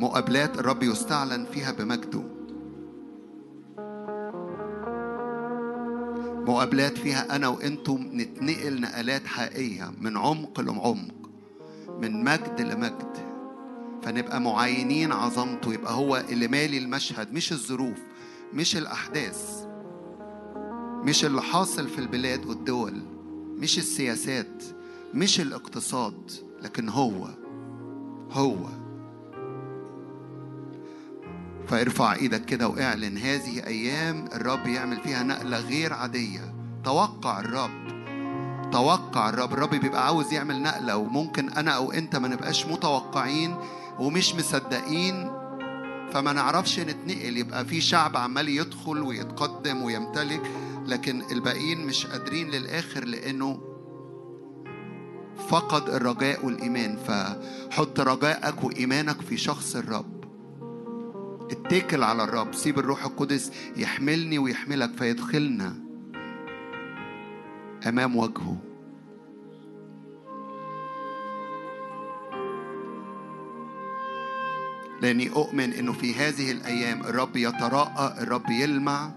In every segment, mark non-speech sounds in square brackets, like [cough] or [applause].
مقابلات الرب يستعلن فيها بمجده. مقابلات فيها أنا وأنتم نتنقل نقلات حقيقية من عمق لعمق من مجد لمجد. فنبقى معاينين عظمته يبقى هو اللي مالي المشهد مش الظروف مش الأحداث مش اللي حاصل في البلاد والدول مش السياسات مش الاقتصاد لكن هو هو. فارفع إيدك كده واعلن هذه أيام الرب يعمل فيها نقلة غير عادية. توقع الرب. توقع الرب. الرب بيبقى عاوز يعمل نقلة وممكن أنا أو أنت ما نبقاش متوقعين ومش مصدقين. فما نعرفش نتنقل. يبقى في شعب عمال يدخل ويتقدم ويمتلك لكن الباقيين مش قادرين للآخر لأنه فقد الرجاء والإيمان. فحط رجائك وإيمانك في شخص الرب. اتكل على الرب. سيب الروح القدس يحملني ويحملك فيدخلنا أمام وجهه. لأني أؤمن إنه في هذه الأيام الرب يتراءى الرب يلمع.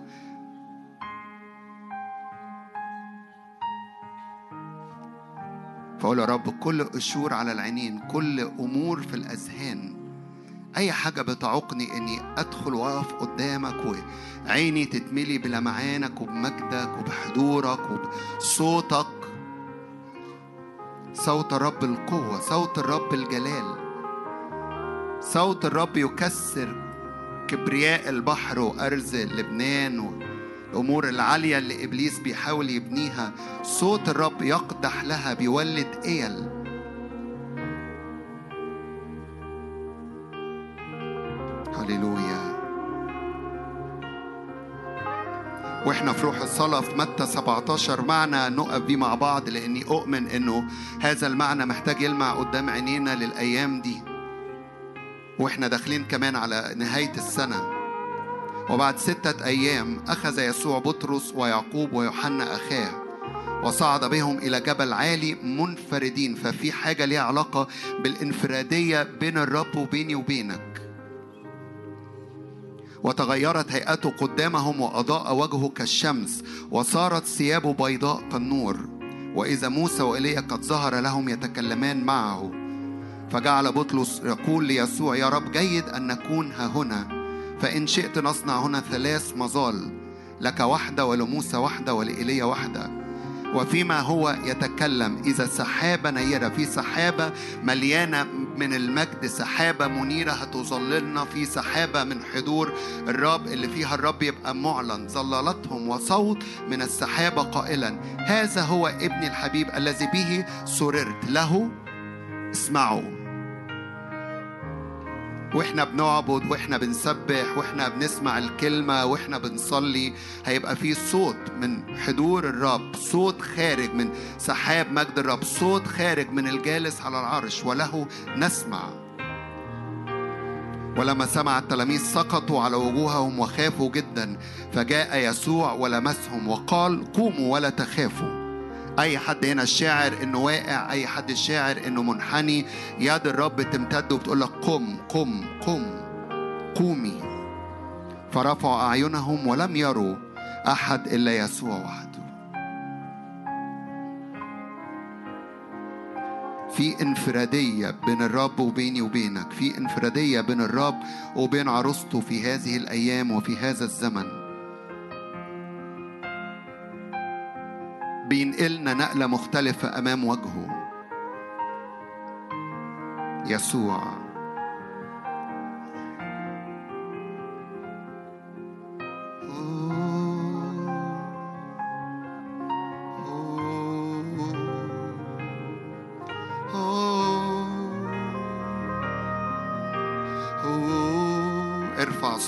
فأقول يا رب كل قشور على العينين كل أمور في الأذهان أي حاجة بتعوقني إني أدخل وأقف قدامك وعيني تتملي بلمعانك وبمجدك وبحضورك وبصوتك. صوت الرب القوة صوت الرب الجلال. صوت الرب يكسر كبرياء البحر وأرز لبنان والأمور العالية اللي إبليس بيحاول يبنيها. صوت الرب يقدح لها بيولد إيل. هللويا. وإحنا في روح الصلاة في متى 17 معنى نقف بيه مع بعض لإني أؤمن إنه هذا المعنى محتاج يلمع قدام عينينا للأيام دي. وإحنا داخلين كمان على نهاية السنة. وبعد ستة أيام أخذ يسوع بطرس ويعقوب ويوحنا أخاه وصعد بهم إلى جبل عالي منفردين. ففي حاجة ليها علاقة بالانفرادية بين الرب وبيني وبينك. وتغيرت هيئته قدامهم وأضاء وجهه كالشمس وصارت ثيابه بيضاء كالنور. وإذا موسى وإيليا قد ظهر لهم يتكلمان معه. فجعل بطرس يقول ليسوع يا رب جيد أن نكون ها هنا. فإن شئت نصنع هنا ثلاث مظال لك واحدة ولموسى واحدة ولإيليا واحدة وفيما هو يتكلم. إذا سحابة نيرة في سحابة مليانة من المجد سحابة منيرة هتظللنا في سحابة من حضور الرب اللي فيها الرب يبقى معلن. ظللتهم وصوت من السحابة قائلا هذا هو ابني الحبيب الذي به سررت له اسمعوا. وإحنا بنعبد وإحنا بنسبح وإحنا بنسمع الكلمة وإحنا بنصلي هيبقى في صوت من حضور الرب صوت خارج من سحاب مجد الرب صوت خارج من الجالس على العرش وله نسمع. ولما سمع التلاميذ سقطوا على وجوههم وخافوا جدا فجاء يسوع ولمسهم وقال قوموا ولا تخافوا. أي حد هنا الشاعر إنه واقع أي حد الشاعر إنه منحني يد الرب تمتد وبتقول لك قم قم قم قومي. فرفعوا أعينهم ولم يروا أحد إلا يسوع وحده. في انفرادية بين الرب وبيني وبينك في انفرادية بين الرب وبين عروسته في هذه الأيام وفي هذا الزمن. بينقلنا نقلة مختلفة أمام وجهه. يسوع.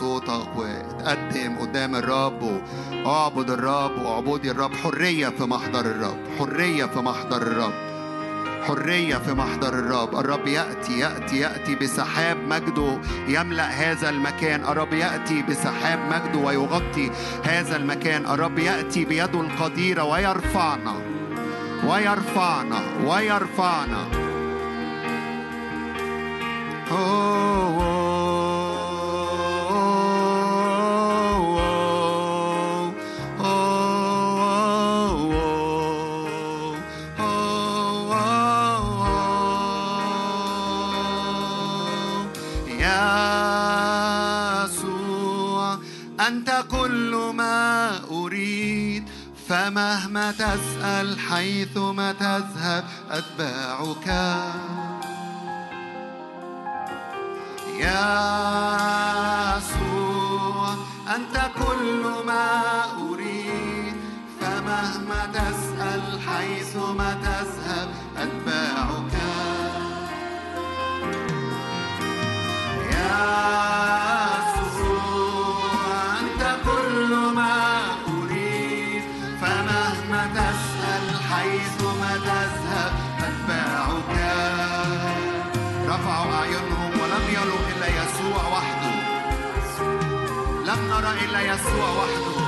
صوتك وتقدم قدام الرب واعبد الرب واعبدي الرب. حرية في محضر الرب. حرية في محضر الرب. حرية في محضر الرب. الرب يأتي يأتي يأتي بسحاب مجده يملأ هذا المكان. الرب يأتي بسحاب مجده ويغطي هذا المكان. الرب يأتي بيده القديرة ويرفعنا. ويرفعنا. ويرفعنا. أوه أنت تسأل حيثما تذهب أتباعك. نرى إلا يسوع وحده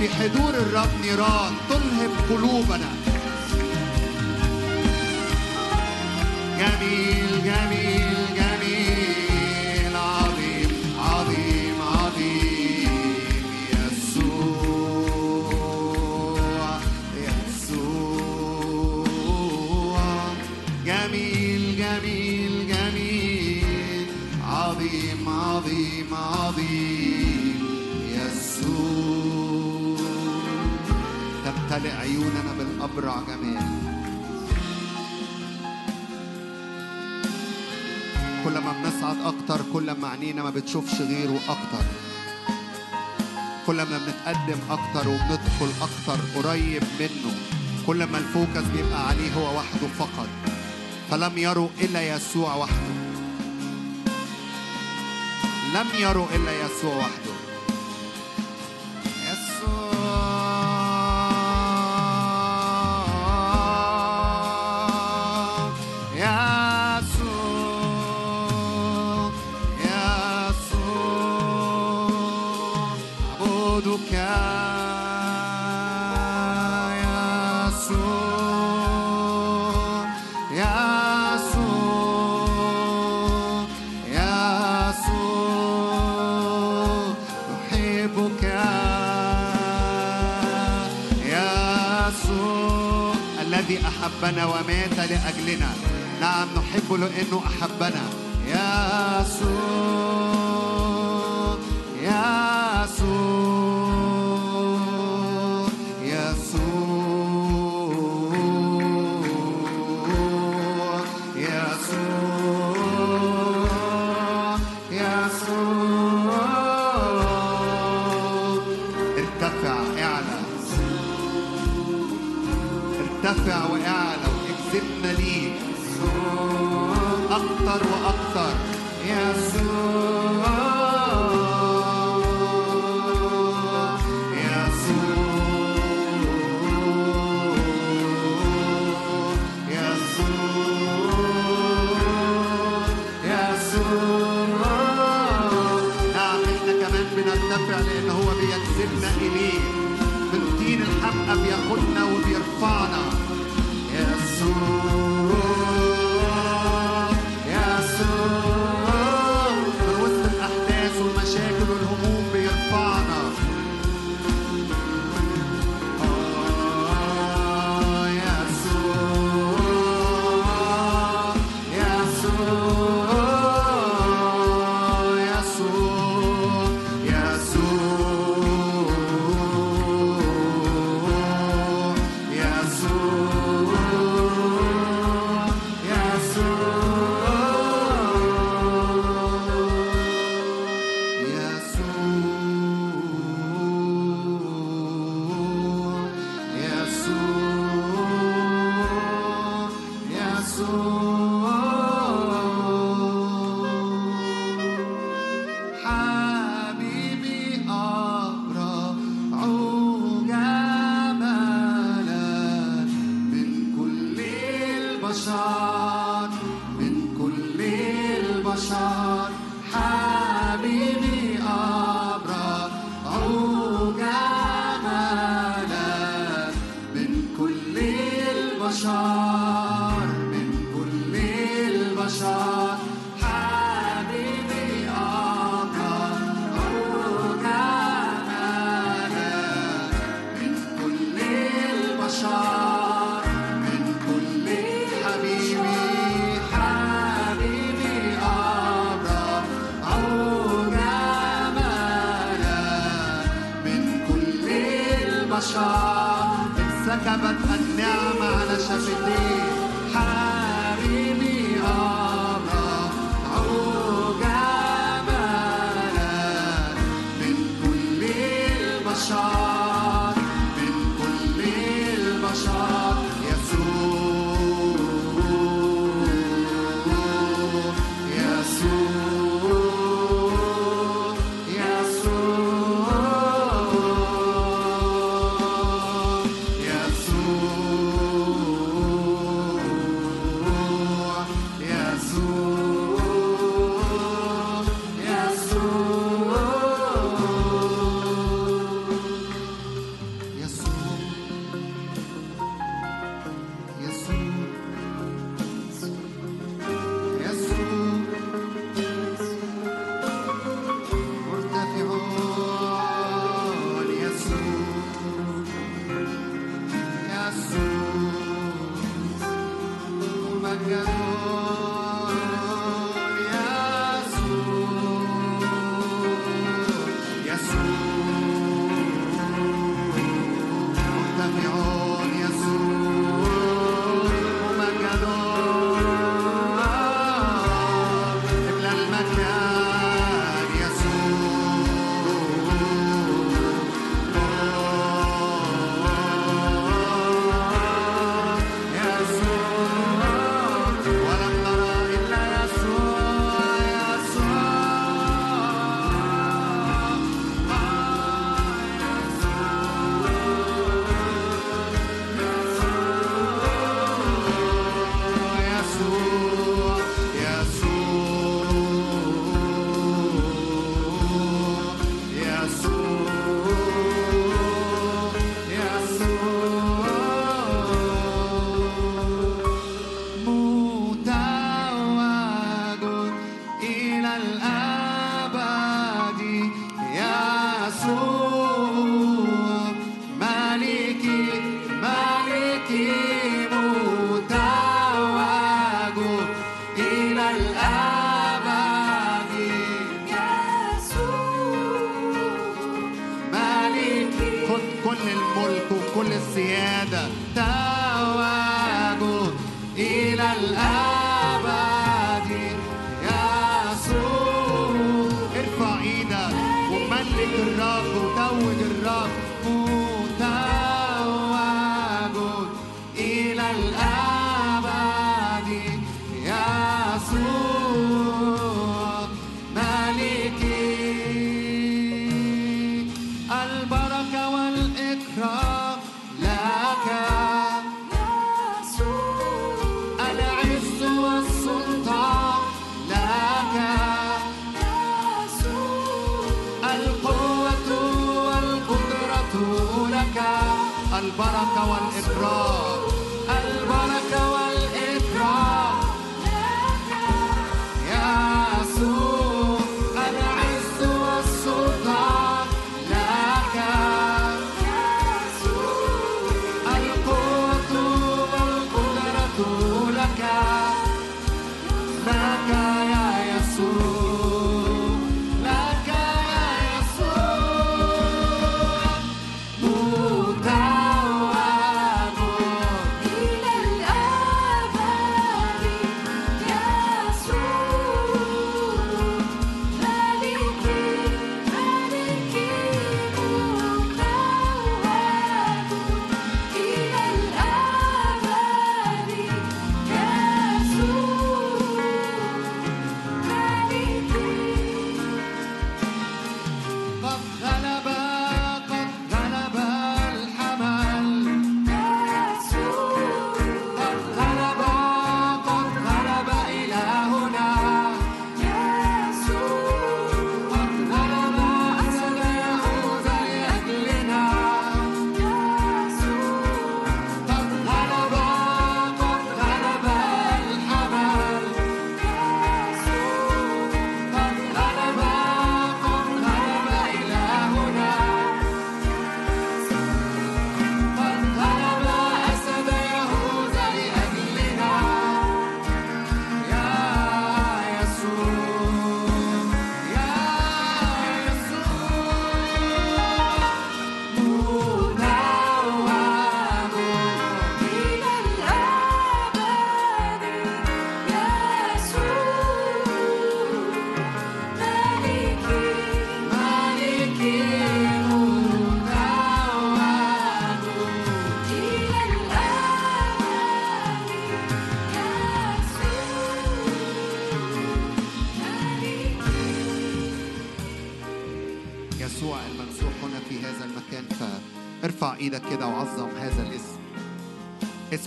في حضور الرب نيران تلهب قلوبنا. ما بتشوفش غيره أكتر كل ما بنتقدم أكتر وبندخل أكتر قريب منه. كل ما الفوكس بيبقى عليه هو وحده فقط. فلم يروا إلا يسوع وحده. لم يروا إلا يسوع وحده. ومات لأجلنا. نعم نحب لأنه أحبنا. umarła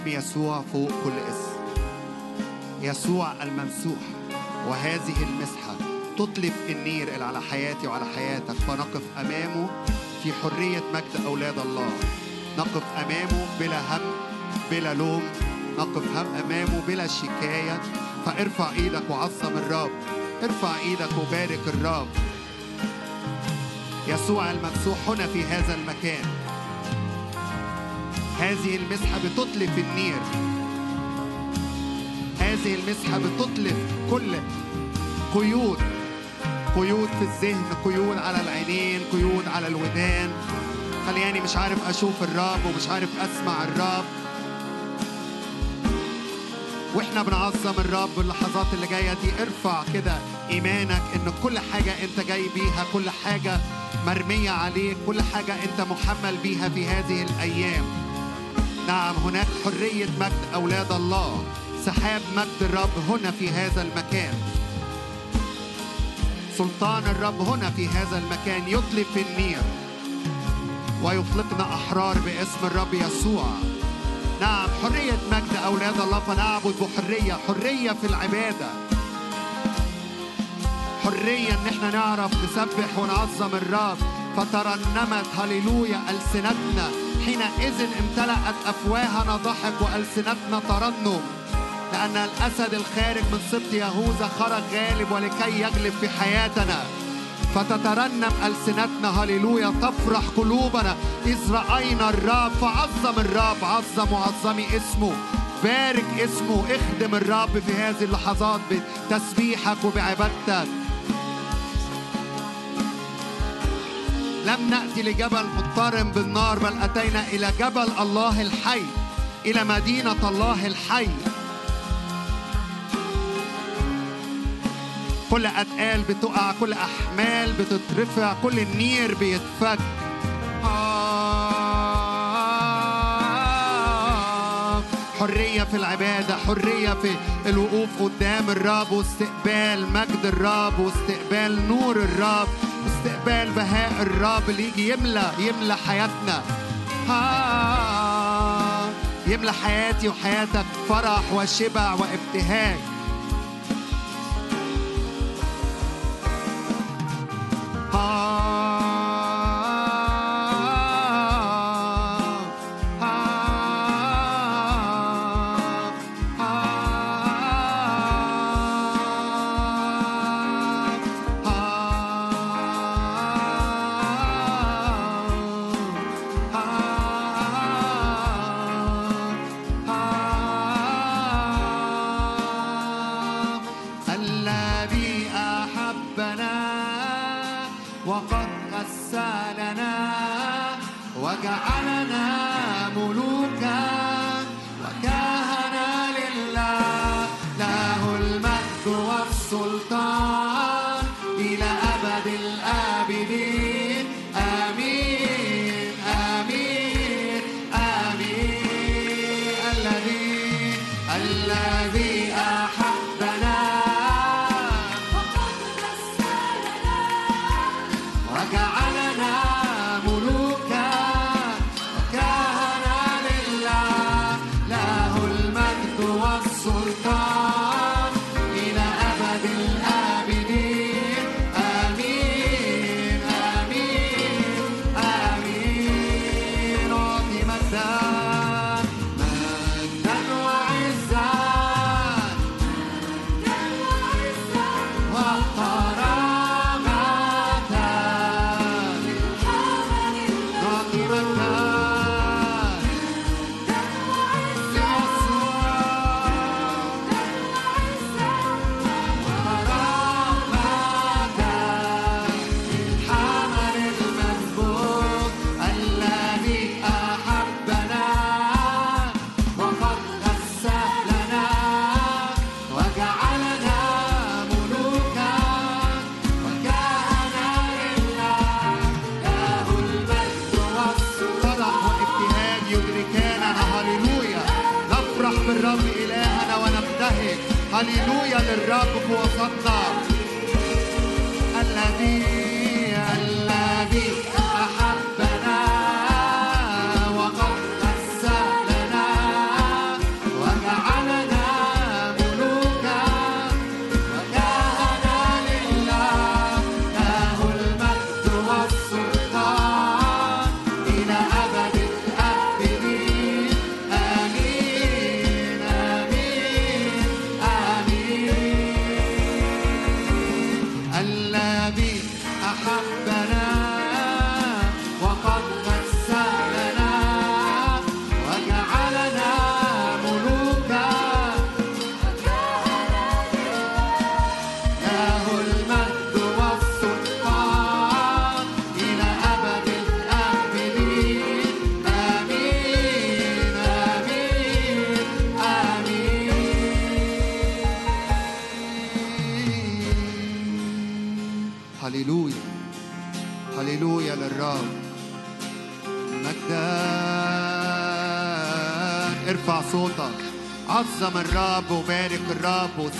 اسم يسوع فوق كل اسم. يسوع الممسوح وهذه المسحة تطلب النير اللي على حياتي وعلى حياتك. فنقف أمامه في حرية مجد أولاد الله. نقف أمامه بلا هم بلا لوم. نقف هم أمامه بلا شكاية. فارفع إيدك وعظم الرب. ارفع إيدك وبارك الرب. يسوع الممسوح هنا في هذا المكان. هذه المسحة بتطلق النير. هذه المسحة بتطلق كل قيود. قيود في الذهن قيود على العينين قيود على الودان. خلياني مش عارف أشوف الرب ومش عارف أسمع الرب. وإحنا بنعظم الرب اللحظات اللي جاية دي. ارفع كده إيمانك إن كل حاجة أنت جاي بيها كل حاجة مرمية عليك كل حاجة أنت محمل بيها في هذه الأيام. نعم هناك حرية مجد أولاد الله. سحاب مجد الرب هنا في هذا المكان. سلطان الرب هنا في هذا المكان يطلق في النير. ويطلقنا أحرار باسم الرب يسوع. نعم حرية مجد أولاد الله. فنعبد بحرية حرية في العبادة. حرية إن إحنا نعرف نسبح ونعظم الرب. فترنمت هللويا ألسنتنا. حينئذ امتلأت أفواهنا ضحك وألسنتنا ترنم لأن الأسد الخارج من سبط يهوذا خرج غالب ولكي يغلب في حياتنا. فتترنم ألسنتنا هللويا تفرح قلوبنا. إذ رأينا الرب فعظم الرب عظم وعظمي اسمه. بارك اسمه اخدم الرب في هذه اللحظات بتسبيحك وبعبادتك. لم نأتي لجبل مضطرم بالنار بل أتينا إلى جبل الله الحي إلى مدينة الله الحي كل أتقال بتقع كل أحمال بتترفع كل النير بيتفك آه. حرية في العبادة حرية في الوقوف قدام الرب واستقبال مجد الرب واستقبال نور الرب واستقبال بهاء الرب اللي يجي يملى يملى حياتنا آه. يملى حياتي وحياتك فرح وشبع وابتهاج آه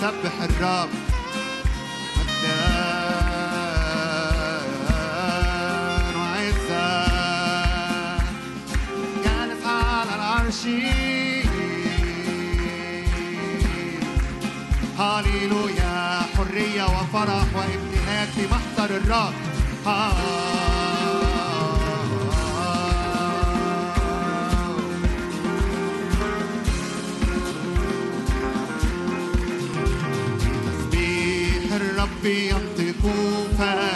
نسبح الرب. جالس على العرش. هاليلويا حرية وفرح وابتهاج في محضر الرب. بينطقوا فأنا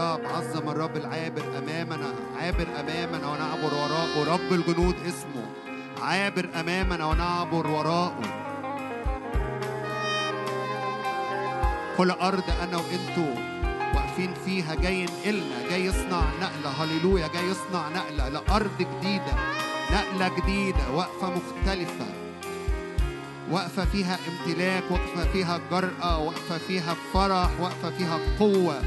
الرب عظم الرب العابر أمامنا عابر أمامنا ونعبر وراءه. رب الجنود اسمه عابر أمامنا ونعبر وراءه. كل أرض أنا وأنتوا واقفين فيها جاي ينقلنا جاي يصنع نقلة. هللويا جاي يصنع نقلة لأرض جديدة نقلة جديدة وقفة مختلفة. وقفة فيها امتلاك وقفة فيها جرأة وقفة فيها فرح وقفة فيها قوة.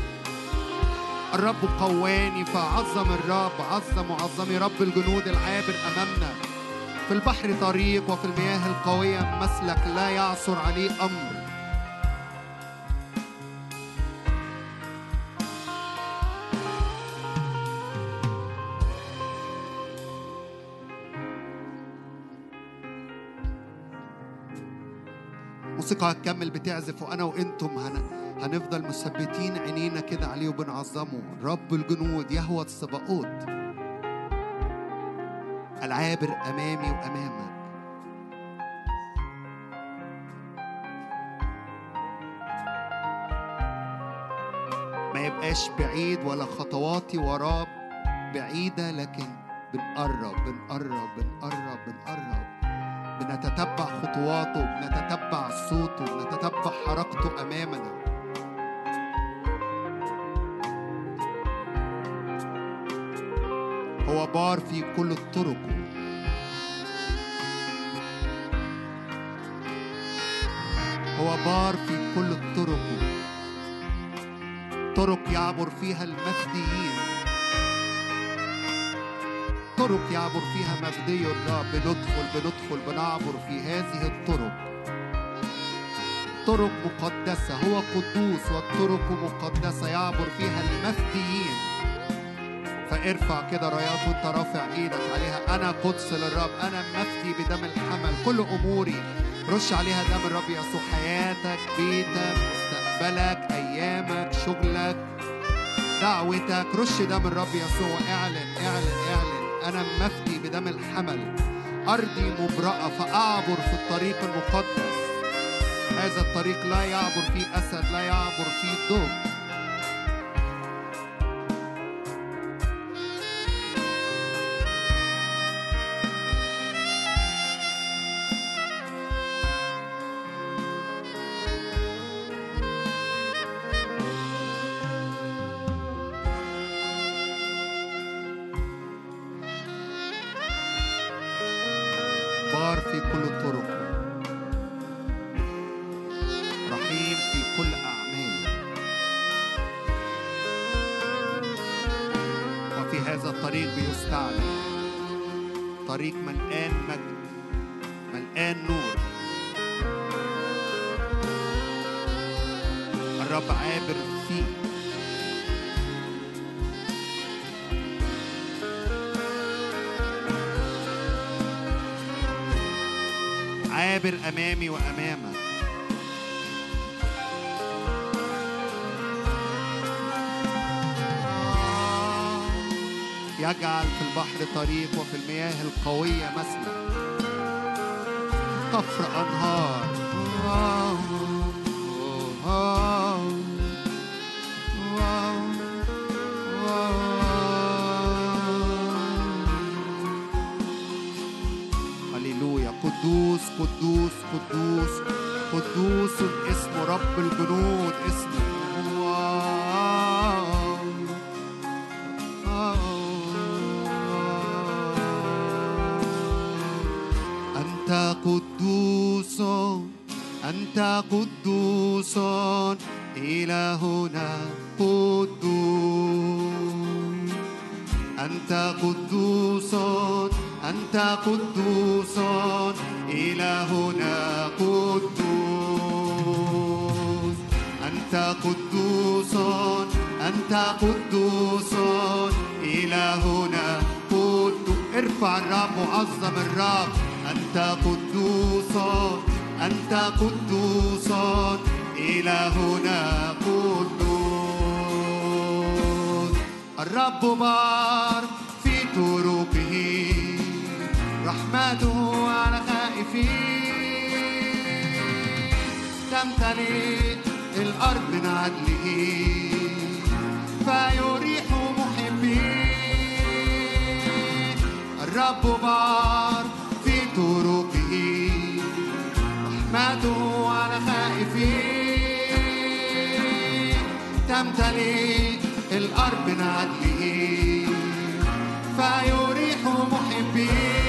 الرب قواني فعظم الرب عظم وعظمي رب الجنود العابر أمامنا. في البحر طريق وفي المياه القوية مسلك لا يعثر عليه أمر. موسيقى هتكمل بتعزف وأنا وأنتم هن... هنفضل مثبتين عينينا كده عليه وبنعظمه. رب الجنود يهوى الصباؤوت العابر أمامي وأمامك. ما يبقاش بعيد ولا خطواتي وراه بعيدة لكن بنقرب بنقرب بنقرب بنقرب. بنتتبع خطواته بنتتبع صوته بنتتبع حركته أمامنا. هو بار في كل طرقه هو بار في كل طرقه طرق يعبر فيها المفديين طرق يعبر فيها مفدي الرب. بندخل بندخل بنعبر في هذه الطرق. طرق مقدسة هو قدوس والطرق مقدسة يعبر فيها المفديين فارفع كده رايات وانت رافع إيدك عليها. أنا قدس للرب أنا مفدي بدم الحمل. كل أموري رش عليها دم الرب يسوع. حياتك بيتك مستقبلك أيامك شغلك دعوتك رش دم الرب يسوع. اعلن اعلن اعلن. أنا مفدي بدم الحمل. أرضي مبرأة فأعبر في الطريق المقدس. هذا الطريق لا يعبر فيه أسد لا يعبر فيه دب أمامي وأمام. رحمته على خائفين. تمتلئ الأرض من عدله فيريح محبيه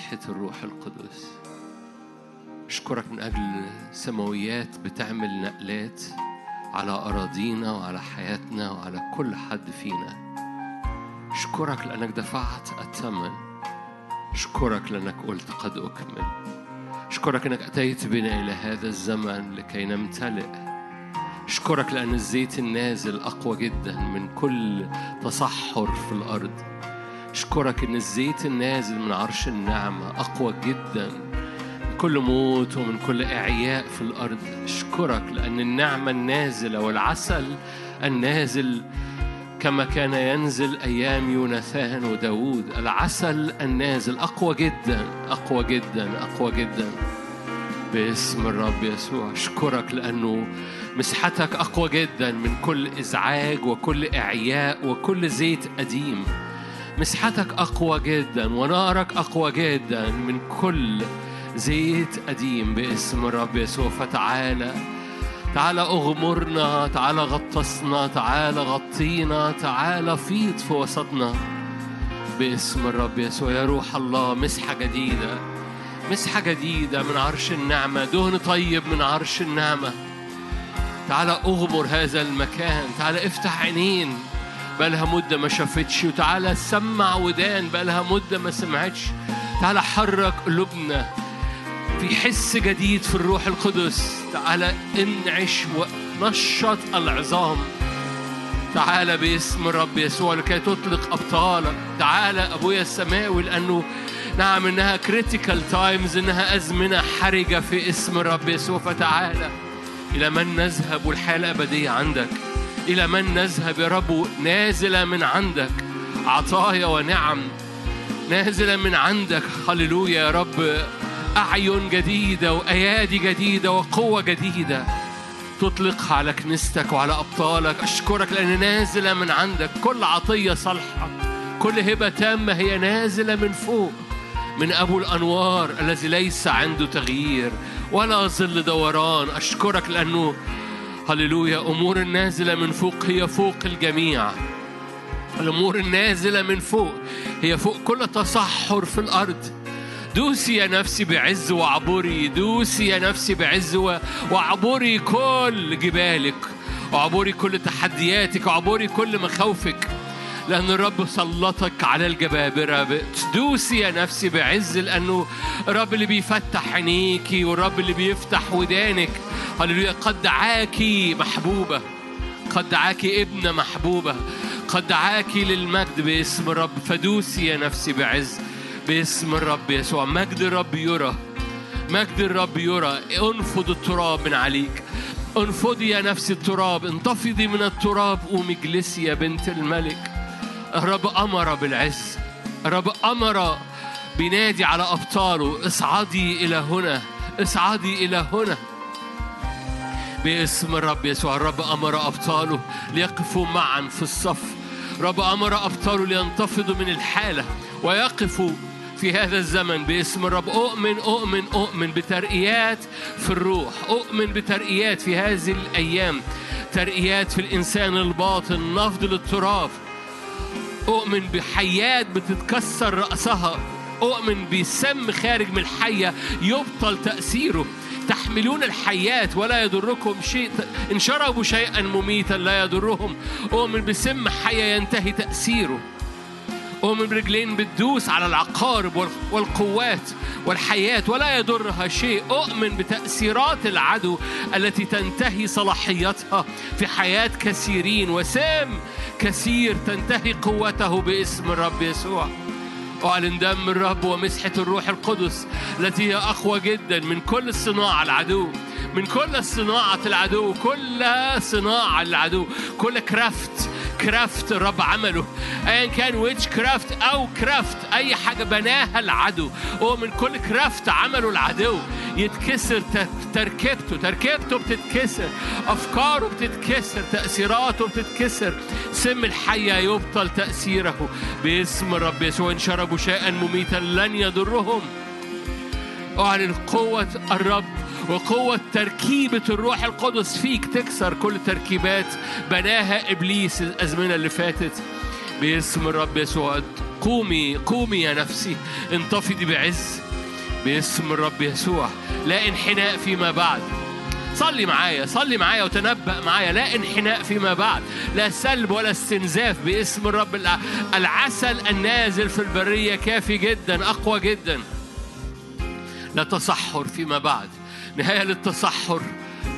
مسحة الروح القدس. أشكرك من أجل سماويات بتعمل نقلات على أراضينا وعلى حياتنا وعلى كل حد فينا. أشكرك لأنك دفعت الثمن. أشكرك لأنك قلت قد أكمل. أشكرك أنك أتيت بنا إلى هذا الزمن لكي نمتلئ. أشكرك لأن الزيت النازل أقوى جدا من كل تصحر في الأرض. أشكرك أن الزيت النازل من عرش النعمة أقوى جدا. من كل موت ومن كل إعياء في الأرض أشكرك لأن النعمة النازلة والعسل النازل كما كان ينزل أيام يوناثان وداود. العسل النازل أقوى جدا أقوى جدا أقوى جدا. باسم الرب يسوع أشكرك لأنه مسحتك أقوى جدا من كل إزعاج وكل إعياء وكل زيت قديم مسحتك أقوى جدا ونارك أقوى جدا من كل زيت قديم باسم الرب يسوع. فتعالى تعالى أغمرنا تعالى غطسنا تعالى غطينا تعالى فيض في وسطنا باسم الرب يسوع. يا روح الله مسحة جديدة مسحة جديدة من عرش النعمة دهن طيب من عرش النعمة. تعالى أغمر هذا المكان تعالى افتح عينين. بقالها مدة ما شافتش. وتعالى سمع ودان بقالها مدة ما سمعتش. تعالى حرك قلوبنا. في حس جديد في الروح القدس. تعالى انعش ونشط العظام. تعالى باسم الرب يسوع لكي تطلق أبطالك. تعالى أبويا السماوي لأنه نعم إنها critical times إنها أزمنة حرجة في اسم الرب يسوع. فتعالى إلى من نذهب والحياة الأبدية عندك. إلى من نذهب يا رب نازله من عندك عطايا ونعم نازلا من عندك هللويا يا رب. أعين جديدة وأيادي جديدة وقوة جديدة تطلقها على كنيستك وعلى أبطالك. أشكرك لأن نازلة من عندك. كل عطية صالحة كل هبة تامة هي نازلة من فوق من أبو الأنوار الذي ليس عنده تغيير ولا ظل دوران. أشكرك لأنه هللويا. أمور النازلة من فوق هي فوق الجميع. الأمور النازلة من فوق هي فوق كل تصحر في الأرض. دوسي يا نفسي بعز وعبري دوسي يا نفسي بعز و- وعبري كل جبالك. وعبري كل تحدياتك وعبري كل مخاوفك. لأن الرب سلطك على الجبابرة. دوسي يا نفسي بعز لأنه الرب اللي بيفتح عينيكي والرب اللي بيفتح ودانك هللويا قد دعاكي محبوبة. قد دعاكي ابنة محبوبة. قد دعاكي للمجد باسم الرب. فدوسي يا نفسي بعز باسم الرب يسوع. مجد الرب يرى. مجد الرب يرى. انفض التراب من عليك. انفضي يا نفسي التراب. انتفضي من التراب قومي اجلسي يا بنت الملك. الرب أمر بالعز. الرب أمر بينادي على أبطاله. اصعدي إلى هنا. اصعدي إلى هنا. باسم الرب يسوع. الرب أمر أبطاله ليقفوا معا في الصف. رب أمر أبطاله لينتفضوا من الحالة ويقفوا في هذا الزمن. باسم الرب. أؤمن أؤمن أؤمن بترقيات في الروح. أؤمن بترقيات في هذه الأيام. ترقيات في الإنسان الباطن. نفض للتراب. أؤمن بحيات بتتكسر رأسها. أؤمن بسم خارج من الحية يبطل تأثيره. تحملون الحيات ولا يضركم شيء. إن شربوا شيئا مميتا لا يضرهم. أؤمن بسم حية ينتهي تأثيره. أؤمن برجلين بتدوس على العقارب وال- والقوات والحياة ولا يضرها شيء. أؤمن بتأثيرات العدو التي تنتهي صلاحيتها في حياة كثيرين. وسام كثير تنتهي قوته باسم الرب يسوع. أعلن دم الرب ومسحة الروح القدس التي هي أقوى جدا من كل صناعة العدو من كل صناعة العدو كل صناعة العدو كل كرافت كرافت الرب عمله. ايا كان ويتش كرافت أو كرافت حاجة بناها العدو. هو من كل كرافت عمله العدو. يتكسر تركيبته. تركيبته بتتكسر. أفكاره بتتكسر. تأثيراته بتتكسر. سم الحيه يبطل تأثيره. باسم الرب يسوع إن شربوا شيئا مميتا لن يضرهم. أعلن قوة الرب وقوة تركيبة الروح القدس فيك. تكسر كل تركيبات. بناها إبليس الأزمنة اللي فاتت. باسم الرب يسوع. قومي قومي يا نفسي انتفضي بعز باسم الرب يسوع. لا انحناء فيما بعد. صلي معايا صلي معايا وتنبأ معايا. لا انحناء فيما بعد لا سلب ولا استنزاف باسم الرب الع- العسل النازل في البرية كافي جدا أقوى جدا. لا تصحر فيما بعد. نهاية للتصحر.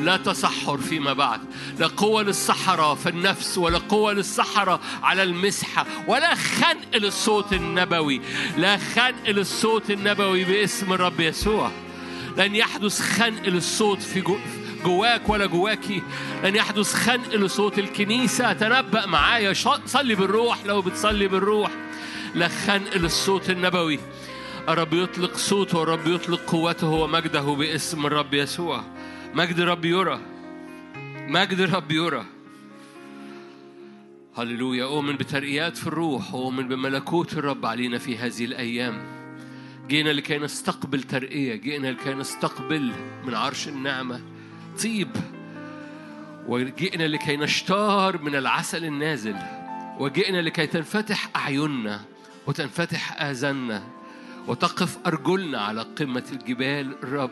لا تصحر فيما بعد. لا قوة للسحرة في النفس ولا قوة للسحرة على المسحة ولا خنق للصوت النبوي. لا خنق للصوت النبوي باسم الرب يسوع. لن يحدث خنق للصوت في جو جواك ولا جواكي لن يحدث خنق لصوت الكنيسة. تنبأ معايا. صلي بالروح. لو بتصلي بالروح. لا خنق للصوت النبوي. الرب يطلق صوته. والرب يطلق قوته ومجده باسم الرب يسوع. مجد الرب يرى. مجد الرب يرى. هللويا. أؤمن بترقيات في الروح. وأؤمن بملكوت الرب علينا في هذه الأيام. جينا لكي نستقبل ترقية. جينا لكي نستقبل من عرش النعمة. طيب. وجئنا لكي نشتار من العسل النازل. وجئنا لكي تنفتح أعيننا وتنفتح آذاننا. وتقف أرجلنا على قمة الجبال الرب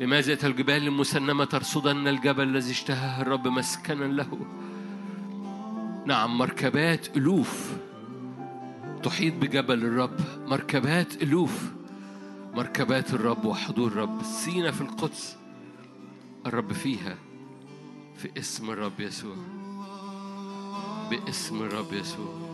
لماذا أتى الجبال المسنمة ترصدن الجبل الذي اشتهاه الرب مسكنا له؟ نعم مركبات ألوف تحيط بجبل الرب. مركبات ألوف مركبات الرب وحضور الرب. سينا في القدس الرب فيها في اسم الرب يسوع. باسم الرب يسوع.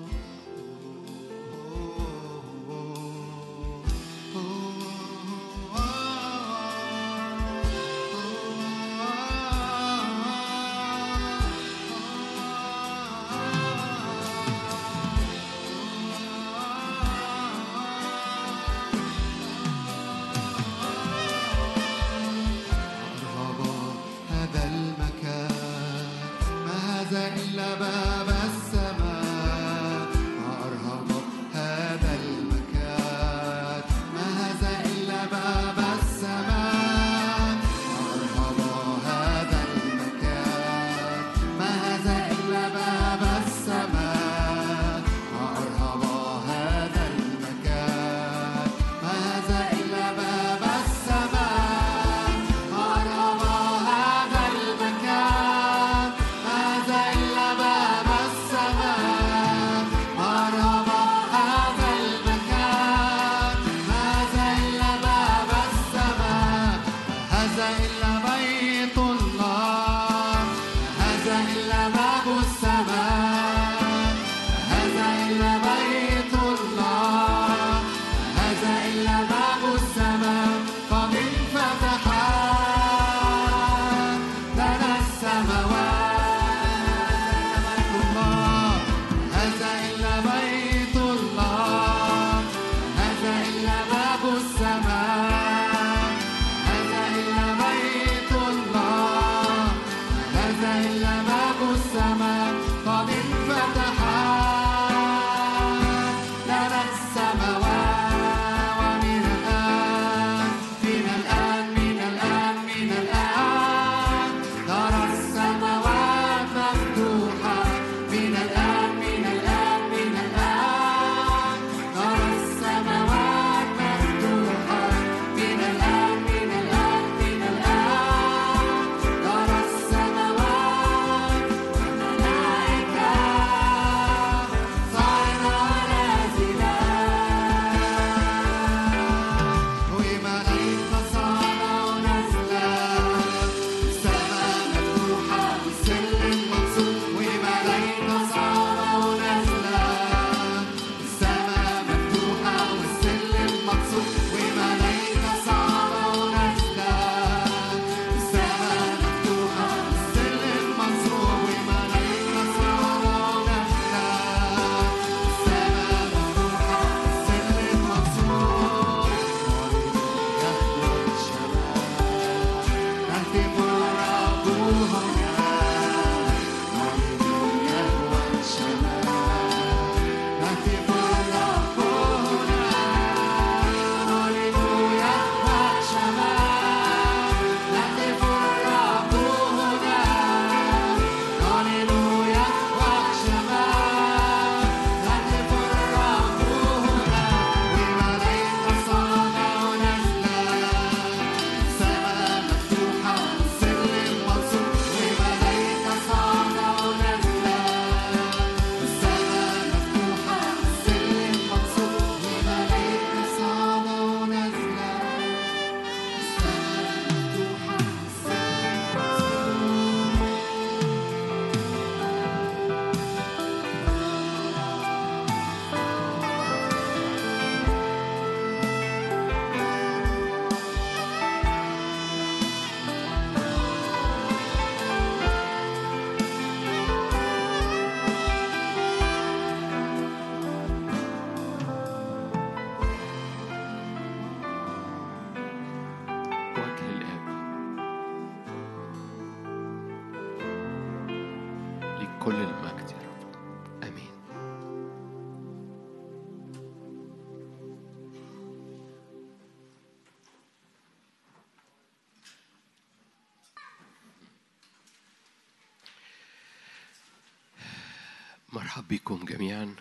بيكم جميعا.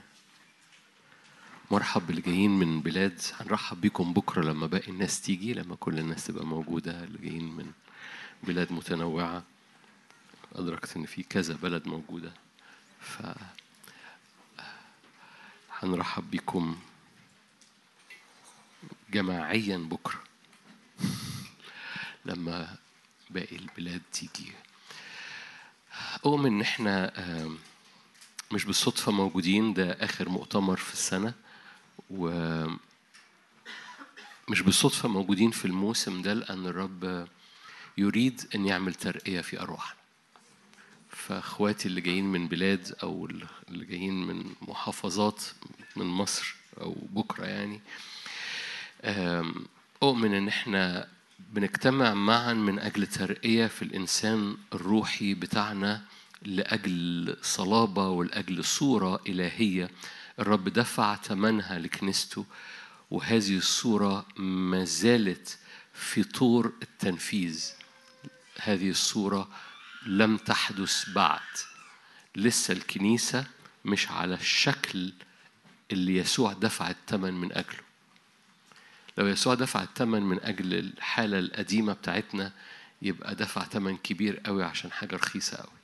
مرحب بالجايين من بلاد. هنرحب بيكم بكرة لما باقي الناس تيجي لما كل الناس تبقى موجودة. اللي جايين من بلاد متنوعة. أدركت إن في كذا بلد موجودة. ف هنرحب بيكم جماعيا بكرة [laughs] لما باقي البلاد تيجي. أؤمن إن إحنا آه مش بالصدفة موجودين ده آخر مؤتمر في السنة. و مش بالصدفة موجودين في الموسم ده لأن الرب يريد أن يعمل ترقية في أرواحنا. فأخواتي اللي جايين من بلاد أو اللي جايين من محافظات من مصر أو بكرة يعني أؤمن إن إحنا بنجتمع معا من أجل ترقية في الإنسان الروحي بتاعنا. لأجل صلابة ولأجل صورة إلهية. الرب دفع ثمنها لكنيسته وهذه الصورة ما زالت في طور التنفيذ. هذه الصورة لم تحدث بعد. لسه الكنيسة مش على الشكل اللي يسوع دفع الثمن من أجله. لو يسوع دفع الثمن من أجل الحالة القديمة بتاعتنا يبقى دفع ثمن كبير قوي عشان حاجة رخيصة قوي.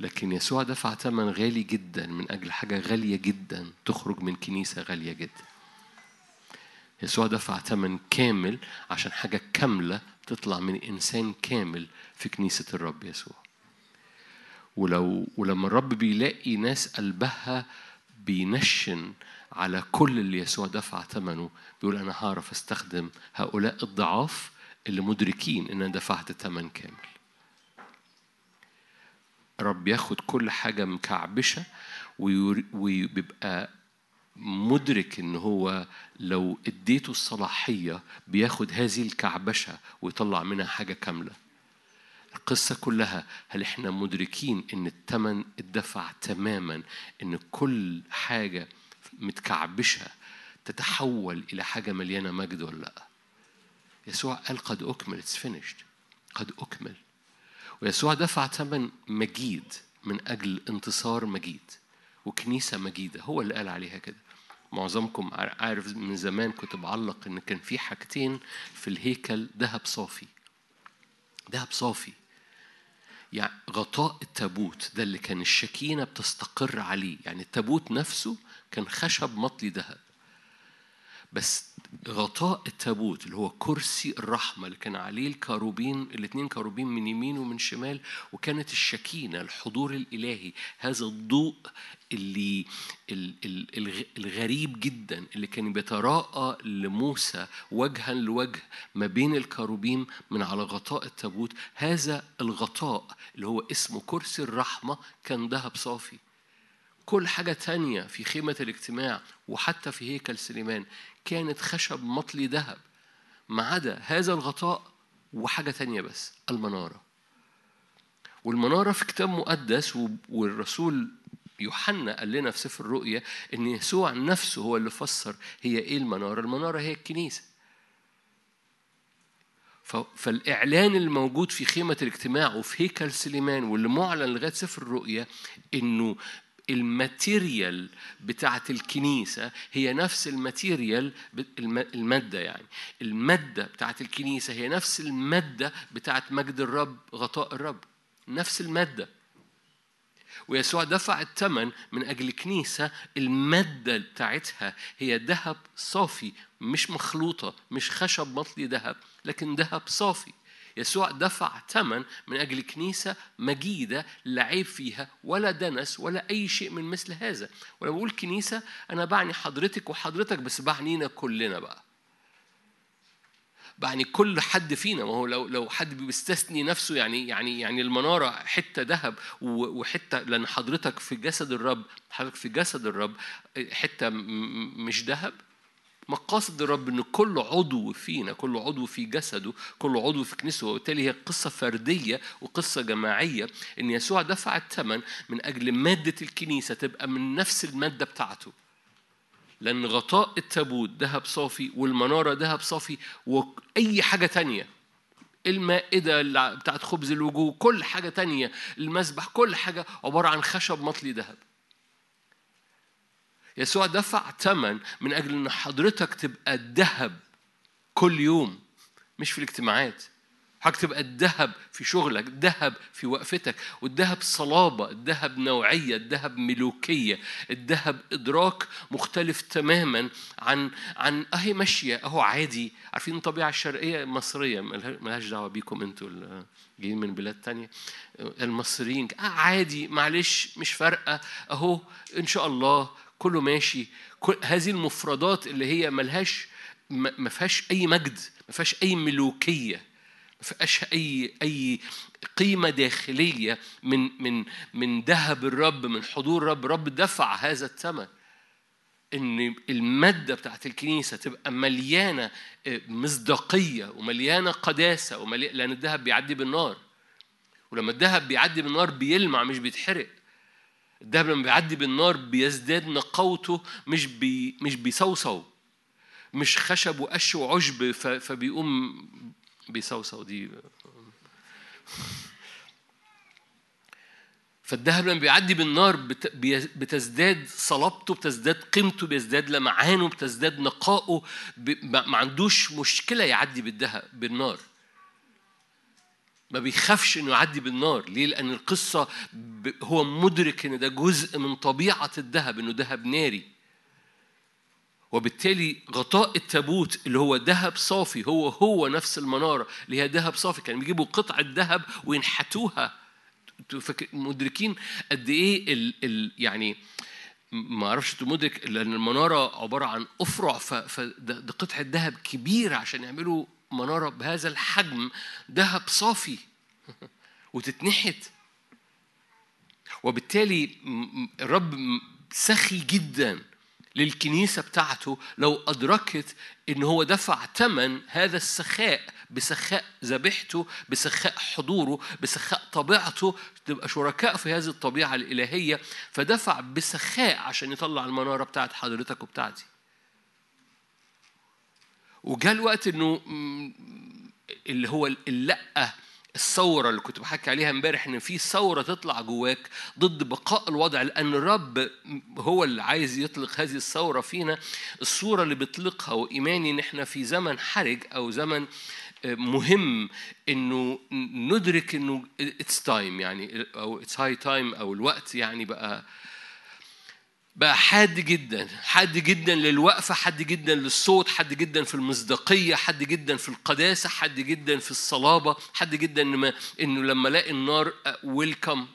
لكن يسوع دفع ثمن غالي جدا من أجل حاجة غالية جدا تخرج من كنيسة غالية جدا. يسوع دفع ثمن كامل عشان حاجة كاملة تطلع من إنسان كامل في كنيسة الرب يسوع. ولو ولما الرب بيلاقي ناس قلبها بينشن على كل اللي يسوع دفع ثمنه بيقول أنا هعرف أستخدم هؤلاء الضعاف اللي مدركين إن أنا دفعت ثمن كامل. رب ياخد كل حاجة مكعبشة وبيبقى مدرك إن هو لو اديته الصلاحية بياخد هذه الكعبشة ويطلع منها حاجة كاملة. القصة كلها هل إحنا مدركين إن الثمن اتدفع تماما إن كل حاجة متكعبشة تتحول إلى حاجة مليانة مجد ولا لأ؟ يسوع قال قد أكمل اتس finished. قد أكمل. ويسوع دفع ثمن مجيد من أجل انتصار مجيد وكنيسة مجيدة هو اللي قال عليها كده. معظمكم عار- عارف من زمان كنت بعلق إن كان في حاجتين في الهيكل ذهب صافي. ذهب صافي. يعني غطاء التابوت ده اللي كان الشكينة بتستقر عليه يعني التابوت نفسه كان خشب مطلي ذهب. بس غطاء التابوت اللي هو كرسي الرحمة اللي كان عليه الكاروبين الاثنين كاروبين من يمين ومن شمال وكانت الشكينة الحضور الإلهي هذا الضوء اللي ال- ال- الغ- الغريب جدا اللي كان بيتراءى لموسى وجها لوجه ما بين الكاروبيم من على غطاء التابوت. هذا الغطاء اللي هو اسمه كرسي الرحمة كان ذهب صافي. كل حاجة تانية في خيمة الاجتماع وحتى في هيكل سليمان كانت خشب مطلي ذهب ما عدا هذا الغطاء وحاجة تانية بس المنارة. والمنارة في كتاب مقدس والرسول يوحنا قال لنا في سفر الرؤيا إن يسوع نفسه هو اللي فسر هي إيه المنارة؟ المنارة هي الكنيسة. ف- فالإعلان الموجود في خيمة الاجتماع وفي هيكل سليمان واللي معلن لغاية سفر الرؤيا إنه ال material بتاعة الكنيسة هي نفس ال material المادة يعني. المادة بتاعة الكنيسة هي نفس المادة بتاعة مجد الرب غطاء الرب. نفس المادة. ويسوع دفع الثمن من أجل كنيسة المادة بتاعتها هي ذهب صافي مش مخلوطة مش خشب مطلي ذهب لكن ذهب صافي. يسوع دفع ثمن من أجل كنيسة مجيدة لا عيب فيها ولا دنس ولا أي شيء من مثل هذا. ولما بقول كنيسة أنا بعني حضرتك وحضرتك بس بعنينا كلنا بقى. يعني كل حد فينا. ما هو لو لو حد بيستثني نفسه يعني يعني يعني المنارة حتة ذهب وحتة لأن حضرتك في جسد الرب حضرتك في جسد الرب حتة مش ذهب. مقاصد الرب إن كل عضو فينا كل عضو في جسده كل عضو في كنيسته وبالتالي هي قصة فردية وقصة جماعية إن يسوع دفع الثمن من أجل مادة الكنيسة تبقى من نفس المادة بتاعته. لأن غطاء التابوت ذهب صافي والمنارة ذهب صافي وأي حاجة تانية المائدة بتاعت خبز الوجوه كل حاجة تانية المسبح كل حاجة عبارة عن خشب مطلي ذهب. يسوع دفع ثمن من أجل أن حضرتك تبقى الذهب كل يوم مش في الاجتماعات. حضرتك تبقى الذهب في شغلك الذهب في وقفتك والذهب صلابة الذهب نوعية الذهب ملوكية الذهب إدراك مختلف تماما عن عن أهي ماشية. أهو عادي. عارفين الطبيعة الشرقية؟ المصرية. ملها- ملهاش دعوة بيكم أنتوا جايين من بلاد تانية. المصريين. آه عادي. معلش مش فارقة. أهو إن شاء الله كله ماشي. كل هذه المفردات اللي هي ملهاش ما فيهاش أي مجد ما فيهاش أي ملوكية ما فيهاش أي أي قيمة داخلية من من من ذهب الرب من حضور الرب. الرب دفع هذا الثمن. إن المادة بتاعت الكنيسة تبقى مليانة آه، مصداقية ومليانة قداسة ومليانة لأن الذهب بيعدي بالنار. ولما الذهب بيعدي بالنار بيلمع مش بيتحرق. الذهب لما بيعدي بالنار بيزداد نقاوته مش بي مش بيصوصو مش خشب وقش وعشب فبيقوم بيصوصو دي. فالذهب لما بيعدي بالنار بتزداد صلابته بتزداد قيمته بيزداد لمعانه بتزداد نقائه ما عندوش مشكلة يعدي بالذهب بالنار. ما بيخافش إنه يعدي بالنار. ليه؟ لأن القصة هو مدرك إن ده جزء من طبيعة الذهب إنه ذهب ناري. وبالتالي غطاء التابوت اللي هو ذهب صافي هو هو نفس المنارة اللي هي ذهب صافي. كانوا بيجيبوا قطعة ذهب وينحتوها. مدركين قد إيه ال ال يعني ما أعرفش أنتوا مدرك لأن المنارة عبارة عن أفرع فده ده قطعة ذهب كبيرة عشان يعملوا منارة بهذا الحجم ذهب صافي [laughs] وتتنحت. وبالتالي الرب سخي جدا للكنيسة بتاعته لو أدركت إن هو دفع ثمن هذا السخاء بسخاء ذبيحته بسخاء حضوره بسخاء طبيعته تبقى شركاء في هذه الطبيعة الإلهية فدفع بسخاء عشان يطلع المنارة بتاعت حضرتك وبتاعتي. وجاء الوقت إنه اللي هو اللقة الثورة اللي كنت بحكي عليها امبارح إن في ثورة تطلع جواك ضد بقاء الوضع لأن الرب هو اللي عايز يطلق هذه الثورة فينا. الصورة اللي بيطلقها وإيماني إن إحنا في زمن حرج أو زمن مهم إنه ندرك إنه it's time يعني أو it's high time أو الوقت يعني بقى بقى حاد جدا حاد جدا للوقفة حاد جدا للصوت حاد جدا في المصداقية حاد جدا في القداسة حاد جدا في الصلابة حاد جدا إنه, إنه لما ألاقي النار welcome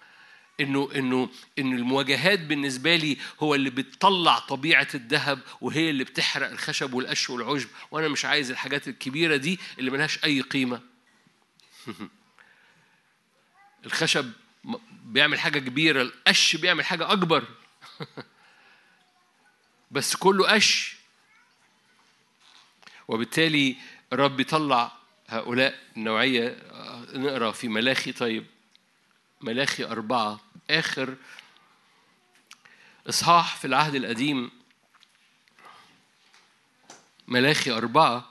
[laughs] انه انه إن المواجهات بالنسبة لي هو اللي بتطلع طبيعة الذهب وهي اللي بتحرق الخشب والقش والعشب وأنا مش عايز الحاجات الكبيرة دي اللي ملهاش أي قيمة. [laughs] الخشب بيعمل حاجة كبيرة القش بيعمل حاجة أكبر. [laughs] بس كله قش. وبالتالي الرب يطلع هؤلاء النوعية. نقرأ في ملاخي. طيب ملاخي أربعة. آخر إصحاح في العهد القديم. ملاخي أربعة.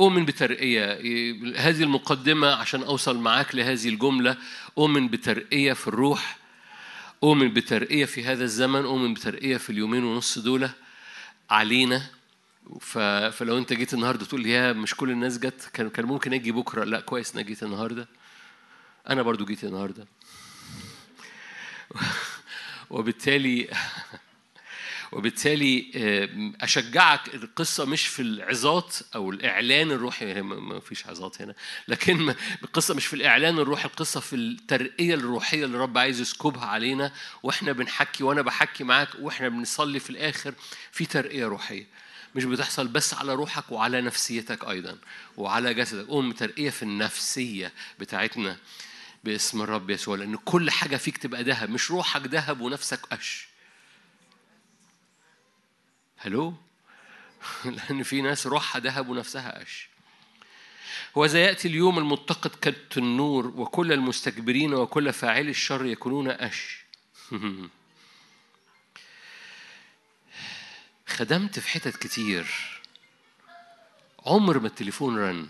أؤمن بترقية. هذه المقدمة عشان أوصل معاك لهذه الجملة. أؤمن بترقية في الروح. أؤمن بترقية في هذا الزمن أؤمن بترقية في اليومين ونص دول علينا. فلو أنت جيت النهارده تقول يا مش كل الناس جت كان كان ممكن أجي بكرة. لا كويس إنك جيت النهارده. أنا برضو جيت النهارده. [laughs] وبالتالي [laughs] وبالتالي أشجعك القصة مش في العظات أو الإعلان الروحي ما فيش عظات هنا لكن القصة مش في الإعلان الروحي القصة في الترقية الروحية اللي الرب عايز يسكبها علينا وإحنا بنحكي وأنا بحكي معاك وإحنا بنصلي في الآخر في ترقية روحية. مش بتحصل بس على روحك وعلى نفسيتك أيضا وعلى جسدك. قوم ترقية في النفسية بتاعتنا باسم الرب يسوع لأن كل حاجة فيك تبقى ذهب مش روحك ذهب ونفسك قش. هلو [laughs] لأن في ناس روحها ذهب ونفسها قش. وإذا يأتي اليوم المتقد كالتنور وكل المستكبرين وكل فاعلي الشر يكونون قش. [laughs] خدمت في حتت كتير. عمر ما التليفون رن.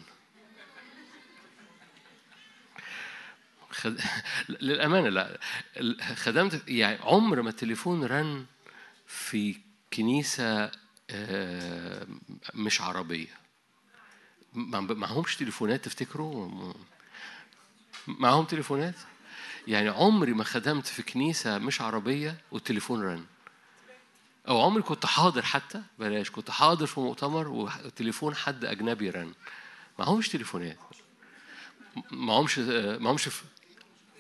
خد... [laughs] للأمانة لا. خدمت يعني عمر ما التليفون رن في كنيسة مش عربية. معهمش تليفونات تفتكروا؟ معهم تليفونات؟ يعني عمري ما خدمت في كنيسة مش عربية والتليفون رن. أو عمري كنت حاضر حتى بلاش كنت حاضر في مؤتمر وتليفون حد أجنبي رن. معهمش تليفونات. معهمش معهمش.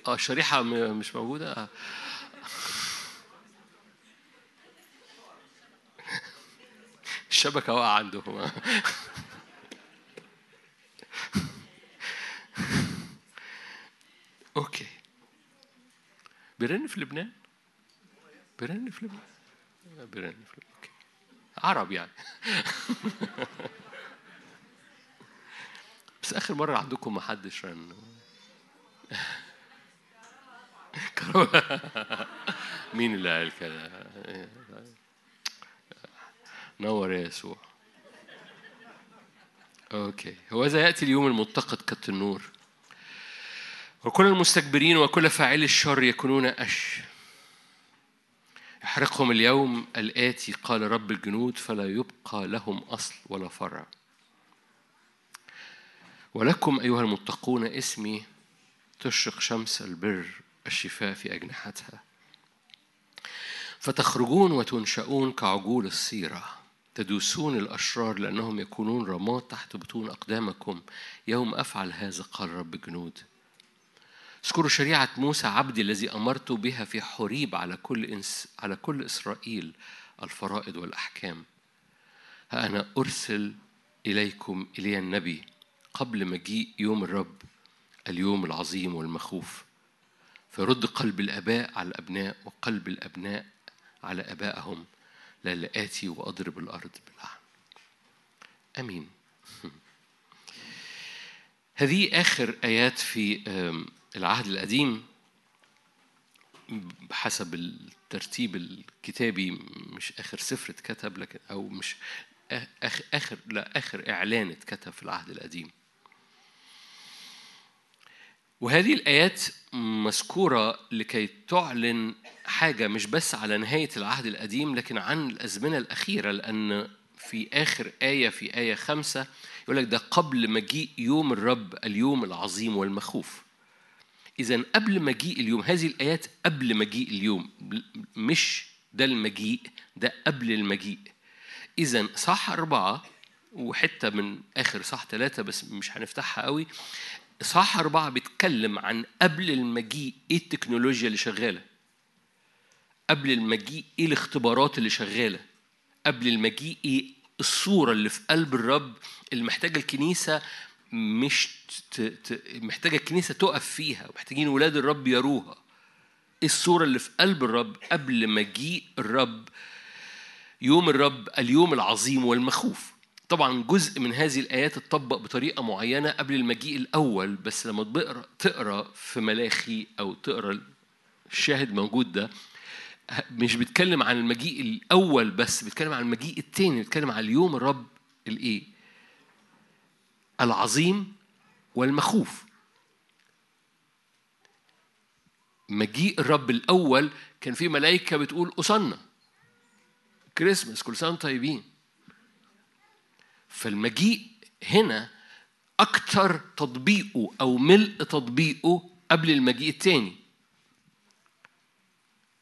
آه الشريحة مش موجودة؟ الشبكة واقعة عندهم أوكي. بيرن في لبنان؟ بيرن في لبنان؟ بيرن في لبنان. أوكي. عرب يعني. بس آخر مرة عندكم ما حدش رن. [laughs] مين اللي قال كده؟ نور يا يسوع أوكي هو ذا يأتي اليوم المتقد كالتنور. وكل المستكبرين وكل فاعلي الشر يكونون أش. يحرقهم اليوم الآتي قال رب الجنود فلا يبقى لهم أصل ولا فرع. ولكم أيها المتقون اسمي تشرق شمس البر الشفاء في أجنحتها. فتخرجون وتنشؤون كعجول الصيرة. تدوسون الأشرار لأنهم يكونون رماد تحت بطون أقدامكم. يوم أفعل هذا قال رب الجنود اذكروا شريعة موسى عبدي الذي أمرت بها في حريب على كل إنس على كل إسرائيل الفرائض والأحكام. ها أنا أرسل إليكم إلي النبي قبل مجيء يوم الرب اليوم العظيم والمخوف. فيرد قلب الآباء على الأبناء وقلب الأبناء على آبائهم. لألا آتي وأضرب الأرض باللعن آمين. [laughs] هذه آخر آيات في العهد القديم بحسب الترتيب الكتابي مش آخر سفر اتكتب لكن أو مش آخر, آخر لا آخر إعلان اتكتب في العهد القديم. وهذه الآيات مذكورة لكي تعلن حاجة مش بس على نهاية العهد القديم لكن عن الأزمنة الأخيرة لأن في آخر آية في آية خمسة يقول لك ده قبل مجيء يوم الرب اليوم العظيم والمخوف. إذا قبل مجيء اليوم هذه الآيات قبل مجيء اليوم مش ده المجيء ده قبل المجيء. إذا صح أربعة وحتة من آخر صح ثلاثة بس مش هنفتحها قوي. صح أربعة بيتكلم عن قبل المجيء إيه التكنولوجيا اللي شغالة؟ قبل المجيء إيه الاختبارات اللي شغالة؟ قبل المجيء إيه الصورة اللي في قلب الرب اللي محتاجة الكنيسة مش ت... ت... محتاجة الكنيسة تقف فيها محتاجين ولاد الرب يروها. إيه الصورة اللي في قلب الرب قبل مجيء الرب؟ يوم الرب اليوم العظيم والمخوف. طبعا جزء من هذه الآيات اتطبق بطريقة معينة قبل المجيء الأول بس لما تقرا تقرأ في ملاخي أو تقرأ الشاهد موجود ده مش بيتكلم عن المجيء الأول بس بيتكلم عن المجيء التاني بيتكلم عن اليوم الرب الإيه؟ العظيم والمخوف. مجيء الرب الأول كان في ملائكة بتقول أصلنا كريسماس كل سنة طيبين. فالمجيء هنا أكثر تطبيقه أو ملء تطبيقه قبل المجيء التاني.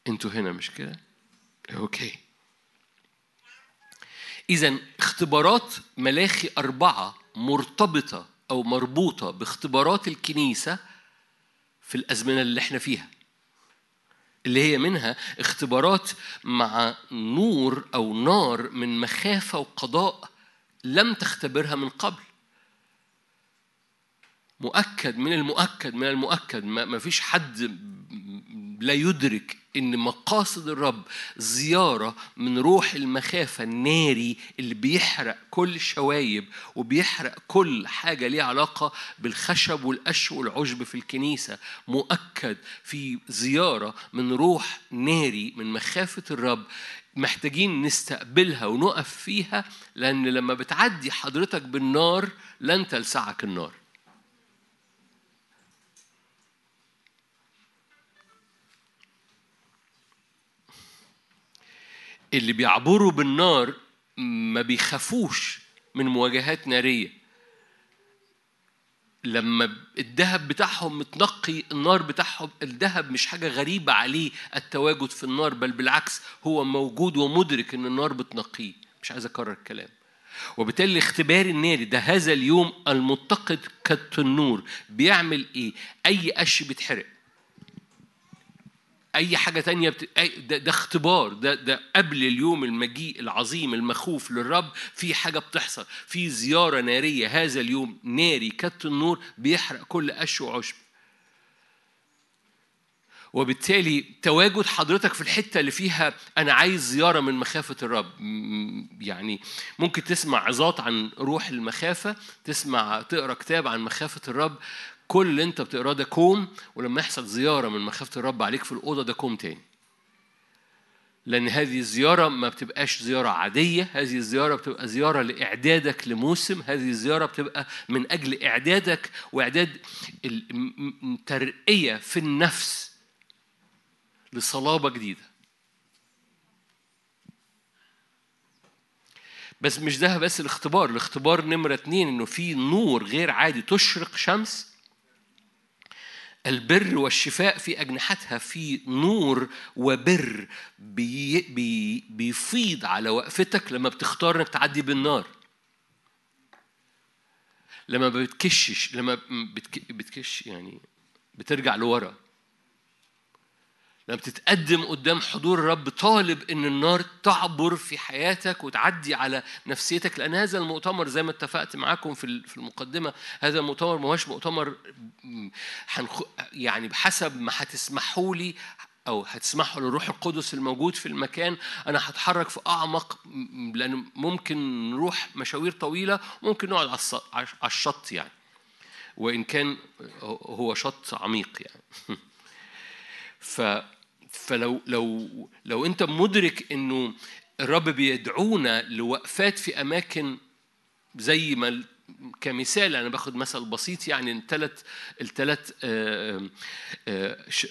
أنتوا هنا مش كده؟ أوكي. إذا اختبارات ملاخي أربعة مرتبطة أو مربوطة باختبارات الكنيسة في الأزمنة اللي إحنا فيها. اللي هي منها اختبارات مع نور أو نار من مخافة وقضاء لم تختبرها من قبل. مؤكد من المؤكد من المؤكد. ما فيش حد لا يدرك إن مقاصد الرب زيارة من روح المخافة الناري اللي بيحرق كل شوايب وبيحرق كل حاجة ليها علاقة بالخشب والقش والعشب في الكنيسة. مؤكد في زيارة من روح ناري من مخافة الرب محتاجين نستقبلها ونقف فيها لأن لما بتعدي حضرتك بالنار لن تلسعك النار. اللي بيعبروا بالنار ما بيخافوش من مواجهات نارية. لما الذهب بتاعهم متنقي النار بتاعهم الذهب مش حاجة غريبة عليه التواجد في النار بل بالعكس هو موجود ومدرك إن النار بتنقيه. مش عايز أكرر الكلام. وبالتالي الاختبار الناري ده هذا اليوم المتقد كالتنور. بيعمل إيه؟ أي قش بيتحرق. أي حاجة تانية بت... أي- ده, ده اختبار ده ده قبل اليوم المجيء العظيم المخوف للرب في حاجة بتحصل في زيارة نارية هذا اليوم ناري كت النور بيحرق كل قش وعشب. وبالتالي تواجد حضرتك في الحتة اللي فيها أنا عايز زيارة من مخافة الرب. يعني ممكن تسمع عظات عن روح المخافة تسمع تقرأ كتاب عن مخافة الرب كل اللي انت بتقراه ده كوم ولما يحصل زيارة من مخافة الرب عليك في الأوضة ده كوم تاني. لأن هذه الزيارة ما بتبقاش زيارة عادية هذه الزيارة بتبقى زيارة لإعدادك لموسم هذه الزيارة بتبقى من أجل إعدادك وإعداد الترقية في النفس لصلابة جديدة. بس مش ده بس الاختبار الاختبار نمرة اتنين إنه في نور غير عادي تشرق شمس البر والشفاء في أجنحتها في نور وبر بي بي بيفيض على وقفتك لما بتختار إنك تعدي بالنار. لما ما بتكشش لما بتك بتكش يعني بترجع لورا. لما بتتقدم قدام حضور الرب طالب إن النار تعبر في حياتك وتعدي على نفسيتك لأن هذا المؤتمر زي ما اتفقت معاكم في ال- في المقدمة هذا المؤتمر ما هوش مؤتمر يعني بحسب ما هتسمحوا لي أو هتسمحوا للروح القدس الموجود في المكان أنا هتحرك في أعمق لأن ممكن نروح مشاوير طويلة ممكن نقعد على الشط يعني. وإن كان هو شط عميق يعني. [laughs] ف فلو لو لو انت مدرك انه الرب بيدعونا لوقفات في أماكن زي ما ال- كمثال أنا باخد مثل بسيط يعني الثلاث الثلاث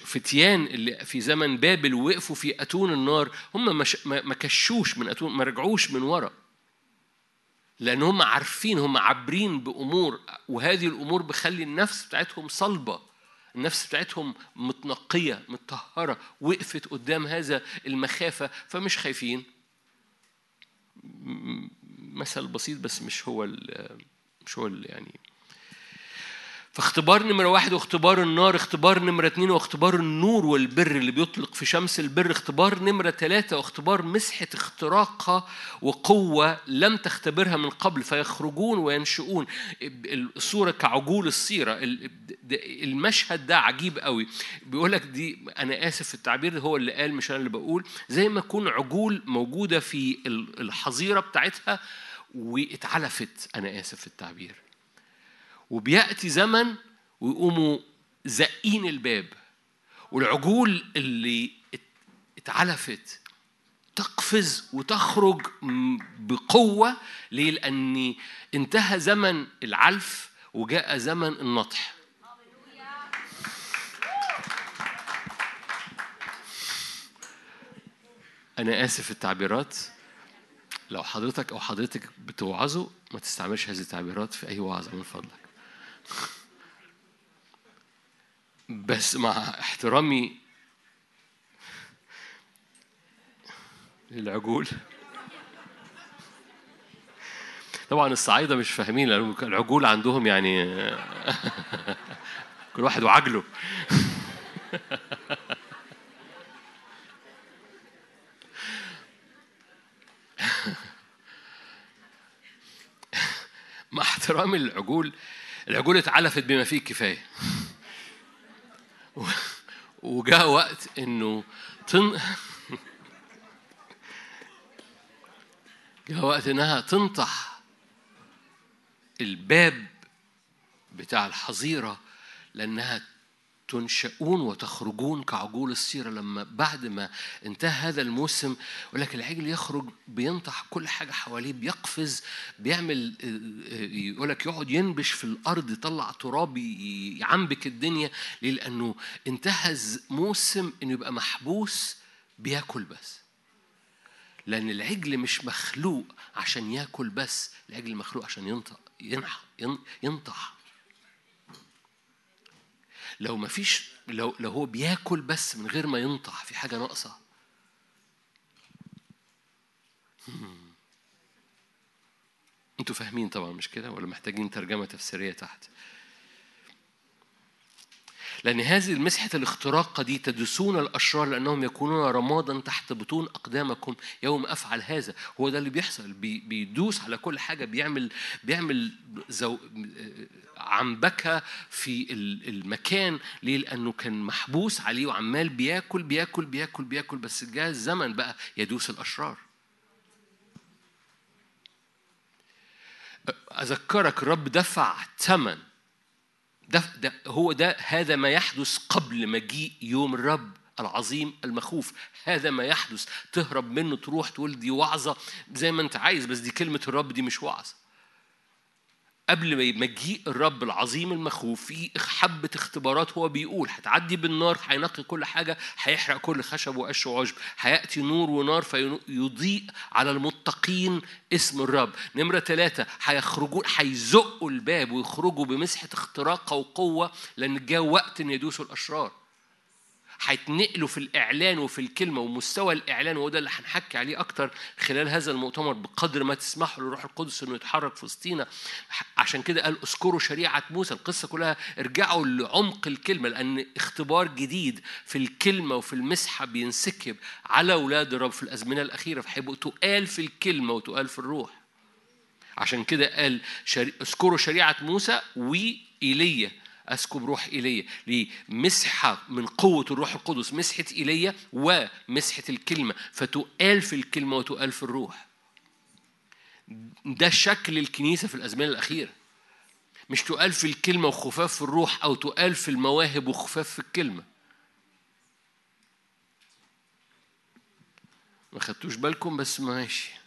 فتيان اللي في زمن بابل وقفوا في أتون النار هم ما كشوش من أتون ما رجعوش من ورا. لأن هم عارفين هم عابرين بأمور وهذه الأمور بخلي النفس بتاعتهم صلبة. النفس بتاعتهم متنقية متطهرة وقفت قدام هذا المخافة فمش خايفين. مثل بسيط بس مش هو مش هو يعني فاختبار نمرة واحد واختبار النار اختبار نمرة اتنين واختبار النور والبر اللي بيطلق في شمس البر اختبار نمرة ثلاثة واختبار مسحة اختراقها وقوة لم تختبرها من قبل فيخرجون وينشؤون الصورة كعجول الصيرة ال- د- المشهد ده عجيب قوي. بيقول لك دي أنا آسف في التعبير هو اللي قال مش أنا اللي بقول. زي ما يكون عجول موجودة في ال- الحظيرة بتاعتها واتعلفت أنا آسف في التعبير. وبيأتي زمن ويقوموا زقين الباب. والعجول اللي ات- اتعلفت تقفز وتخرج بقوة ليه؟ لأن انتهى زمن العلف وجاء زمن النطح. أنا آسف التعبيرات. لو حضرتك أو حضرتك بتوعظوا ما تستعملش هذه التعبيرات في أي وعظة من فضلك. بس مع احترامي للعجول. طبعا الصعايدة مش فاهمين لأن العجول عندهم يعني [laughs] كل واحد وعجله. [laughs] مع احترامي للعجول العجول اتعلفت بما فيه الكفاية. و- وجاء وقت انه تن جاء وقت انها تنطح الباب بتاع الحظيرة لأنها تنشؤون وتخرجون كعجول السيرة لما بعد ما انتهى هذا الموسم يقول لك العجل يخرج بينطح كل حاجة حواليه بيقفز بيعمل يقول لك يقعد ينبش في الأرض يطلع تراب يعنبك الدنيا. ليه؟ لأنه انتهى موسم إنه يبقى محبوس بياكل بس. لأن العجل مش مخلوق عشان ياكل بس العجل مخلوق عشان ينطح ينح ين- ينطح. لو ما فيش لو لو هو بياكل بس من غير ما ينطح في حاجة ناقصة. أنتوا فاهمين طبعا مش كده ولا محتاجين ترجمة تفسيرية تحت لأن هذه المسحة الاختراقة دي تدسون الأشرار لأنهم يكونون رمادا تحت بطون أقدامكم. يوم أفعل هذا هو ده اللي بيحصل. بي بيدوس على كل حاجة بيعمل بيعمل زو عنبكة في ال- المكان. ليه؟ لأنه كان محبوس عليه وعمال بياكل بياكل بياكل بياكل. بس جاء الزمن بقى يدوس الأشرار. أذكرك الرب دفع ثمن. ده, ده هو ده هذا ما يحدث قبل مجيء يوم الرب العظيم المخوف. هذا ما يحدث. تهرب منه تروح تقول دي وعظة. زي ما انت عايز بس دي كلمة الرب دي مش وعظة. قبل ما مجيء الرب العظيم المخوف في حبة اختبارات هو بيقول هتعدي بالنار هينقي كل حاجة هيحرق كل خشب وقش وعشب هيأتي نور ونار فيضيء على المتقين اسم الرب. نمرة ثلاثة هيخرجوا هيزقوا الباب ويخرجوا بمسحة اختراق وقوة لأن جاء وقت إن يدوسوا الأشرار. هيتنقلوا في الإعلان وفي الكلمة ومستوى الإعلان وهو ده اللي هنحكي عليه أكتر خلال هذا المؤتمر بقدر ما تسمحوا للروح القدس إنه يتحرك في وسطينا عشان كده قال اذكروا شريعة موسى. القصة كلها ارجعوا لعمق الكلمة لأن اختبار جديد في الكلمة وفي المسحة بينسكب على أولاد الرب في الأزمنة الأخيرة. فهيبقوا تقال في الكلمة وتقال في الروح. عشان كده قال. اذكروا شريعة موسى وإيليا. أسكب روح إيليا لمسحة من قوة الروح القدس مسحة إيليا ومسحة الكلمة فتقال في الكلمة وتقال في الروح. ده شكل الكنيسة في الأزمان الأخيرة مش تقال في الكلمة وخفاف في الروح أو تقال في المواهب وخفاف في الكلمة. ما خدتوش بالكم؟ بس ماشي.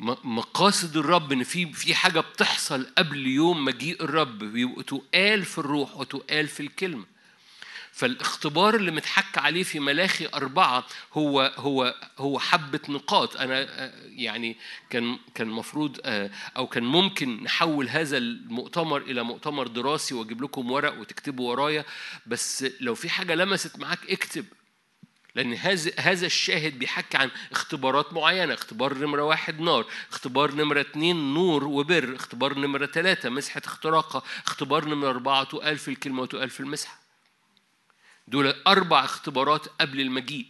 مقاصد الرب إن في في حاجة بتحصل قبل يوم مجيء الرب بيبقوا تقال في الروح وتقال في الكلمة. فالاختبار اللي متحكى عليه في ملاخي أربعة هو هو هو حبة نقاط. أنا آه، يعني كان كان المفروض أو كان ممكن نحول هذا المؤتمر إلى مؤتمر دراسي وأجيب لكم ورق وتكتبوا ورايا. بس لو في حاجة لمست معاك اكتب. لأن هذا هذا الشاهد بيحكي عن اختبارات معينة، اختبار نمرة واحد نار، اختبار نمرة اتنين نور وبر، اختبار نمرة ثلاثة مسحة اختراقة، اختبار نمرة أربعة تقال في الكلمة وتقال في المسحة. دول أربع اختبارات قبل المجيء.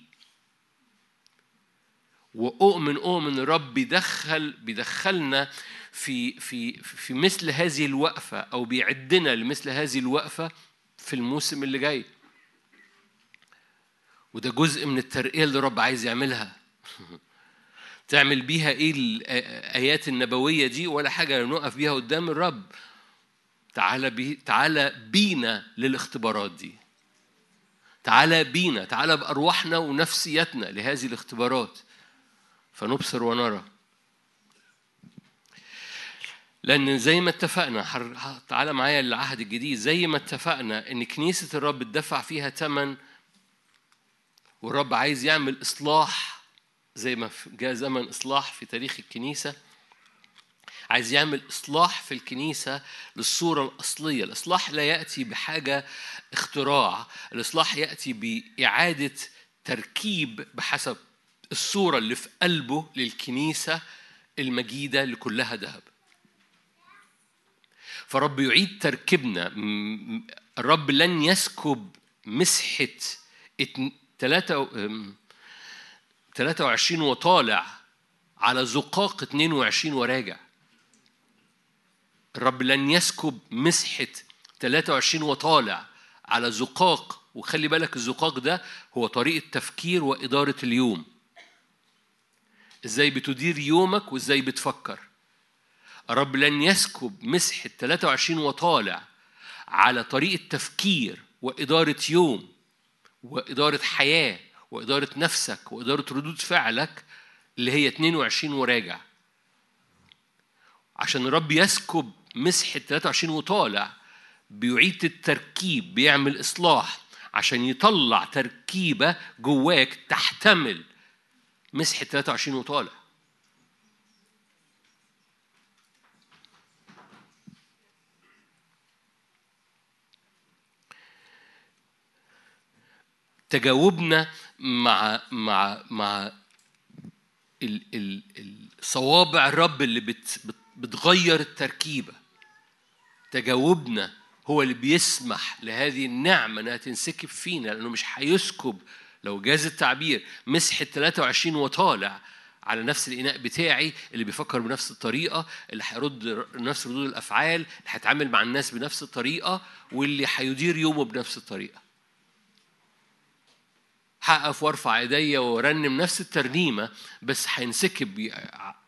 وأؤمن أؤمن الرب بيدخل بيدخلنا في في في مثل هذه الوقفة أو بيعدنا لمثل هذه الوقفة في الموسم اللي جاي. وده جزء من الترقية اللي الرب عايز يعملها. تعمل بيها إيه الآيات النبوية دي؟ ولا حاجة نقف بيها قدام الرب. تعالى بي تعالى بينا للاختبارات دي. تعالى بينا تعالى بأرواحنا ونفسيتنا لهذه الاختبارات. فنبصر ونرى. لأن زي ما اتفقنا تعالى معايا للعهد الجديد. زي ما اتفقنا إن كنيسة الرب اتدفع فيها ثمن والرب عايز يعمل إصلاح زي ما جاء زمن إصلاح في تاريخ الكنيسة. عايز يعمل إصلاح في الكنيسة للصورة الأصلية. الإصلاح لا يأتي بحاجة اختراع. الإصلاح يأتي بإعادة تركيب بحسب الصورة اللي في قلبه للكنيسة المجيدة اللي كلها ذهب. فرب يعيد تركيبنا. الرب لن يسكب مسحة 23 وطالع على زقاق 22 وراجع. الرب لن يسكب مسحة 23 وطالع على زقاق وخلي بالك الزقاق ده هو طريقة تفكير وإدارة اليوم. إزاي بتدير يومك وإزاي بتفكر. الرب لن يسكب مسحة 23 وطالع على طريقة تفكير وإدارة يوم. وإدارة حياة وإدارة نفسك وإدارة ردود فعلك اللي هي 22 وراجع. عشان الرب يسكب مسحة 23 وطالع بيعيد التركيب بيعمل إصلاح عشان يطلع تركيبة جواك تحتمل مسحة 23 وطالع. تجاوبنا مع مع مع ال ال الصوابع الرب اللي بت بت بتغير التركيبة. تجاوبنا هو اللي بيسمح لهذه النعمة إنها تنسكب فينا لأنه مش هيسكب. لو جاز التعبير مسحه 23 وطالع على نفس الإناء بتاعي اللي بيفكر بنفس الطريقة اللي هيرد نفس ردود الأفعال اللي هيتعامل مع الناس بنفس الطريقة واللي هيدير يومه بنفس الطريقة. هقف وارفع ايديا وارنم نفس الترنيمة بس هينسكب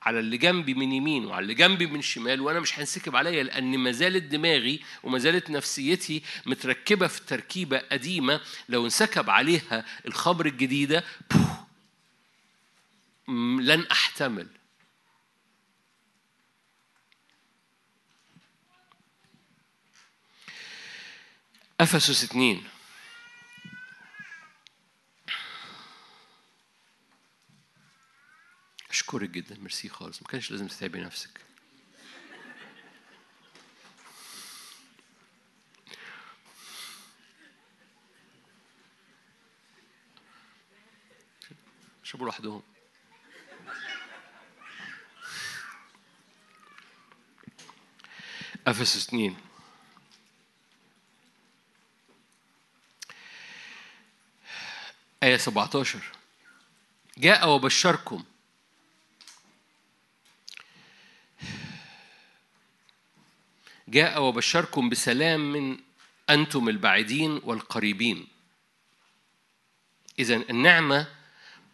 على اللي جنبي من يمين وعلى اللي جنبي من شمال وأنا مش هينسكب عليا لأن ما زالت دماغي وما زالت نفسيتي متركبة في تركيبة قديمة لو انسكب عليها الخبر الجديدة لن أحتمل. أفسس اثنين أشكرك جدا. ميرسي خالص. ما كانش لازم تتعبي نفسك. شربوا لوحدهم. أفسس اثنين. آية 17 جاء وبشركم جاء وبشركم بسلام من أنتم البعيدين والقريبين. إذا النعمة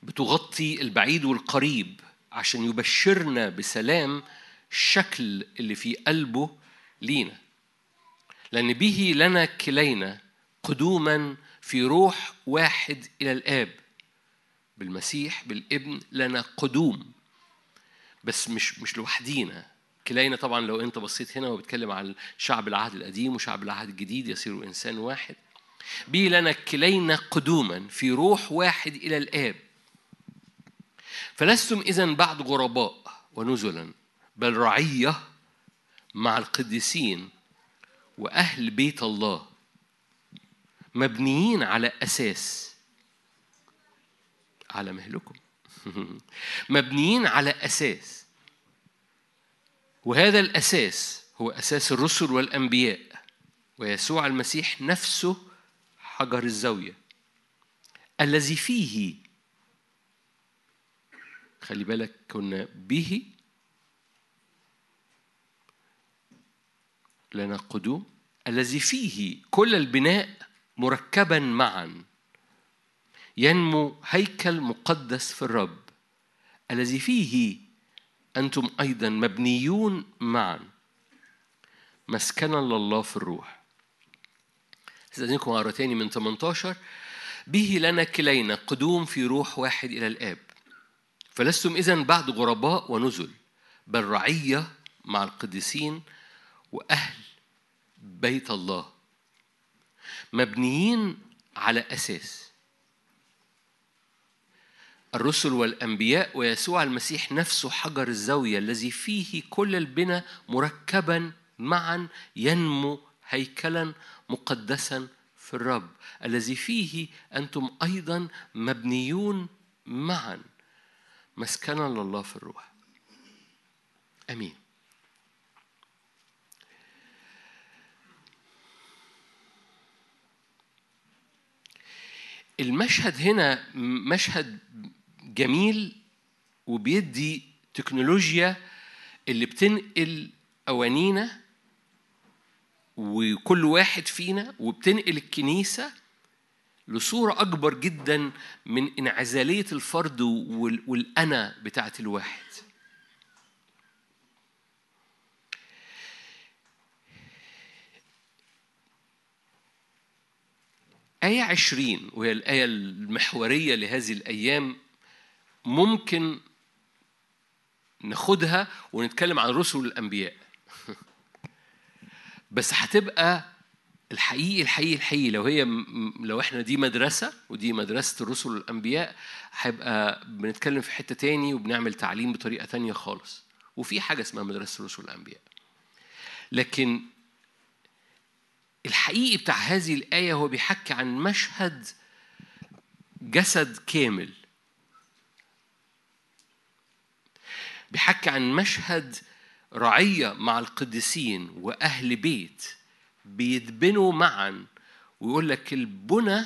بتغطي البعيد والقريب عشان يبشرنا بسلام الشكل اللي في قلبه لينا. لأن به لنا كلينا قدوما في روح واحد إلى الآب. بالمسيح بالابن لنا قدوم بس مش مش لوحدينا. كلينا طبعا لو أنت بصيت هنا هو بيتكلم عن شعب العهد القديم وشعب العهد الجديد يصير إنسان واحد. به لنا كلينا قدوما في روح واحد إلى الآب. فلستم اذا بعد غرباء ونزلا بل رعية مع القديسين وأهل بيت الله مبنيين على أساس. على مهلكم. [laughs] مبنيين على أساس. وهذا الأساس هو أساس الرسل والأنبياء ويسوع المسيح نفسه حجر الزاوية. الذي فيه خلي بالك كنا به لنا قدوم. الذي فيه كل البناء مركبا معا. ينمو هيكل مقدس في الرب. الذي فيه أنتم أيضا مبنيون معا. مسكنا لله في الروح. استاذنكم أقرأ تاني من 18 به لنا كلينا قدوم في روح واحد إلى الآب. فلستم إذن بعد غرباء ونزل. بل رعية مع القديسين وأهل بيت الله. مبنيين على أساس. الرسل والأنبياء ويسوع المسيح نفسه حجر الزاوية الذي فيه كل البنى مركبا معا ينمو هيكلا مقدسا في الرب الذي فيه أنتم أيضا مبنيون معا. مسكنا لله في الروح. آمين. المشهد هنا مشهد جميل وبيدي تكنولوجيا اللي بتنقل قوانينا وكل واحد فينا وبتنقل الكنيسة لصورة أكبر جدا من انعزالية الفرد وال- والأنا بتاعت الواحد. آية عشرين وهي الآية المحورية لهذه الأيام ممكن ناخدها ونتكلم عن رسل الأنبياء. [laughs] بس هتبقى الحقيقي الحقيقي الحقيقي. لو هي لو إحنا دي مدرسة ودي مدرسة الرسل والأنبياء هيبقى بنتكلم في حتة تاني وبنعمل تعليم بطريقة تانية خالص. وفي حاجة اسمها مدرسة الرسل والأنبياء لكن الحقيقي بتاع هذه الآية هو بيحكي عن مشهد جسد كامل. بيحكي عن مشهد رعية مع القديسين وأهل بيت بيتبنوا معا ويقول لك البنى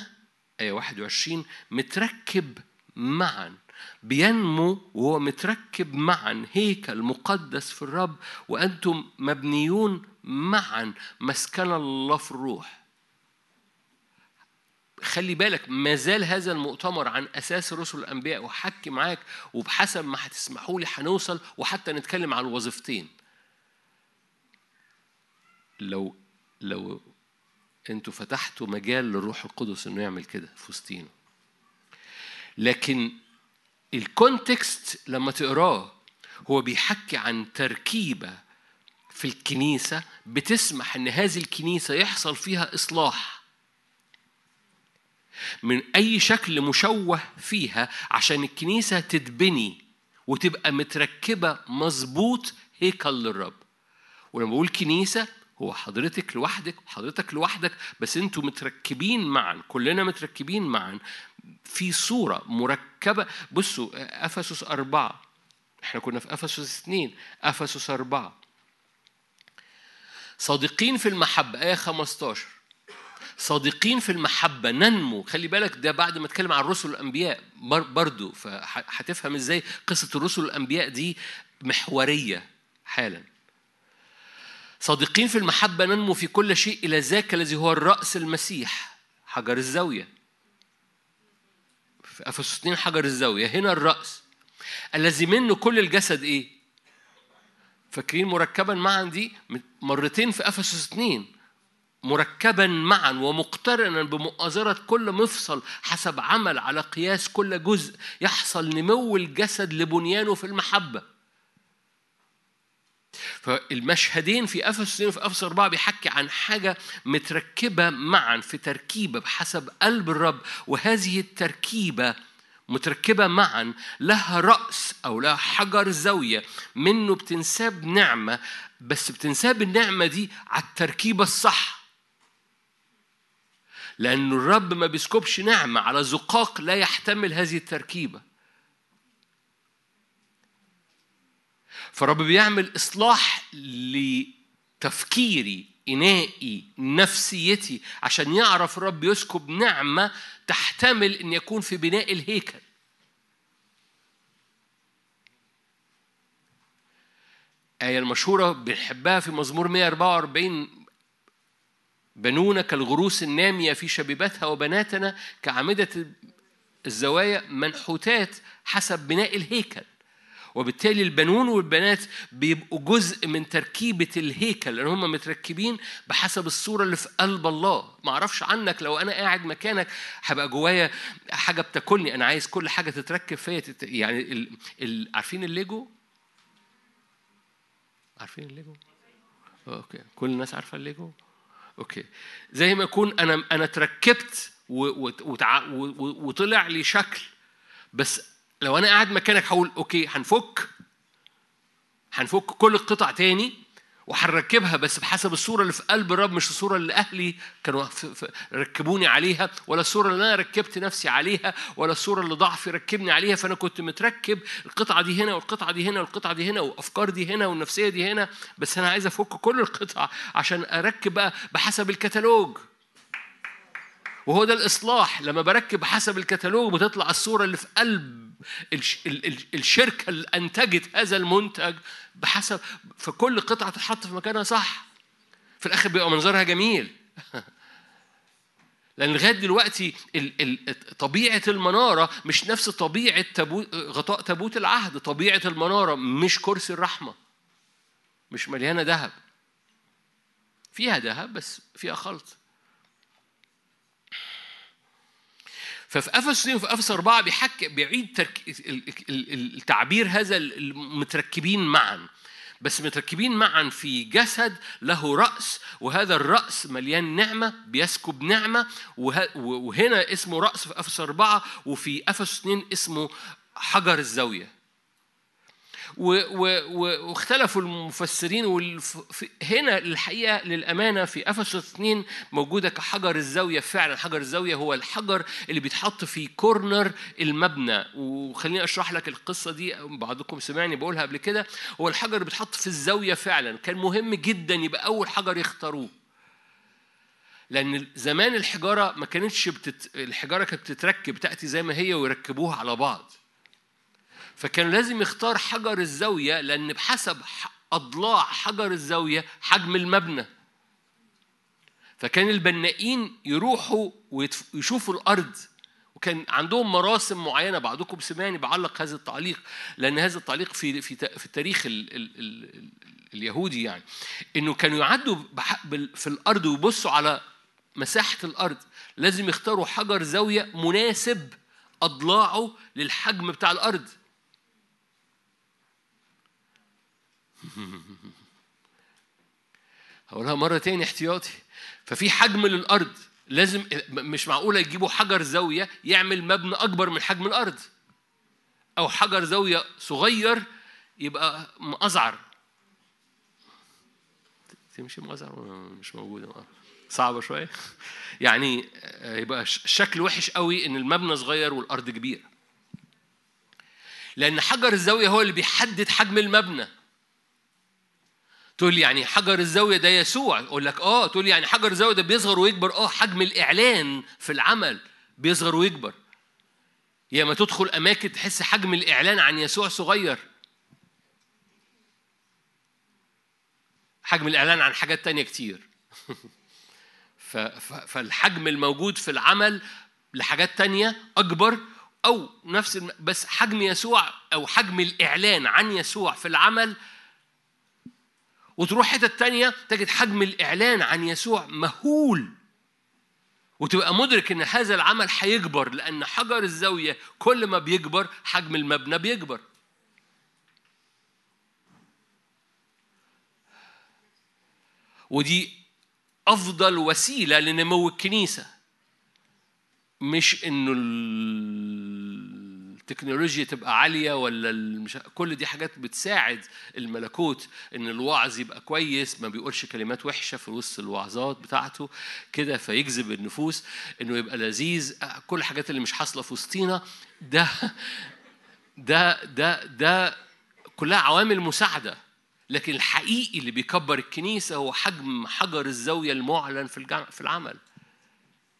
آية 21 متركب معا بينمو وهو متركب معا هيكل مقدس في الرب وأنتم مبنيون معا مسكن الله في الروح. خلي بالك ما زال هذا المؤتمر عن أساس رسل الأنبياء وحكي معاك وبحسب ما هتسمحوا لي هنوصل وحتى نتكلم عن الوظيفتين لو لو أنتوا فتحتوا مجال للروح القدس إنه يعمل كده في وسطينا. لكن الكونتكست لما تقراه هو بيحكي عن تركيبة في الكنيسة بتسمح إن هذه الكنيسة يحصل فيها إصلاح. من أي شكل مشوه فيها عشان الكنيسة تتبني وتبقى متركبة مظبوط هيكل للرب. ولما بقول كنيسة هو حضرتك لوحدك وحضرتك لوحدك بس أنتوا متركبين معا كلنا متركبين معا في صورة مركبة. بصوا أفسس أربعة. إحنا كنا في أفسس اثنين أفسس أربعة. صادقين في المحبة آية 15 صادقين في المحبة ننمو. خلي بالك ده بعد ما اتكلم عن الرسل الأنبياء بر- برضو. فهتفهم إزاي قصة الرسل الأنبياء دي محورية حالا. صادقين في المحبة ننمو في كل شيء إلى ذاك الذي هو الرأس المسيح حجر الزاوية. في أفسس 2 حجر الزاوية هنا الرأس. الذي منه كل الجسد إيه؟ فاكرين مركبا معا دي؟ مرتين في أفسس 2 مركبا معا ومقترنا بمؤازرة كل مفصل حسب عمل على قياس كل جزء يحصل نمو الجسد لبنيانه في المحبة. فالمشهدين في 2 وفي افسس 4 بيحكي عن حاجة متركبة معا في تركيبة بحسب قلب الرب وهذه التركيبة متركبة معا لها رأس أو لها حجر زاوية. منه بتنساب نعمة بس بتنساب النعمة دي على التركيبة الصح. لأن الرب ما بيسكبش نعمة على زقاق لا يحتمل هذه التركيبة. فالرب بيعمل إصلاح لتفكيري إنائي نفسيتي عشان يعرف الرب يسكب نعمة تحتمل أن يكون في بناء الهيكل. آية المشهورة بنحبها في مزمور 144 بنونا كالغروس النامية في شبيبتها وبناتنا كأعمدة الزوايا منحوتات حسب بناء الهيكل وبالتالي البنون والبنات بيبقوا جزء من تركيبة الهيكل لأن هم متركبين بحسب الصورة اللي في قلب الله ما أعرفش عنك لو أنا قاعد مكانك هبقى جوايا حاجة بتاكلني أنا عايز كل حاجة تتركب فيا تت... يعني ال... ال... عارفين الليجو؟ عارفين ال Lego؟ okay كل الناس عارفة ال Lego؟ okay زي ما يكون أنا أنا اتركبت. وطلع لي شكل بس لو أنا قاعد مكانك هقول okay هنفك هنفك كل القطع تاني وهنركبها بس بحسب الصورة اللي في قلب الرب مش الصورة اللي أهلي كانوا ركبوني عليها ولا الصورة اللي أنا ركبت نفسي عليها ولا الصورة اللي ضعفي ركبني عليها. فأنا كنت متركب القطعة دي هنا والقطعة دي هنا والقطعة دي هنا وافكار دي هنا والنفسية دي هنا. بس أنا عايز أفك كل القطع عشان أركب بقى بحسب الكتالوج. وهو ده الإصلاح. لما بركب بحسب الكتالوج بتطلع الصورة اللي في قلب الشركة اللي أنتجت هذا المنتج بحسب فكل قطعة تتحط في مكانها صح. في الآخر بيبقى منظرها جميل. [laughs] لأن لغاية دلوقتي ال ال طبيعة المنارة مش نفس طبيعة تابو غطاء تابوت العهد. طبيعة المنارة مش كرسي الرحمة مش مليانة ذهب. فيها ذهب بس فيها خلط. ففي أفسس 2 وفي أفسس 4 بيحكي بيعيد ترك... التعبير هذا المتركبين معا بس متركبين معا في جسد له رأس وهذا الرأس مليان نعمة بيسكب نعمة وه... وهنا اسمه رأس في أفسس أربعة وفي أفسس اثنين اسمه حجر الزاوية. واختلفوا المفسرين. هنا الحقيقة للأمانة في افسس 2 موجودة كحجر الزاوية. فعلا حجر الزاوية هو الحجر اللي بيتحط في كورنر المبنى. وخليني أشرح لك القصة دي. بعضكم سمعني بقولها قبل كده. هو الحجر اللي بيتحط في الزاوية فعلا كان مهم جدا يبقى أول حجر يختاروه. لأن زمان الحجارة ما كانتش بتت... الحجارة كانت بتتركب تأتي زي ما هي ويركبوها على بعض. فكان لازم يختار حجر الزاوية لأن بحسب أضلاع حجر الزاوية حجم المبنى. فكان البنائين يروحوا ويشوفوا الأرض. وكان عندهم مراسم معينة بعضكم سمعني بعلق هذا التعليق لأن هذا التعليق في في في التاريخ ال ال ال ال اليهودي يعني. إنه كانوا يعدوا في الأرض ويبصوا على مساحة الأرض لازم يختاروا حجر زاوية مناسب أضلاعه للحجم بتاع الأرض. [laughs] هقولها مرة تاني احتياطي. ففي حجم للأرض. لازم مش معقولة يجيبوا حجر زاوية يعمل مبنى أكبر من حجم الأرض. أو حجر زاوية صغير يبقى مأزعر تمشي مأزعر مش موجودة صعبة شوية. [laughs] يعني يبقى الشكل وحش قوي إن المبنى صغير والأرض كبيرة. لأن حجر الزاوية هو اللي بيحدد حجم المبنى. تقول لي يعني حجر الزاوية ده يسوع. أقول لك آه تقول لي يعني حجر الزاوية ده بيصغر ويكبر. آه حجم الإعلان في العمل بيصغر ويكبر. يا ما تدخل أماكن تحس حجم الإعلان عن يسوع صغير. حجم الإعلان عن حاجات تانية كتير. [laughs] فالحجم الموجود في العمل لحاجات تانية أكبر أو نفس. بس حجم يسوع أو حجم الإعلان عن يسوع في العمل وتروح حتة تانية تجد حجم الإعلان عن يسوع مهول. وتبقى مدرك إن هذا العمل هيكبر لأن حجر الزاوية كل ما بيكبر حجم المبنى بيكبر. ودي أفضل وسيلة لنمو الكنيسة. مش إنه التكنولوجيا تبقى عالية ولا المش... كل دي حاجات بتساعد الملكوت إن الوعظ يبقى كويس ما بيقولش كلمات وحشة في وسط الوعظات بتاعته كده فيجذب النفوس إنه يبقى لذيذ. كل الحاجات اللي مش حاصلة في وسطينا ده ده ده ده كلها عوامل مساعدة. لكن الحقيقي اللي بيكبر الكنيسة هو حجم حجر الزاوية المعلن في العمل.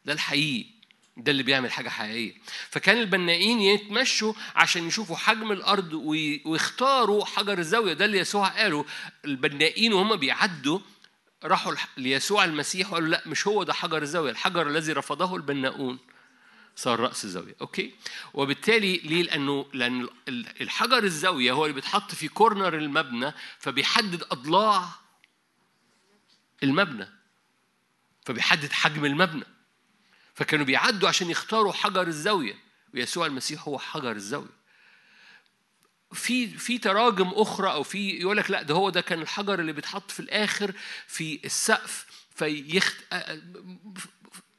ده الحقيقي. ده اللي بيعمل حاجة حقيقية. فكان البنائين يتمشوا عشان يشوفوا حجم الأرض وي- ويختاروا حجر الزاوية. ده اللي يسوع قاله. البنائين وهم بيعدوا راحوا ليسوع المسيح وقالوا لا مش هو ده حجر الزاوية. الحجر الذي رفضه البناؤون صار رأس الزاوية. أوكي؟ وبالتالي ليه؟ لأنه لأن ال- الحجر الزاوية هو اللي بيتحط في كورنر المبنى فبيحدد أضلاع المبنى. فبيحدد حجم المبنى. فكانوا بيعدوا عشان يختاروا حجر الزاوية. ويسوع المسيح هو حجر الزاوية. في في تراجم أخرى أو في يقول لك لا ده هو ده كان الحجر اللي بيتحط في الآخر في السقف. فيخت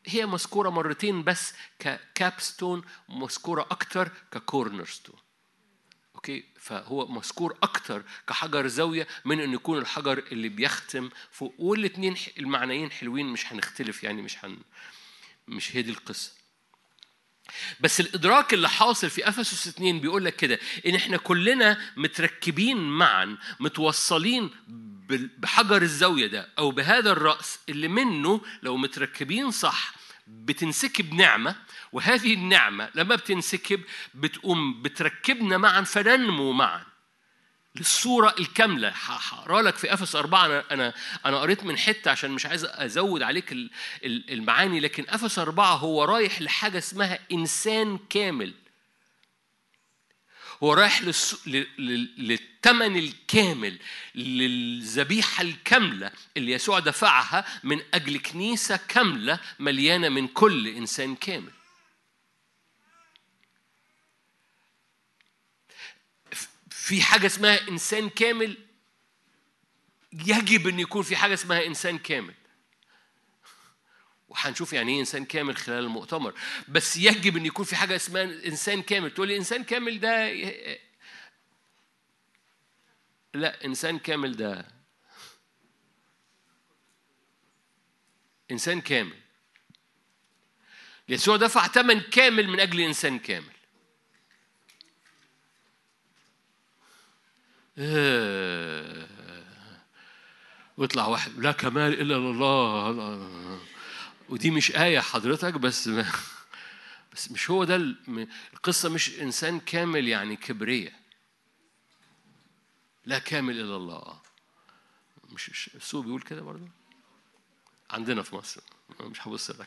هي مذكورة مرتين بس ك capstone مذكورة أكتر ك cornerstone okay؟ فهو مذكور أكتر كحجر زاوية من انه يكون الحجر اللي بيختم فوق. والاثنين المعنيين حلوين مش هنختلف يعني مش هن مش هي دي القصة. بس الإدراك اللي حاصل في أفسس 2 بيقول لك كده إن إحنا كلنا متركبين معا متوصلين بحجر الزاوية ده أو بهذا الرأس اللي منه لو متركبين صح بتنسكب نعمة وهذه النعمة لما بتنسكب بتقوم بتركبنا معا فننمو معا. للصورة الكاملة. هقرا لك في افس أربعة. أنا أنا أنا قريت من حتة عشان مش عايز أزود عليك ال- ال- المعاني لكن افس أربعة هو رايح لحاجة اسمها إنسان كامل. هو رايح للثمن الكامل للذبيحة الكاملة اللي يسوع دفعها من أجل كنيسة كاملة مليانة من كل إنسان كامل. في حاجة اسمها إنسان كامل. يجب أن يكون في حاجة اسمها إنسان كامل. وهنشوف يعني إيه إنسان كامل خلال المؤتمر. بس يجب أن يكون في حاجة اسمها إنسان كامل. تقول لي إنسان كامل ده لا إنسان كامل ده إنسان كامل. يسوع دفع ثمن كامل من أجل إنسان كامل. آه. ويطلع واحد لا كمال إلا لله. ودي مش آية حضرتك بس بس مش هو ده القصة مش إنسان كامل يعني كبرية. لا كامل إلا الله. مش- السوق بيقول كده برضه؟ عندنا في مصر. مش هبص لك.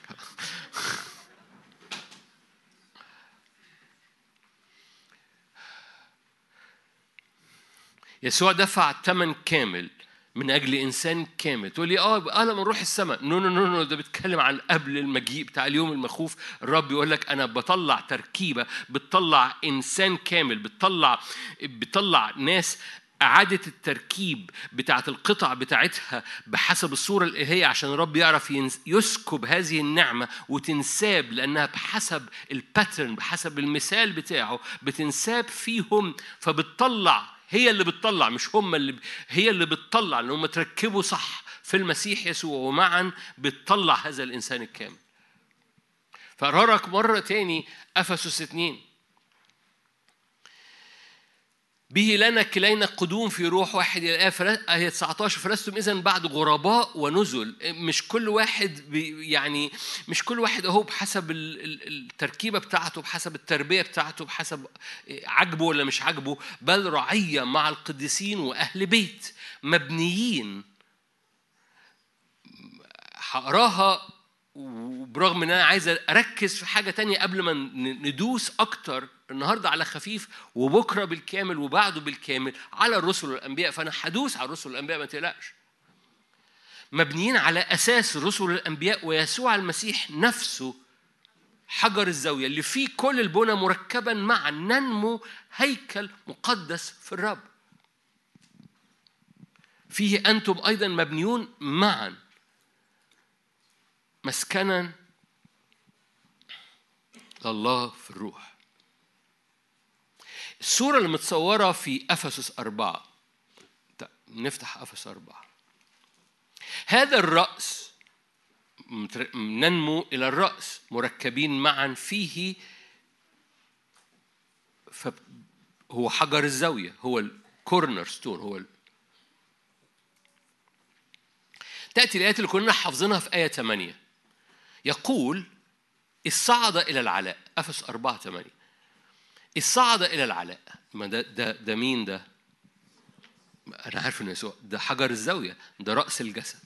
يسوع دفع ثمن كامل من أجل إنسان كامل. تقول لي آه أنا من روح السماء. no no no no ده بيتكلم عن قبل المجيء بتاع اليوم المخوف. الرب يقول لك أنا بطلع تركيبة بتطلع إنسان كامل بتطلع بتطلع ناس إعادة التركيب بتاعة القطع بتاعتها بحسب الصورة الإلهية عشان الرب يعرف يسكب هذه النعمة وتنساب لأنها بحسب ال pattern بحسب المثال بتاعه بتنساب فيهم فبتطلع هي اللي بتطلع مش هم اللي هي اللي بتطلع ان هم تركبوا صح في المسيح يسوع ومعا بتطلع هذا الإنسان الكامل. فأرارك مرة تاني أفسس اتنين به لنا كلينا قدوم في روح واحد. الآب فلا- آية 19 فلستم إذا بعد غرباء ونزل. مش كل واحد بي يعني مش كل واحد أهو بحسب ال- ال- التركيبة بتاعته بحسب التربية بتاعته بحسب عجبه ولا مش عجبه بل رعية مع القديسين وأهل بيت مبنيين. هقراها وبرغم إن أنا عايز أركز في حاجة تانية قبل ما ندوس أكتر النهارده على خفيف وبكرة بالكامل وبعده بالكامل على الرسل والأنبياء. فأنا هدوس على الرسل والأنبياء ما تقلقش. مبنيين على أساس الرسل والانبياء ويسوع المسيح نفسه حجر الزاوية اللي فيه كل البنى مركبا معا ننمو هيكل مقدس في الرب. فيه أنتم أيضا مبنيون معا. مسكنا لله في الروح. الصورة اللي متصورة في أفسس أربعة. طيب، نفتح أفسس أربعة. هذا الرأس ننمو إلى الرأس مركبين معا فيه. هو حجر الزاوية هو الكورنر ستون هو ال... تأتي الآيات اللي كنا حافظينها في آية 8 يقول إذ صعد إلى العلاء. أفس 4 8 إذ صعد إلى العلاء. ما ده ده ده مين ده؟ أنا عارف إن يسوع. ده حجر الزاوية. ده رأس الجسد.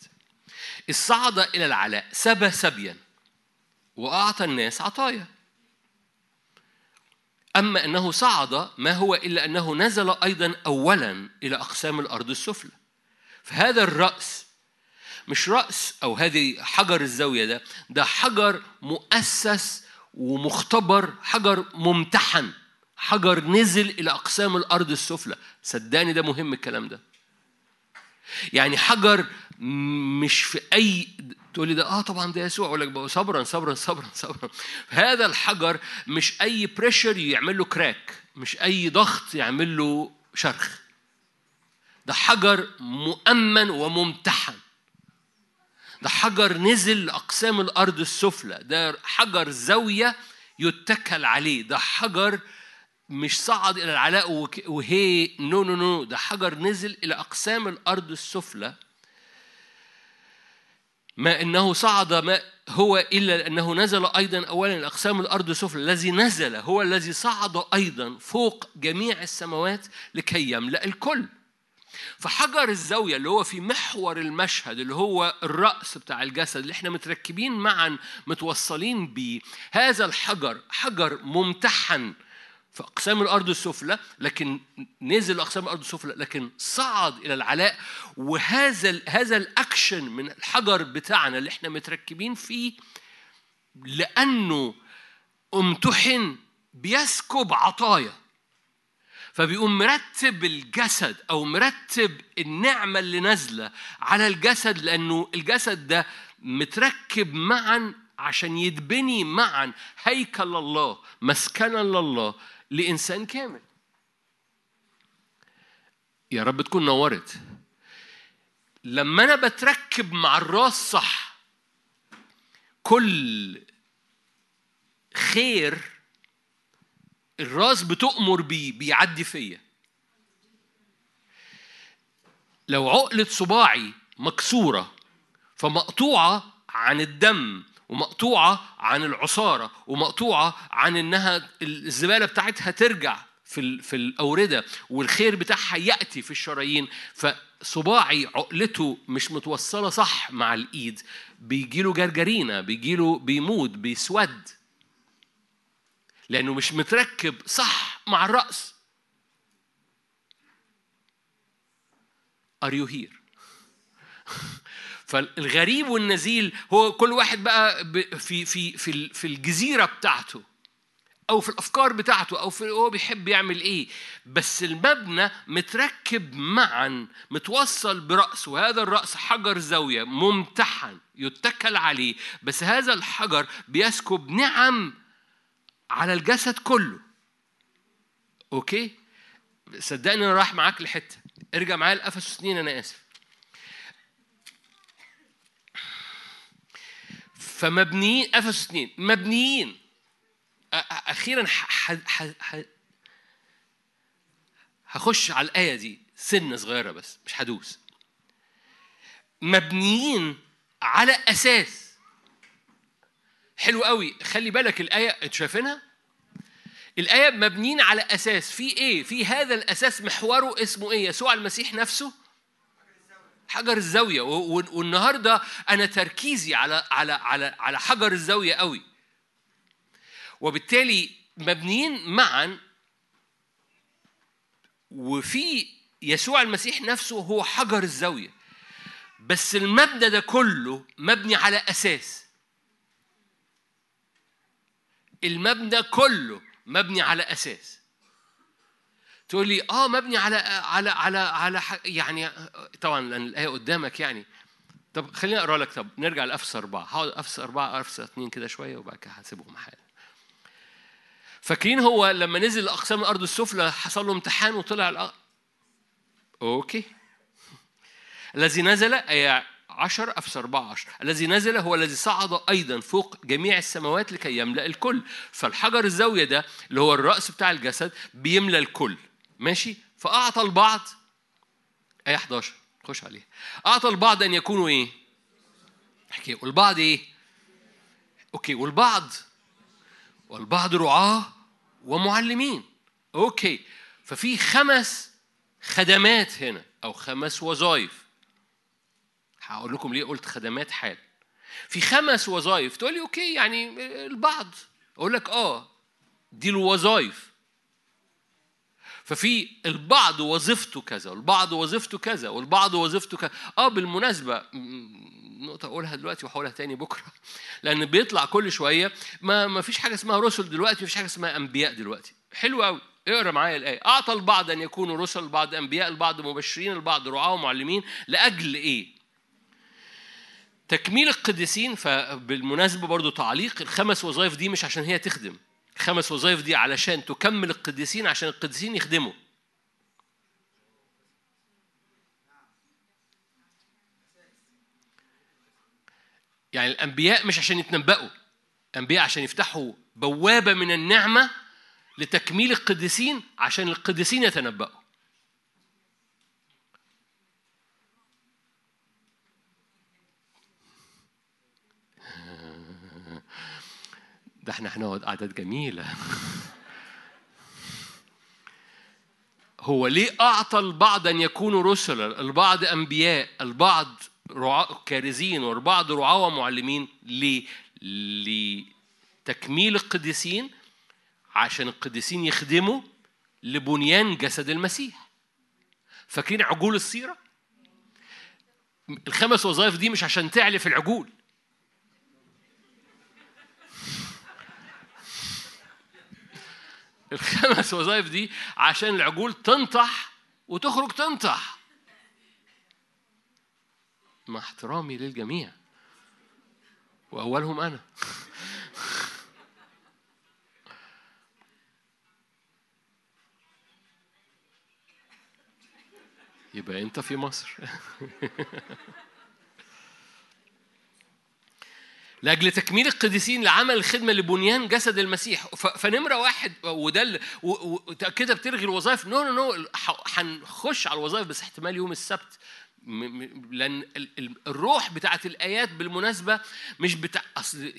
إذ صعد إلى العلاء. سبى سبيا. وأعطى الناس عطايا. أما أنه صعد ما هو إلا أنه نزل أيضا أولا إلى أقسام الأرض السفلى. فهذا الرأس مش رأس أو هذه حجر الزاوية ده ده حجر مؤسس ومختبر حجر ممتحن حجر نزل إلى أقسام الأرض السفلى. صدقني ده مهم الكلام ده. يعني حجر مش في أي تقول لي ده آه طبعا ده يسوع. أقول لك صبرا صبرا صبرا صبرا. هذا الحجر مش أي بريشر يعمل له كراك مش أي ضغط يعمل له شرخ. ده حجر مؤمن وممتحن. ده حجر نزل لأقسام الأرض السفلى. ده حجر زاوية يتكل عليه. ده حجر مش صعد إلى العلاء وهي no no no ده حجر نزل إلى أقسام الأرض السفلى. ما إنه صعد ما هو إلا أنه نزل أيضا أولا إلى أقسام الأرض السفلى. الذي نزل هو الذي صعد أيضا فوق جميع السماوات لكي يملأ الكل. فحجر الزاوية اللي هو في محور المشهد اللي هو الرأس بتاع الجسد اللي إحنا متركبين معا متوصلين بيه. هذا الحجر حجر ممتحن في أقسام الأرض السفلى لكن نزل أقسام الأرض السفلى لكن صعد إلى العلاء. وهذا هذا الأكشن من الحجر بتاعنا اللي إحنا متركبين فيه لأنه امتحن بيسكب عطايا. فبيقوم مرتب الجسد أو مرتب النعمة اللي نازلة على الجسد لأنه الجسد ده متركب معا عشان يتبني معا هيكل الله مسكنا لله لإنسان كامل. يا رب تكون نورت. لما أنا بتركب مع الراس صح كل خير الراس بتؤمر بيه بيعدي فيا. لو عقلة صباعي مكسورة فمقطوعة عن الدم ومقطوعة عن العصارة ومقطوعة عن إنها الزبالة بتاعتها ترجع في في الأوردة والخير بتاعها يأتي في الشرايين فصباعي عقلته مش متوصلة صح مع الإيد. بيجيله جرجرينة بيجيله بيموت بيسود. لأنه مش متركب صح مع الرأس. Are you here؟ [laughs] فالغريب والنزيل هو كل واحد بقى في في في في الجزيرة بتاعته أو في الأفكار بتاعته أو في هو بيحب يعمل إيه. بس المبنى متركب معا متوصل برأس وهذا الرأس حجر زاوية ممتحن يتكل عليه. بس هذا الحجر بيسكب نعم على الجسد كله. أوكي؟ صدقني أنا رايح معاك لحتة. ارجع معايا لافسس 2 أنا آسف. فمبنيين افسس 2 مبنيين. أخيرا هخش على الآية دي. سنة صغيرة بس مش هدوس. مبنيين على أساس. حلو قوي. خلي بالك الآية أنتوا شايفينها؟ الآية مبنيين على أساس. في إيه؟ في هذا الأساس محوره اسمه إيه؟ يسوع المسيح نفسه؟ حجر الزاوية. والنهاردة أنا تركيزي على على على على حجر الزاوية قوي. وبالتالي مبنيين معا وفي يسوع المسيح نفسه هو حجر الزاوية. بس المبنى ده كله مبني على أساس. المبنى كله مبني على أساس. تقول لي آه مبني على على على على يعني طبعا لأن الآية قدامك يعني. طب خليني أقرأ لك طب نرجع لافس أربعة. هقعد افس أربعة افس اثنين كده شوية وبعد كده هسيبهم حالا. فاكرين هو لما نزل لاقسام الأرض السفلى حصل له امتحان وطلع الأ... okay. الذي نزل 10 أفس 14 الذي نزل هو الذي صعد أيضا فوق جميع السماوات لكي يملأ الكل. فالحجر الزاوية ده اللي هو الرأس بتاع الجسد بيملأ الكل. ماشي؟ فأعطى البعض آية 11 خش عليها. أعطى البعض أن يكونوا إيه؟ احكي والبعض إيه؟ okay. والبعض. والبعض رعاة ومعلمين. okay. ففي خمس خدمات هنا أو خمس وظائف. هقول لكم ليه قلت خدمات حال في خمس وظائف تقول لي okay يعني البعض. أقول لك آه دي الوظائف. ففي البعض وظيفته كذا والبعض وظيفته كذا والبعض وظيفته كذا. آه بالمناسبة نقطة أقولها دلوقتي وهقولها تاني بكرة. [laughs] لأن بيطلع كل شوية. ما ما فيش حاجة اسمها رسل دلوقتي ما فيش حاجة اسمها أنبياء دلوقتي. حلو قوي اقرأ معايا الآية. أعطى البعض أن يكونوا رسل البعض أنبياء البعض مبشرين البعض رعاة ومعلمين. لأجل إيه؟ تكميل القديسين فبالمناسبة برضو تعليق الخمس وظائف دي مش عشان هي تخدم. الخمس وظائف دي علشان تكمل القديسين عشان القديسين يخدموا. يعني الأنبياء مش عشان يتنبأوا. الأنبياء عشان يفتحوا بوابة من النعمة لتكميل القديسين عشان القديسين يتنبأوا. ده إحنا هنقعد قعدات جميلة هو ليه أعطى البعض أن يكونوا رسلا البعض أنبياء البعض رعاة كارزين والبعض رعاة ومعلمين ليه؟ لتكميل القديسين عشان القديسين يخدموا لبنيان جسد المسيح فاكرين عجول السيرة؟ الخمس وظائف دي مش عشان تعلي في العجول الخمس وظائف دي عشان العجول تنطح وتخرج تنطح. مع احترامي للجميع. وأولهم أنا. [laughs] يبقى أنت في مصر. [laughs] لأجل تكميل القديسين لعمل الخدمه لبنيان جسد المسيح. فنمرة واحد وده كده بتلغي الوظائف. no no no هنخش على الوظائف بس احتمال يوم السبت. لأن ال- ال- الروح بتاعت الآيات بالمناسبة مش بتاع أصل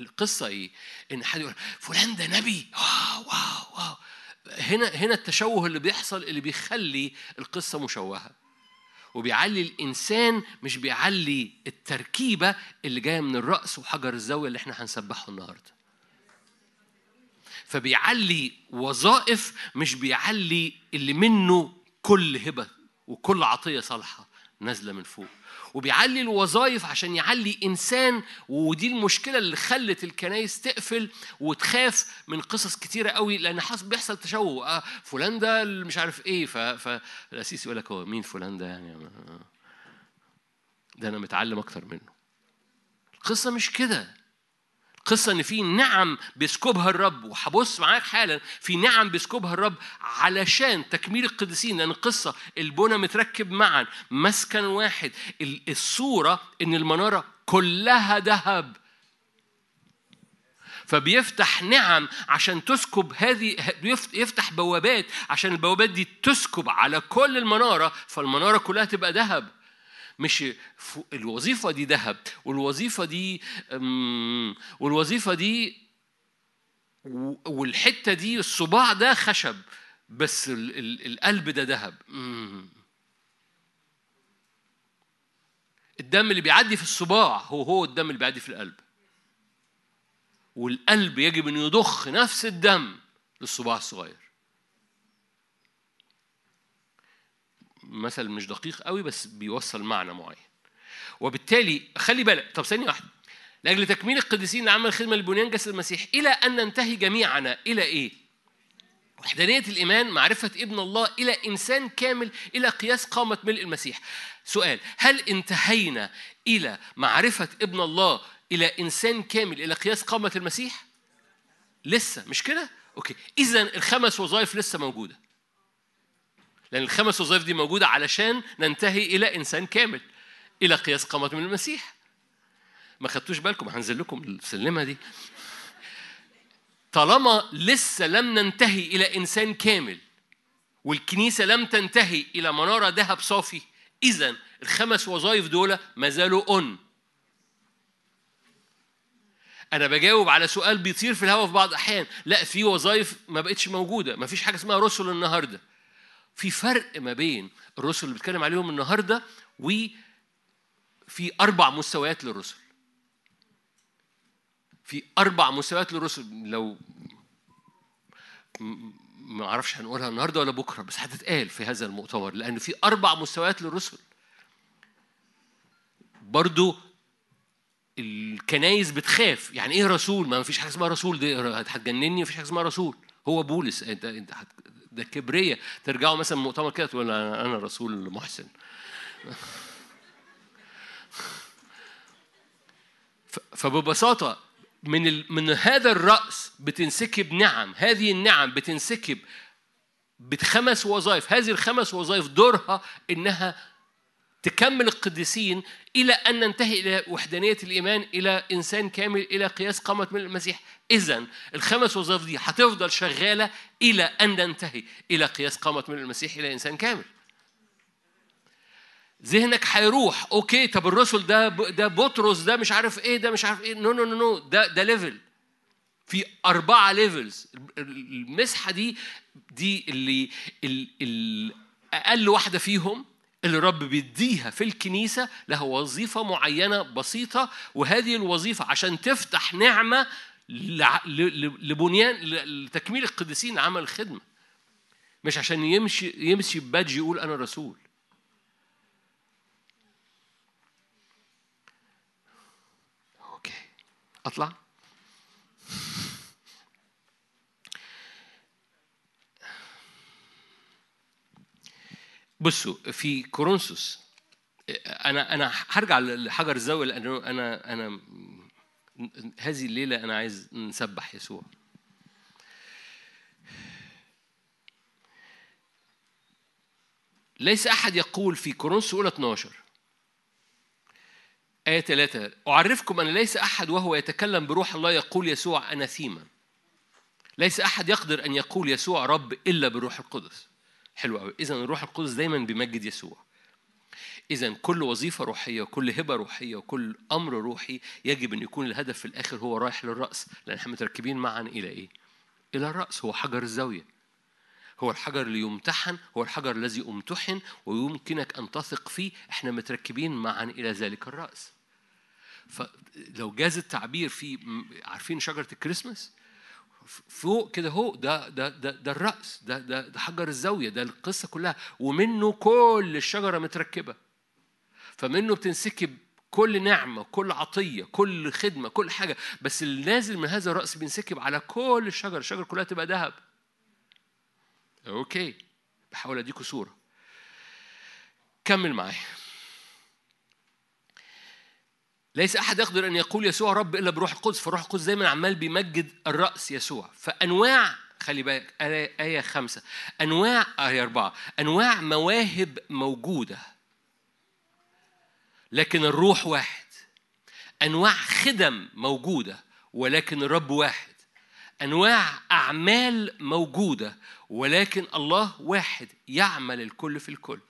القصة إيه؟ إن حد يقول فلان ده نبي. واو واو واو. هنا هنا التشوه اللي بيحصل اللي بيخلي القصة مشوهة. وبيعلي الإنسان مش بيعلي التركيبة اللي جاية من الرأس وحجر الزاوية اللي إحنا هنسبحه النهاردة. فبيعلي وظائف مش بيعلي اللي منه كل هبة وكل عطية صالحة نازلة من فوق. وبيعلي الوظائف عشان يعلي إنسان ودي المشكلة اللي خلت الكنايس تقفل وتخاف من قصص كتيرة قوي لأن حصل بيحصل تشوه. آه فلان ده مش عارف إيه فالأسيس يقول لك هو مين فلان ده يعني؟ آه. ده أنا متعلم أكتر منه. القصة مش كده. قصة إن في نعم بيسكبها الرب وهبص معاك حالا في نعم بيسكبها الرب علشان تكميل القديسين لأن القصة البنى متركب معا مسكن واحد ال- الصورة إن المنارة كلها ذهب. فبيفتح نعم عشان تسكب هذه يفت- يفتح بوابات عشان البوابات دي تسكب على كل المنارة فالمنارة كلها تبقى ذهب. مش الوظيفة دي ذهب والوظيفة دي أم، والوظيفة دي والحتة دي الصباع ده خشب بس ال- ال- القلب ده ذهب. أمم. الدم اللي بيعدي في الصباع هو هو الدم اللي بيعدي في القلب. والقلب يجب أن يضخ نفس الدم للصباع الصغير. مثل مش دقيق قوي بس بيوصل معنى معين. وبالتالي خلي بالك طب ثانية واحدة. لأجل تكميل القديسين لعمل خدمة لبنيان جسد المسيح إلى أن ننتهي جميعنا إلى إيه؟ وحدانية الإيمان معرفة ابن الله إلى إنسان كامل إلى قياس قامة ملء المسيح. سؤال هل انتهينا إلى معرفة ابن الله إلى إنسان كامل إلى قياس قامة المسيح؟ لسه مش كده؟ أوكي. إذا الخمس وظائف لسه موجودة. لأن الخمس وظائف دي موجودة علشان ننتهي إلى إنسان كامل إلى قياس قامة من المسيح. ما خدتوش بالكم هنزل لكم السلمة دي. طالما لسه لم ننتهي إلى إنسان كامل والكنيسة لم تنتهي إلى منارة ذهب صافي إذا الخمس وظائف دول ما زالوا أون أنا بجاوب على سؤال بيطير في الهواء في بعض الأحيان لا في وظائف ما بقتش موجودة ما فيش حاجة اسمها رسل النهاردة. في فرق ما بين الرسل اللي بتكلم عليهم النهاردة وفي أربع مستويات للرسل. في أربع مستويات للرسل. لو ما أعرفش هنقولها النهارده ولا بكرة بس هتتقال في هذا المؤتمر لأن في أربع مستويات للرسل. برضو الكنايس بتخاف. يعني إيه رسول؟ ما فيش حاجة اسمها رسول. دي هتجنني مفيش حاجة اسمها رسول. هو بولس. أنت أنت. ده كبرية. ترجعوا مثلا مؤتمر كده تقول أنا أنا رسول محسن. ف- فببساطة من ال... من هذا الرأس بتنسكب نعم. هذه النعم بتنسكب بخمس وظائف. هذه الخمس وظائف دورها إنها تكمل القديسين إلى أن ننتهي إلى وحدانية الإيمان إلى إنسان كامل إلى قياس قامة من المسيح. اذا الخمس وظائف دي هتفضل شغالة إلى أن ننتهي إلى قياس قامه من المسيح إلى إنسان كامل. ذهنك هيروح okay طب الرسل ده ده بطرس ده مش عارف إيه ده مش عارف إيه no no no no ده ده level في أربعة levels المسحة دي دي اللي ال- ال- أقل واحدة فيهم اللي الرب بيديها في الكنيسة لها وظيفة معينة بسيطة وهذه الوظيفة عشان تفتح نعمة لبنيان لتكميل القديسين عمل الخدمة. مش عشان يمشي يمشي ببادج يقول أنا رسول. أوكي. أطلع. بصوا في كورنثوس. أنا أنا هرجع لحجر الزاوية لأنه أنا أنا هذه الليلة أنا عايز نسبح يسوع. ليس أحد يقول في كورنثوس اولى 12 آية 3 أعرفكم أن ليس أحد وهو يتكلم بروح الله يقول يسوع أناثيما ليس أحد يقدر أن يقول يسوع رب إلا بالروح القدس. حلو قوي إذا الروح القدس دايما بيمجد يسوع. إذا كل وظيفة روحية وكل هبة روحية وكل أمر روحي يجب أن يكون الهدف في الآخر هو رايح للرأس لأن إحنا متركبين معا إلى إيه؟ إلى الرأس هو حجر الزاوية. هو الحجر اللي يمتحن هو الحجر الذي أمتحن ويمكنك أن تثق فيه. إحنا متركبين معا إلى ذلك الرأس. فلو جاز التعبير في عارفين شجرة الكريسماس؟ فوق كده هو ده ده ده ده الرأس ده ده ده حجر الزاوية ده القصة كلها. ومنه كل الشجرة متركبة. فمنه بتنسكب كل نعمة كل عطية كل خدمة كل حاجة. بس اللي نازل من هذا الرأس بينسكب على كل الشجر الشجر كلها تبقى ذهب. أوكي. بحاول أديكوا صورة. كمل معايا. ليس أحد يقدر أن يقول يسوع رب إلا بروح القدس فالروح القدس دايما عمال بيمجد الرأس يسوع. فأنواع خلي بالك آية آية خمسة. أنواع آية أربعة. أنواع مواهب موجودة لكن الروح واحد. أنواع خدم موجودة ولكن الرب واحد. أنواع أعمال موجودة ولكن الله واحد يعمل الكل في الكل.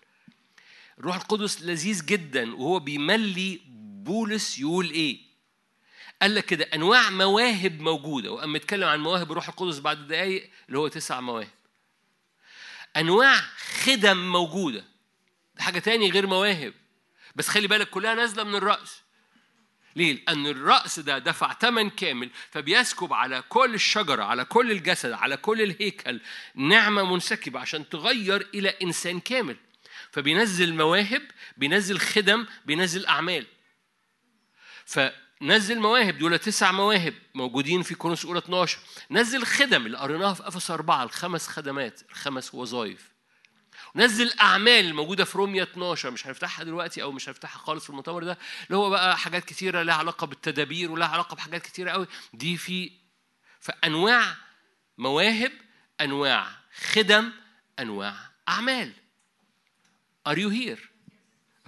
الروح القدس لذيذ جدا وهو بيملي بولس يقول إيه؟ قال لك كده أنواع مواهب موجودة وقام متكلم عن مواهب الروح القدس بعد دقايق اللي هو تسع مواهب. أنواع خدم موجودة. ده حاجة تاني غير مواهب. بس خلي بالك كلها نازلة من الرأس. ليه؟ لأن الرأس ده دفع ثمن كامل فبيسكب على كل الشجرة على كل الجسد على كل الهيكل نعمة منسكبة عشان تغير إلى إنسان كامل. فبينزل مواهب بينزل خدم بينزل أعمال. فنزل مواهب دول تسع مواهب موجودين في كورنثوس اولى 12 نزل خدم اللي قريناها في أفسس أربعة الخمس خدمات الخمس وظائف. نزل أعمال الموجوده في روميا 12 مش هنفتحها دلوقتي أو مش هنفتحها خالص في المؤتمر ده اللي هو بقى حاجات كتيرة لها علاقة بالتدابير ولها علاقة بحاجات كتيرة قوي. دي في فأنواع مواهب أنواع خدم أنواع أعمال. Are you here؟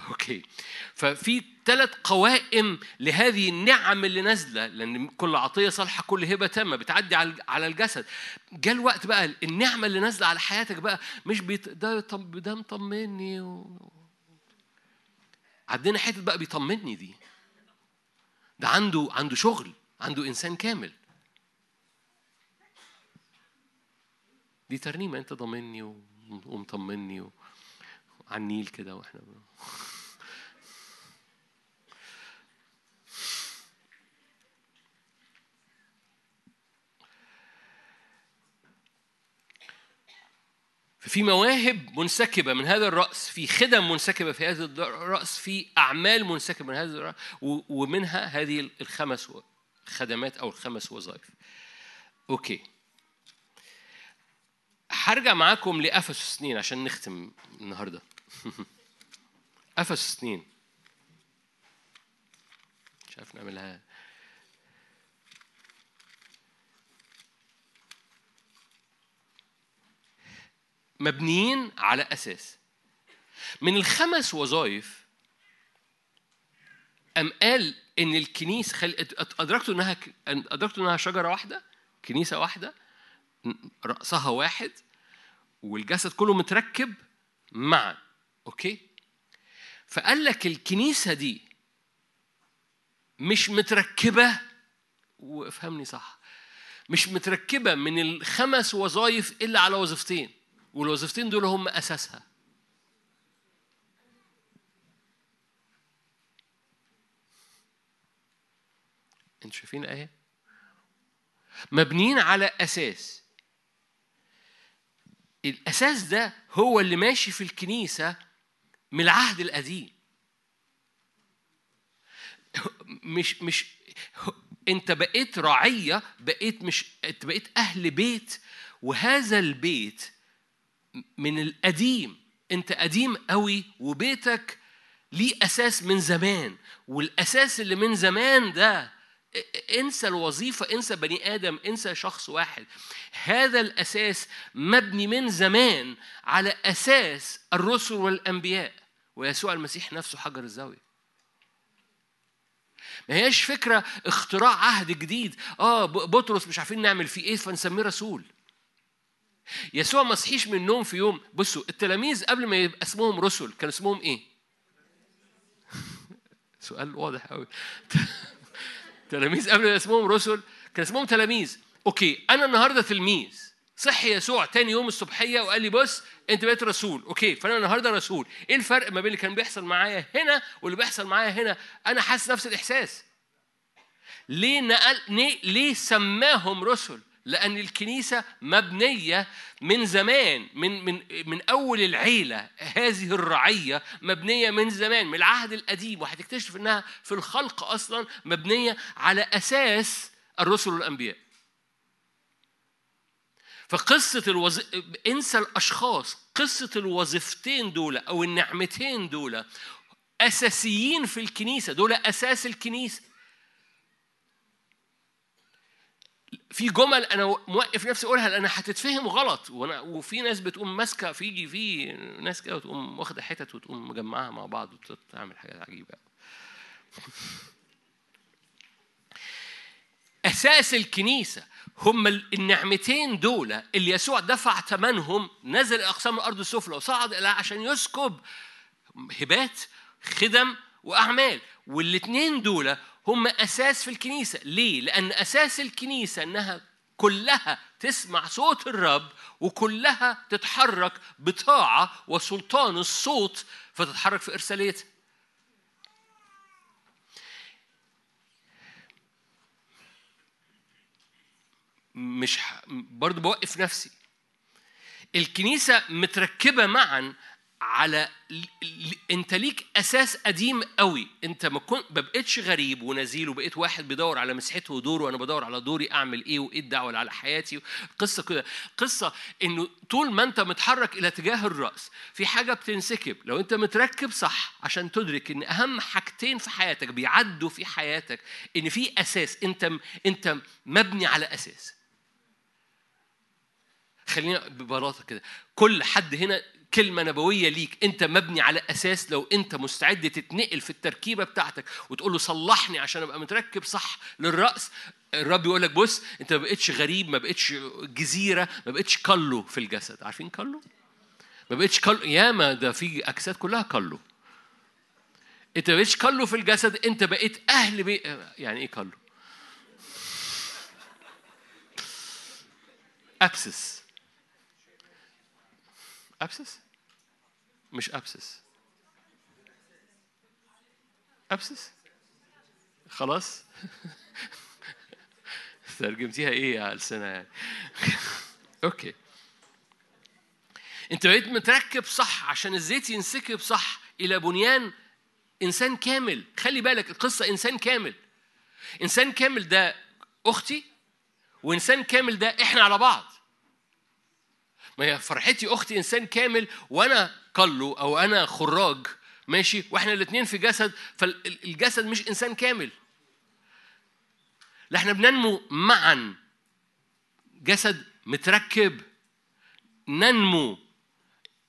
أوكي ففي ثلاث قوائم لهذه النعم اللي نازلة لأن كل عطية صالحة كل هبة تامة بتعدي على الجسد. جاء الوقت بقى النعمة اللي نازلة على حياتك بقى مش بيت ده طب ده مطمني و... عندنا حتة بقى بيطمني دي. ده عنده عنده شغل عنده إنسان كامل. دي ترنيمة أنت ضامني ومطمني و... على النيل كده وإحنا ففي مواهب منسكبة من هذا الرأس في خدم منسكبة في هذا الرأس في أعمال منسكبة من هذا الرأس ومنها هذه الخمس خدمات أو الخمس وظائف. أوكي. هرجع معاكم لأفسس 2 عشان نختم النهارده. [laughs] أفسس 2 مش عارف نعملها مبنيين على أساس. من الخمس وظائف أم قال إن الكنيسة خل... أدركتوا إنها أدركتوا إنها شجرة واحدة كنيسة واحدة رأسها واحد والجسد كله متركب معا أوكي؟ فقال لك الكنيسة دي مش متركبة وافهمني صح مش متركبة من الخمس وظائف إلا على وظيفتين. والوظيفتين دول هم أساسها. أنتوا شايفين الآية؟ مبنيين على أساس. الأساس ده هو اللي ماشي في الكنيسة من العهد القديم. مش مش انت بقيت رعيه بقيت مش أنت بقيت أهل بيت وهذا البيت من القديم. انت قديم قوي وبيتك ليه أساس من زمان. والأساس اللي من زمان ده انسى الوظيفة انسى بني آدم انسى شخص واحد. هذا الأساس مبني من زمان على أساس الرسل والأنبياء. ويسوع المسيح نفسه حجر الزاوية. ما هياش فكرة اختراع عهد جديد. آه بطرس مش عارفين نعمل فيه إيه فنسميه رسول. يسوع ما صحيش من النوم في يوم. بصوا التلاميذ قبل ما يبقى اسمهم رسل كان اسمهم إيه؟ [laughs] سؤال واضح قوي [laughs] تلاميذ قبل ما اسمهم رسل كان اسمهم تلاميذ. أوكي أنا النهارده تلميذ صحي يسوع تاني يوم الصبحية وقال لي بص أنت بقيت رسول. أوكي فأنا النهارده رسول. إيه الفرق ما بين اللي كان بيحصل معايا هنا واللي بيحصل معايا هنا؟ أنا حاسس نفس الإحساس. ليه نقل ليه, سماهم رسل؟ لأن الكنيسة مبنية من زمان من من من أول العيلة. هذه الرعية مبنية من زمان من العهد القديم وهتكتشف إنها في الخلق أصلا مبنية على أساس الرسل والأنبياء. فقصة الوظ... انسى الأشخاص قصة الوظيفتين دول أو النعمتين دول أساسيين في الكنيسة دول أساس الكنيسة. في جمل أنا موقف نفسي أقولها لأن هتتفهم غلط. وأنا وفي ناس بتقوم ماسكة في في ناس كده وتقوم واخدة حتت وتقوم مجمعها مع بعض وتعمل حاجات عجيبة. أساس الكنيسة هم النعمتين دول اللي يسوع دفع ثمنهم نزل اقسام الأرض السفلى وصعد إلى عشان يسكب هبات خدم وأعمال. والاثنين دول هم أساس في الكنيسة. ليه؟ لأن أساس الكنيسة إنها كلها تسمع صوت الرب وكلها تتحرك بطاعة وسلطان الصوت. فتتحرك في ارساليتها مش. برضه بوقف نفسي. الكنيسة متركبة معا على. انت ليك أساس قديم قوي. انت ما ما بقتش غريب ونزيل وبقيت واحد بيدور على مسحته ودوره وأنا بدور على دوري أعمل إيه وإيه الدعوة اللي على حياتي. قصة كده. قصة إنه طول ما أنت متحرك إلى اتجاه الرأس في حاجة بتنسكب. لو أنت متركب صح عشان تدرك إن أهم حاجتين في حياتك بيعدوا في حياتك إن في أساس. أنت أنت مبني على أساس. خلينا ببلاطه كده. كل حد هنا كلمة نبوية ليك أنت مبني على أساس لو أنت مستعد تتنقل في التركيبة بتاعتك وتقول له صلحني عشان أبقى متركب صح للرأس الرب يقول لك بص أنت ما بقتش غريب ما بقتش جزيرة ما بقتش كلو في الجسد عارفين كلو؟ ما بقتش كلو ياما ده في أجساد كلها كلو أنت ما بقتش كلو في الجسد أنت بقيت أهل بي يعني إيه كلو؟ أبسس أبسس؟ مش أبسس أبسس؟ خلاص؟ [laughs] ترجمتيها إيه يا ألسنة يعني؟ [laughs] أوكي أنت بقيت متركب صح عشان الزيت ينسكب صح إلى بنيان إنسان كامل خلي بالك القصة إنسان كامل إنسان كامل ده أختي وإنسان كامل ده إحنا على بعض ما هي فرحتي أختي إنسان كامل وأنا قلو أو أنا خراج ماشي؟ وإحنا الاثنين في جسد فالجسد مش إنسان كامل. لا إحنا بننمو معا. جسد متركب. ننمو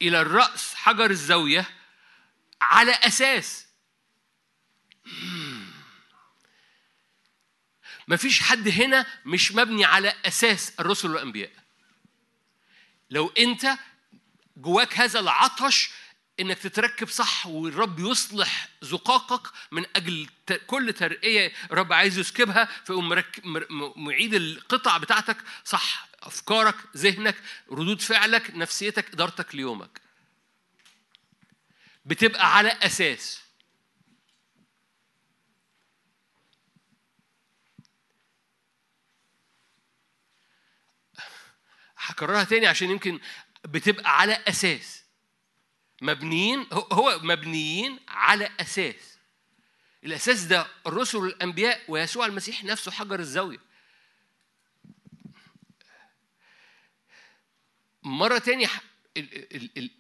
إلى الرأس حجر الزاوية على أساس. مفيش حد هنا مش مبني على أساس الرسل والأنبياء. لو انت جواك هذا العطش انك تتركب صح والرب يصلح زقاقك من أجل كل ترقية الرب عايز يسكبها فيقوم. معيد القطع بتاعتك صح افكارك ذهنك ردود فعلك نفسيتك ادارتك ليومك بتبقى على أساس هكررها تاني عشان يمكن بتبقى على أساس. مبنيين هو مبنيين على أساس. الأساس ده الرسل والانبياء ويسوع المسيح نفسه حجر الزاوية. مرة تانية ال ال ال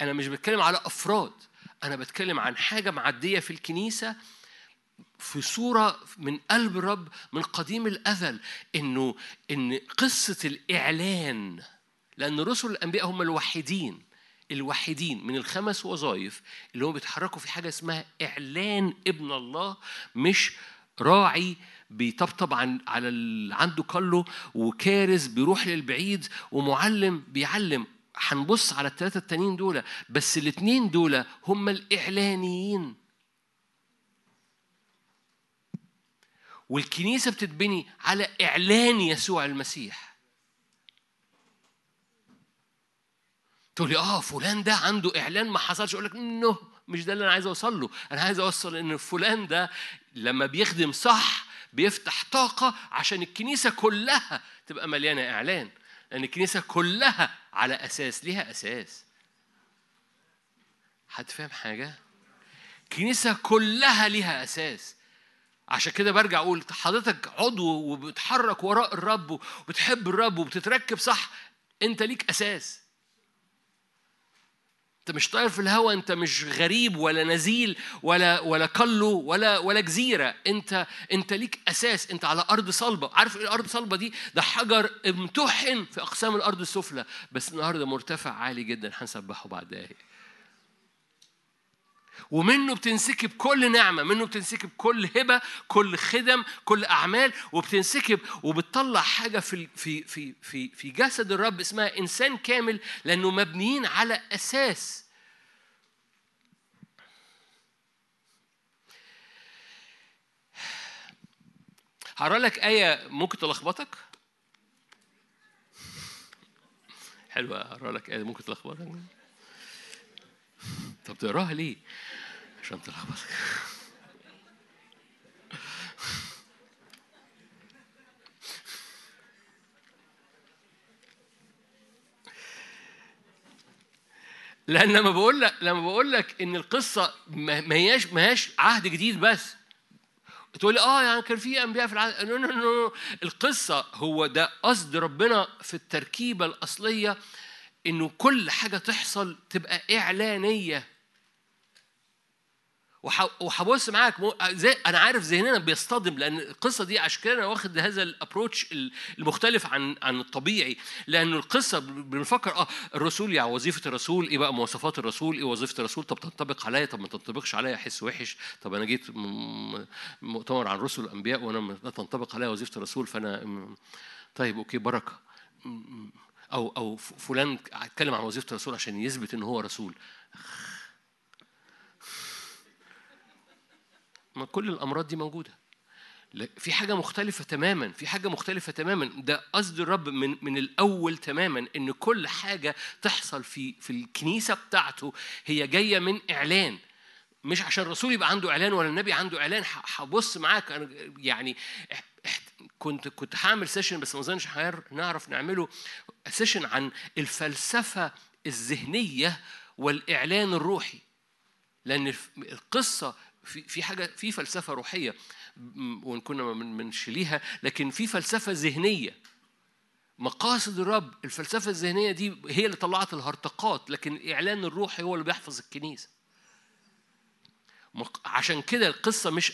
أنا مش بتكلم على أفراد أنا بتكلم عن حاجة معدية في الكنيسة في صورة من قلب الرب من قديم الأزل إنه إن قصة الإعلان لأن رسل الأنبياء هم الوحيدين الوحيدين من الخمس وظائف اللي هم بيتحركوا في حاجة اسمها إعلان ابن الله مش راعي بيطبطب عن على اللي عنده كله وكارز بيروح للبعيد ومعلم بيعلم. هنبص على الثلاثة التانيين دول بس الاثنين دول هم الإعلانيين. والكنيسة بتتبني على إعلان يسوع المسيح. تقول لي آه فلان ده عنده إعلان ما حصلش. أقول لك نو مش ده اللي أنا عايز أوصل له. أنا عايز أوصل إن فلان ده لما بيخدم صح بيفتح طاقة عشان الكنيسة كلها تبقى مليانة إعلان. لأن الكنيسة كلها على أساس ليها أساس. حد فاهم حاجة؟ الكنيسه كلها ليها أساس. عشان كده برجع أقول حضرتك عضو وبتحرك وراء الرب وبتحب الرب وبتتركب صح أنت ليك أساس. أنت مش طاير في الهواء أنت مش غريب ولا نزيل ولا ولا كلو ولا ولا جزيرة. أنت أنت ليك أساس. أنت على أرض صلبة. عارف إيه الأرض صلبة دي؟ ده حجر امتحن في أقسام الأرض السفلى. بس النهارده مرتفع عالي جدا هنسبحه بعد دقايق ومنه بتنسكب كل نعمة منه بتنسكب كل هبة كل خدم كل أعمال وبتنسكب وبتطلع حاجة في في في في في جسد الرب اسمها إنسان كامل لأنه مبنيين على أساس. هقرأ لك آية ممكن تلخبطك؟ حلوة هقرأ لك آية ممكن تلخبطك؟ طب تقراها ليه؟ عشان تلخبطك لأن لما بقول لك لما بقول لك إن القصة ما هياش ما هياش عهد جديد بس تقول لي آه يعني كان في أنبياء في العهد. no no no القصة هو ده قصد ربنا في التركيبة الأصلية إنه كل حاجة تحصل تبقى إعلانية. وهبص معاك زي أنا عارف ذهننا بيصطدم لأن القصة دي عشان كده أنا واخد هذا ال approach المختلف عن عن الطبيعي. لأن القصة بنفكر آه الرسول يعني وظيفة الرسول إيه بقى؟ مواصفات الرسول إيه؟ وظيفة الرسول طب تنطبق عليا؟ طب ما تنطبقش عليا أحس وحش. طب أنا جيت مؤتمر عن رسل الانبياء وأنا لا تنطبق عليا وظيفة الرسول فأنا طيب أوكي بركة. أو أو فلان اتكلم عن وظيفة الرسول عشان يثبت إن هو رسول. ما كل الأمراض دي موجودة. في حاجة مختلفة تماما في حاجة مختلفة تماما. ده قصد الرب من من الأول تماما إن كل حاجة تحصل في في الكنيسة بتاعته هي جاية من إعلان. مش عشان الرسول يبقى عنده إعلان ولا النبي عنده إعلان ه- هبص معاك. يعني كنت كنت هعمل session بس ما هير- نعرف نعمله. session عن الفلسفة الذهنية والإعلان الروحي. لأن الف- القصة في في حاجة في فلسفة روحية وإن كنا من بنشيليها لكن في فلسفة ذهنية. مقاصد الرب الفلسفة الذهنية دي هي اللي طلعت الهرطقات لكن الاعلان الروحي هو اللي بيحفظ الكنيسة. عشان كده القصة مش.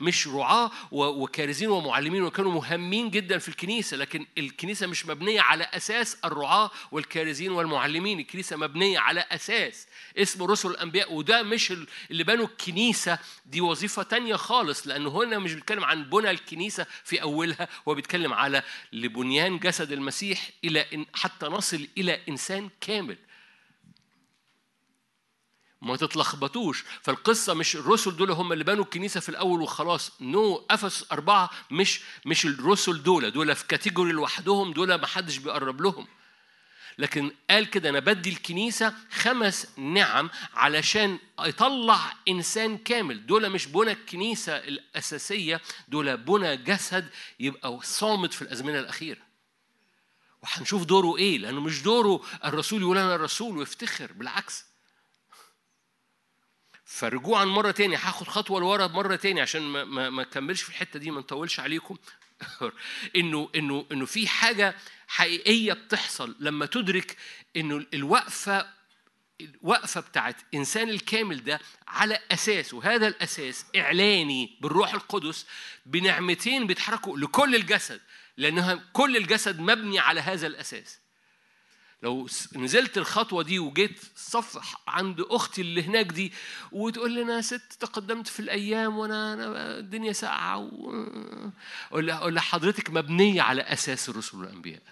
مش رعاة وكارزين ومعلمين وكانوا مهمين جدا في الكنيسة لكن الكنيسة مش مبنية على أساس الرعاة والكارزين والمعلمين الكنيسة مبنية على أساس اسم رسل الأنبياء وده مش ال- اللي بنوا الكنيسة دي وظيفة تانية خالص لأنه هنا مش بيتكلم عن بنى الكنيسة في أولها هو بيتكلم على لبنيان جسد المسيح إلى إن حتى نصل إلى إنسان كامل ما تتلخبطوش. فالقصة مش الرسل دول هم اللي بنوا الكنيسة في الأول وخلاص. نو no. افس أربعة مش مش الرسل دول. دول في category لوحدهم دول ما حدش بيقرب لهم. لكن قال كده أنا بدي الكنيسة خمس نعم علشان يطلع إنسان كامل. دول مش بنى الكنيسة الأساسية دول بنى جسد يبقى صامت في الأزمنة الأخيرة. وهنشوف دوره إيه لأنه مش دوره الرسول يقول أنا الرسول ويفتخر بالعكس. فرجوعا مرة تاني هاخد خطوة لورا مرة تاني عشان ما ما ما اكملش في الحتة دي ما نطولش عليكم. [laughs] انه انه إنه في حاجة حقيقية بتحصل لما تدرك إنه الوقفة الوقفة بتاعت إنسان الكامل ده على أساس وهذا الأساس إعلاني بالروح القدس بنعمتين بيتحركوا لكل الجسد لأنها كل الجسد مبني على هذا الأساس. لو نزلت الخطوة دي وجيت صف عند أختي اللي هناك دي وتقول لي أنا ست تقدمت في الأيام وأنا أنا الدنيا ساقعة و... أقول لها حضرتك مبنية على أساس الرسل والأنبياء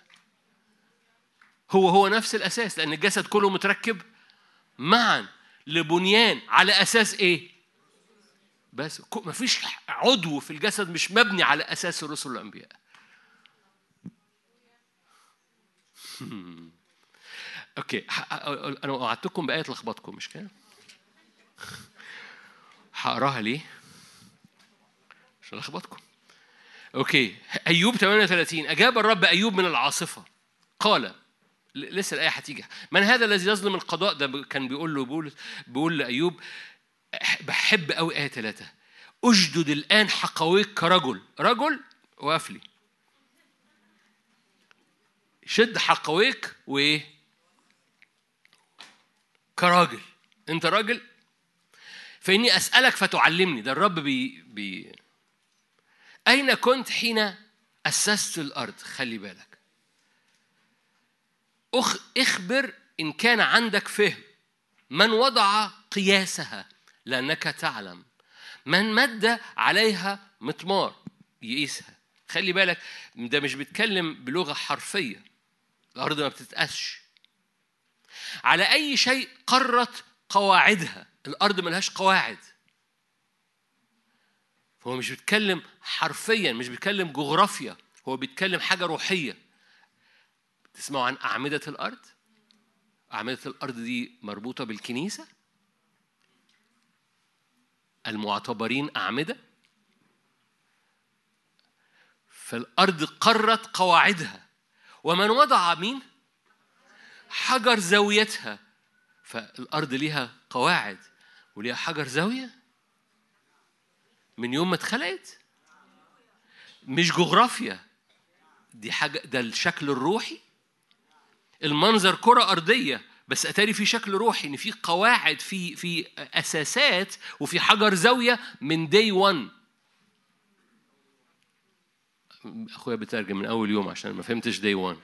هو هو نفس الأساس لأن الجسد كله متركب معا لبنيان على أساس إيه؟ بس مفيش عضو في الجسد مش مبني على أساس الرسل والأنبياء [laughs] OK أنا وعدتكم بايه تلخبطكم مش كده؟ هقراها ليه؟ عشان الخبطكم OK أيوب 38 أجاب الرب أيوب من العاصفة. قال لسه الآية هتيجي من هذا الذي يظلم القضاء؟ ده كان بيقول له بولس بيقول لأيوب بحب قوي آية ثلاثة اشدد الآن حقويك كرجل. رجل وقف لي. شد حقويك وايه كراجل. انت راجل؟ فإني أسألك فتعلمني. ده الرب بي, بي أين كنت حين أسست الأرض؟ خلي بالك. أخ اخبر إن كان عندك فهم. من وضع قياسها؟ لأنك تعلم. من مد عليها مطمار؟ يقيسها. خلي بالك ده مش بيتكلم بلغة حرفية. الأرض ما بتتقاسش. على أي شيء قرت قواعدها. الأرض ملهاش قواعد. هو مش بيتكلم حرفيا مش بيتكلم جغرافيا هو بيتكلم حاجة روحية. تسمعوا عن أعمدة الأرض؟ أعمدة الأرض دي مربوطة بالكنيسة؟ المعتبرين أعمدة؟ فالأرض قرت قواعدها. ومن وضع مين؟ حجر زاويتها. فالأرض ليها قواعد وليها حجر زاوية. من يوم ما اتخلقت مش جغرافيا دي حاجة ده الشكل الروحي. المنظر كرة أرضية بس أتاري في شكل روحي إن في قواعد في في أساسات وفي حجر زاوية من دي 1 أخويا بترجم من أول يوم عشان ما فهمتش دي 1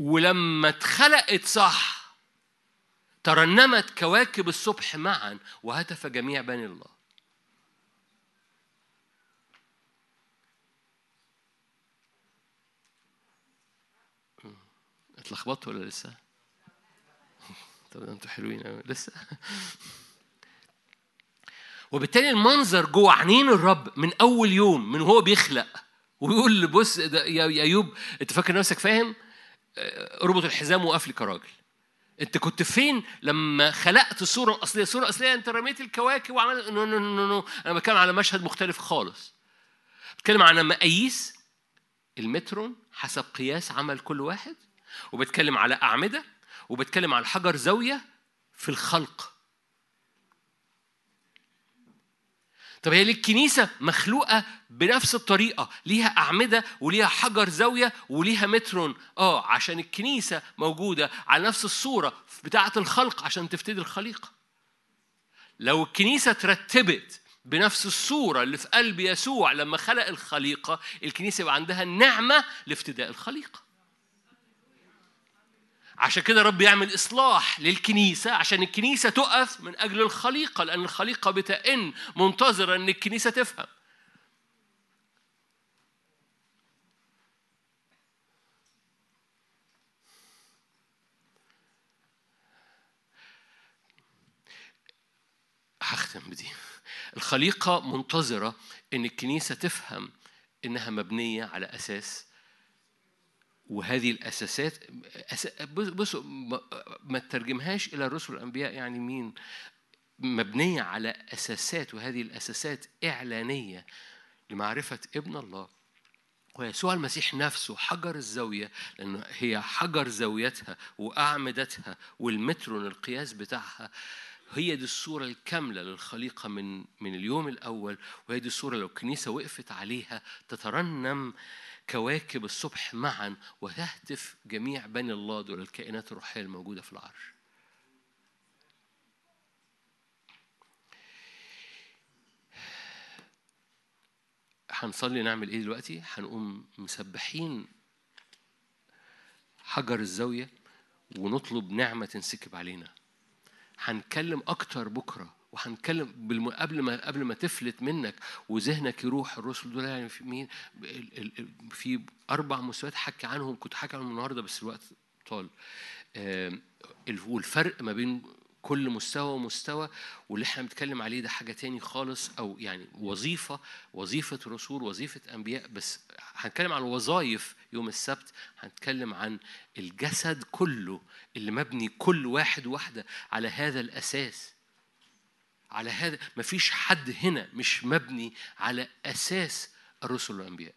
ولما اتخلقت صح ترنمت كواكب الصبح معا وهتف جميع بني الله اتلخبطتوا ولا لسه؟ [laughs] طب أنتوا حلوين قوي لسه [laughs] وبالتالي المنظر جوه عينين الرب من أول يوم من هو بيخلق ويقول بص يا أيوب أنت فاكر نفسك فاهم؟ اربط الحزام وقف لي كراجل. انت كنت فين لما خلقت الصورة الاصليه الصورة الاصليه انت رميت الكواكب وعملت no no no no. أنا بتكلم على مشهد مختلف خالص. بتكلم عن مقاييس. المترون حسب قياس عمل كل واحد. وبتكلم على أعمدة. وبتكلم على حجر زاوية في الخلق. طب هي ليه الكنيسة مخلوقة بنفس الطريقة ليها أعمدة وليها حجر زاوية وليها مترون. آه عشان الكنيسة موجودة على نفس الصورة بتاعة الخلق عشان تفتدي الخليقة. لو الكنيسة ترتبت بنفس الصورة اللي في قلب يسوع لما خلق الخليقة الكنيسة يبقى عندها النعمة لافتداء الخليقة. عشان كده رب يعمل إصلاح للكنيسة عشان الكنيسة تقف من أجل الخليقة لأن الخليقة بتئن منتظرة أن الكنيسة تفهم. هختم بدي. الخليقة منتظرة أن الكنيسة تفهم إنها مبنية على أساس وهذه بص- بصوا ما- تترجمهاش إلى الرسل والأنبياء يعني مين؟ مبنية على أساسات وهذه الأساسات إعلانية لمعرفة ابن الله. ويسوع المسيح نفسه حجر الزاوية لأنه هي حجر زاويتها وأعمدتها والمترون القياس بتاعها. هي دي الصورة الكاملة للخليقة من من اليوم الأول وهي دي الصورة لو الكنيسة وقفت عليها تترنم كواكب الصبح معا وتهتف جميع بني الله دول الكائنات الروحية الموجودة في العرش. هنصلي نعمل إيه دلوقتي؟ هنقوم مسبحين حجر الزاوية ونطلب نعمة تنسكب علينا. هنتكلم أكتر بكرة وهنتكلم. قبل ما قبل ما تفلت منك وذهنك يروح الرسل دول يعني في مين؟ في أربع مستويات حكي عنهم كنت حكي عنهم النهارده بس الوقت طال. والفرق ما بين كل مستوى ومستوى واللي إحنا بنتكلم عليه ده حاجة تاني خالص أو يعني وظيفة وظيفة رسول وظيفة أنبياء. بس هنتكلم عن الوظائف يوم السبت هنتكلم عن الجسد كله اللي مبني كل واحد واحدة على هذا الأساس. على هذا مفيش حد هنا مش مبني على أساس الرسل والأنبياء.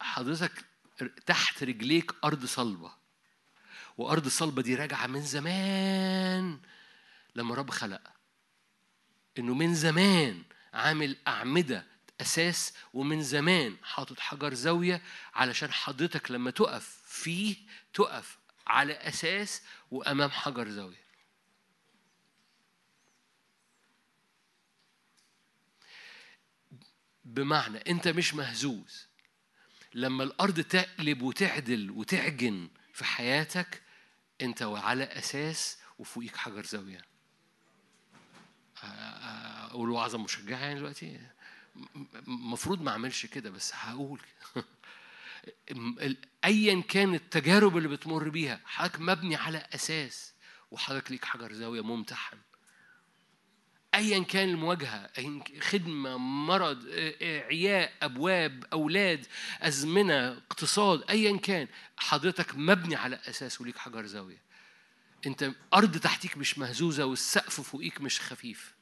حضرتك تحت رجليك أرض صلبة وأرض الصلبة دي راجعة من زمان لما رب خلق إنه من زمان عامل أعمدة أساس ومن زمان حاطط حجر زاوية علشان حضرتك لما تقف فيه تقف على أساس وأمام حجر زاوية. بمعنى أنت مش مهزوز. لما الأرض تقلب وتعدل وتعجن في حياتك أنت وعلى أساس وفوقيك حجر زاوية. أقول وعظة مشجعة يعني دلوقتي؟ المفروض ما أعملش كده بس هقول. [laughs] أيا كان التجارب اللي بتمر بيها حضرتك مبني على أساس وحضرتك ليك حجر زاوية ممتحن. ايا كان المواجهة خدمة مرض عياء أبواب أولاد أزمنة اقتصاد ايا كان حضرتك مبني على أساس وليك حجر زاوية. انت أرض تحتيك مش مهزوزة والسقف فوقيك مش خفيف.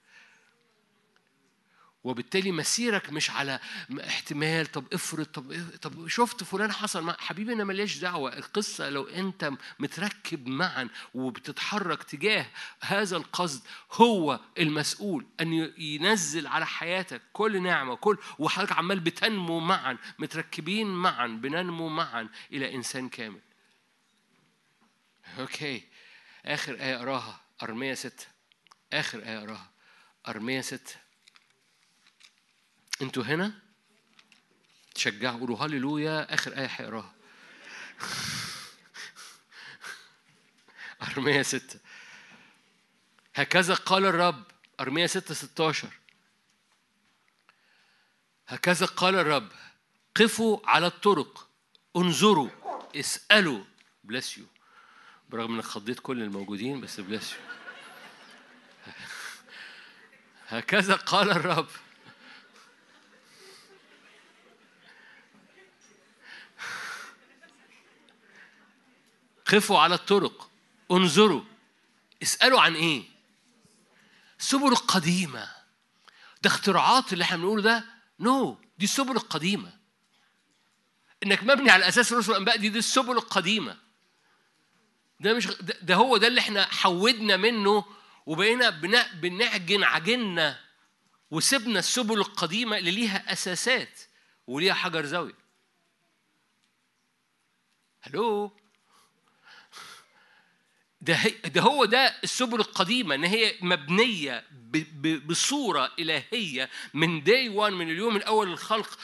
وبالتالي مسيرك مش على احتمال طب افرض طب طب شفت فلان حصل مع حبيبي أنا ماليش دعوة القصة لو أنت متركب معا وبتتحرك تجاه هذا القصد هو المسؤول أن ينزل على حياتك كل نعمة كل وحضرتك عمال بتنمو معا متركبين معا بننمو معا إلى إنسان كامل. أوكي. آخر آية أقراها أرمية ستة. آخر آية أقراها أرمية ستة. أنتوا هنا؟ تشجعوا قولوا هللويا آخر آية هيقراها [laughs] أرمية ستة. هكذا قال الرب أرمية ستة 16 هكذا قال الرب قفوا على الطرق انظروا اسألوا. bless you برغم إنك خضيت كل الموجودين بس bless you [laughs] هكذا قال الرب. قفوا على الطرق انظروا. اسألوا عن إيه؟ السبل القديمة ده اختراعات اللي إحنا بنقوله ده؟ no no. دي السبل القديمة إنك مبني على أساس الرسل والأنبياء دي دي السبل القديمة ده مش ده, هو ده اللي إحنا حودنا منه وبقينا بنعجن عجنا وسبنا السبل القديمة اللي ليها أساسات وليها حجر زاوية. هلو ده ده هو ده السبل القديمة إن هي مبنية بصورة إلهية من داي 1 من اليوم الأول للخلق.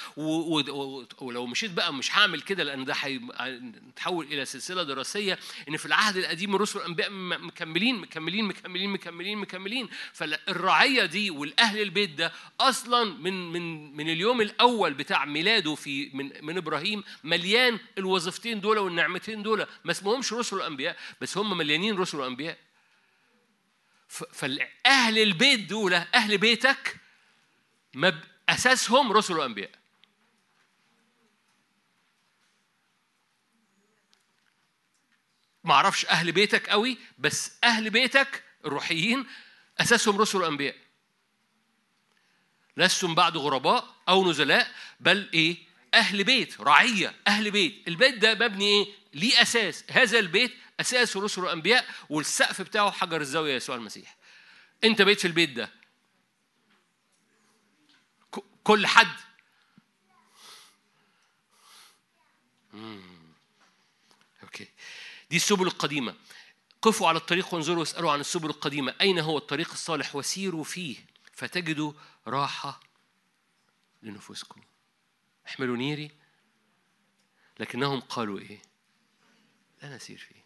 ولو مشيت بقى مش هعمل كده لأن ده هيتحول إلى سلسلة دراسية إن في العهد القديم الرسل والأنبياء مكملين مكملين مكملين مكملين مكملين. فالرعيه دي والأهل البيت ده أصلا من من من اليوم الأول بتاع ميلاده في من من إبراهيم مليان الوظيفتين دول والنعمتين دول. ما اسمهمش رسل وانبياء بس هم مليانين رسل وانبياء فاهل البيت دول أهل بيتك مب... أساسهم رسل وانبياء ما أعرفش أهل بيتك قوي بس أهل بيتك الروحيين أساسهم رسل وانبياء لستم بعد غرباء أو نزلاء بل إيه؟ أهل بيت رعية أهل بيت. البيت ده مبني إيه؟ ليه أساس؟ هذا البيت أساس رسل الأنبياء والسقف بتاعه حجر الزاوية يسوع المسيح. أنت بيت في البيت ده. كل حد. OK. دي السبل القديمة. قفوا على الطريق وانظروا واسألوا عن السبل القديمة. أين هو الطريق الصالح؟ وسيروا فيه. فتجدوا راحة لنفوسكم. احملوا نيري. لكنهم قالوا إيه؟ لا نسير فيه.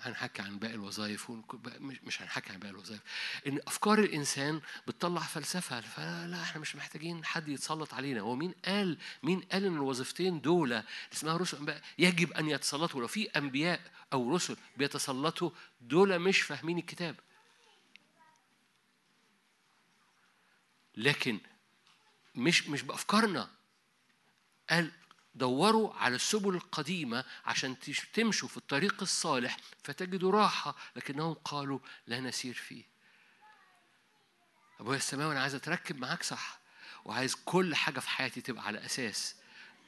هنحكي عن باقي الوظائف مش هنحكي عن باقي الوظائف. إن أفكار الإنسان بتطلع فلسفة فلا إحنا مش محتاجين حد يتسلط علينا. هو مين قال مين قال إن الوظيفتين دول اسمها رسل أنبياء؟ يجب أن يتسلطوا. لو في أنبياء أو رسل بيتسلطوا دول مش فاهمين الكتاب. لكن مش مش بأفكارنا. قال دوروا على السبل القديمة عشان تمشوا في الطريق الصالح فتجدوا راحة لكنهم قالوا لا نسير فيه. أبويا السماوي أنا عايز أتركب معاك صح؟ وعايز كل حاجة في حياتي تبقى على أساس.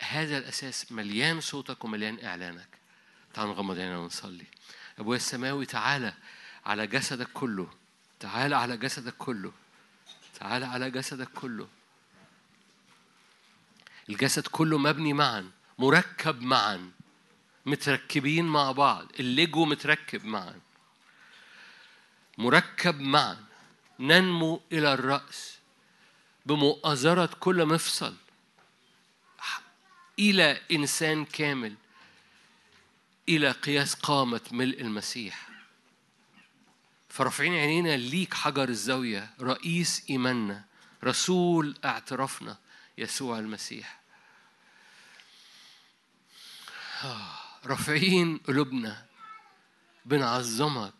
هذا الأساس مليان صوتك ومليان إعلانك. تعالوا نغمض عينينا ونصلي. أبويا السماوي تعالى على جسدك كله. تعالى على جسدك كله. تعالى على جسدك كله. الجسد كله مبني معا مركب معا متركبين مع بعض الليجو متركب معا. مركب معا ننمو إلى الرأس بمؤازرة كل مفصل إلى إنسان كامل إلى قياس قامة ملء المسيح. فرافعين عينينا ليك حجر الزاوية رئيس إيماننا رسول اعترافنا. يسوع المسيح. آه، رافعين قلوبنا بنعظمك.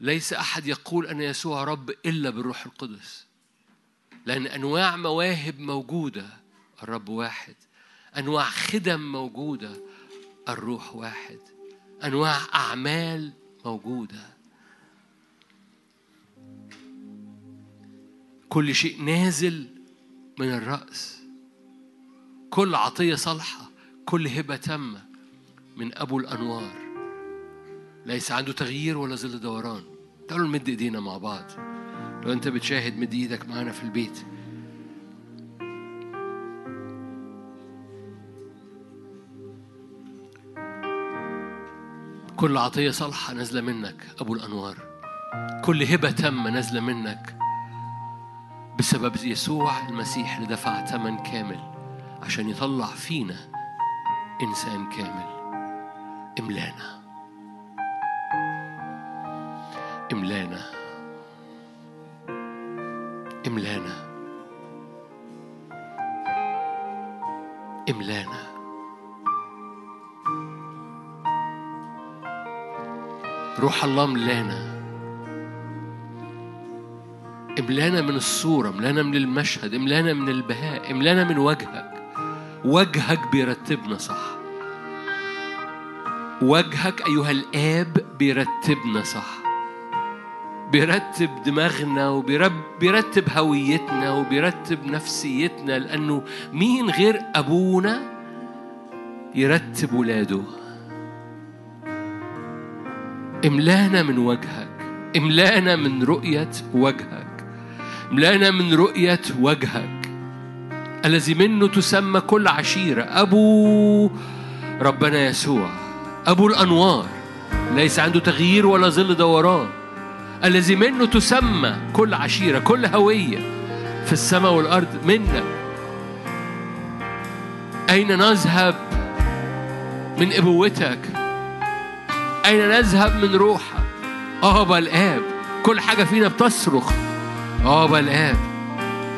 ليس أحد يقول أن يسوع رب إلا بالروح القدس لأن أنواع مواهب موجودة الرب واحد. أنواع خدم موجودة الروح واحد. أنواع أعمال موجودة. كل شيء نازل من الرأس. كل عطية صالحة كل هبة تامة من أبو الأنوار. ليس عنده تغيير ولا ظل دوران. تعالوا نمد إيدينا مع بعض. لو أنت بتشاهد مد إيدك معانا في البيت. كل عطية صالحة نازلة منك أبو الأنوار. كل هبة تامة نازلة منك بسبب يسوع المسيح اللي دفع ثمن كامل عشان يطلع فينا إنسان كامل. إملانا. إملانا. إملانا. إملانا. روح الله ملانا املانا من الصورة املانا من المشهد املانا من البهاء املانا من وجهك. وجهك بيرتبنا صح. وجهك أيها الآب بيرتبنا صح. بيرتب دماغنا وبيرتب هويتنا وبيرتب نفسيتنا لأنه مين غير أبونا يرتب ولاده؟ املانا من وجهك املانا من رؤية وجهك. املانا من رؤية وجهك الذي منه تسمى كل عشيرة. أبو ربنا يسوع أبو الأنوار ليس عنده تغيير ولا ظل دوران. الذي منه تسمى كل عشيرة كل هوية في السماء والأرض. منك أين نذهب من أبوتك؟ أين نذهب من روحك؟ آبا الآب كل حاجة فينا بتصرخ. آبا الآب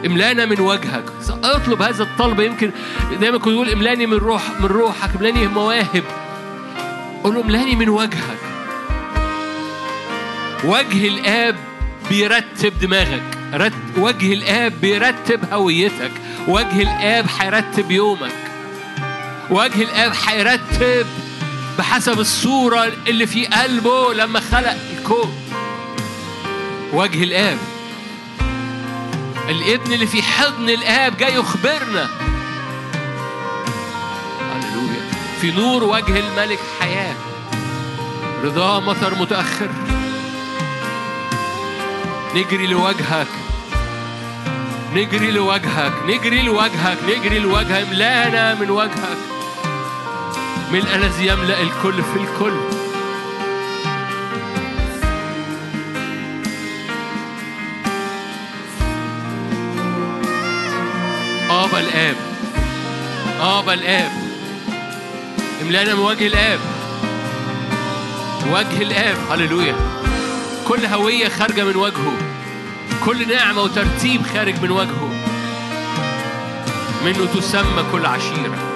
املأنا من وجهك. أطلب هذا الطلب يمكن دايما كنت يقول املأني من روح من روحك املأني مواهب. قول له املأني من وجهك. وجه الآب بيرتب دماغك. رت وجه الآب بيرتب هويتك. وجه الآب هيرتب يومك. وجه الآب هيرتب بحسب الصورة اللي في قلبه لما خلق الكون. وجه الآب الابن اللي في حضن الآب جاي يخبرنا. هللويا. في نور وجه الملك حياة. رضا مطر متأخر. نجري لوجهك. نجري لوجهك. نجري لوجهك. نجري لوجهك املانا من وجهك. ملء الذي يملأ الكل في الكل. آبا الآب. آبا الآب. املانا من وجه الآب. وجه الآب. هللويا. كل هوية خارجة من وجهه. كل نعمة وترتيب خارج من وجهه. منه تسمى كل عشيرة.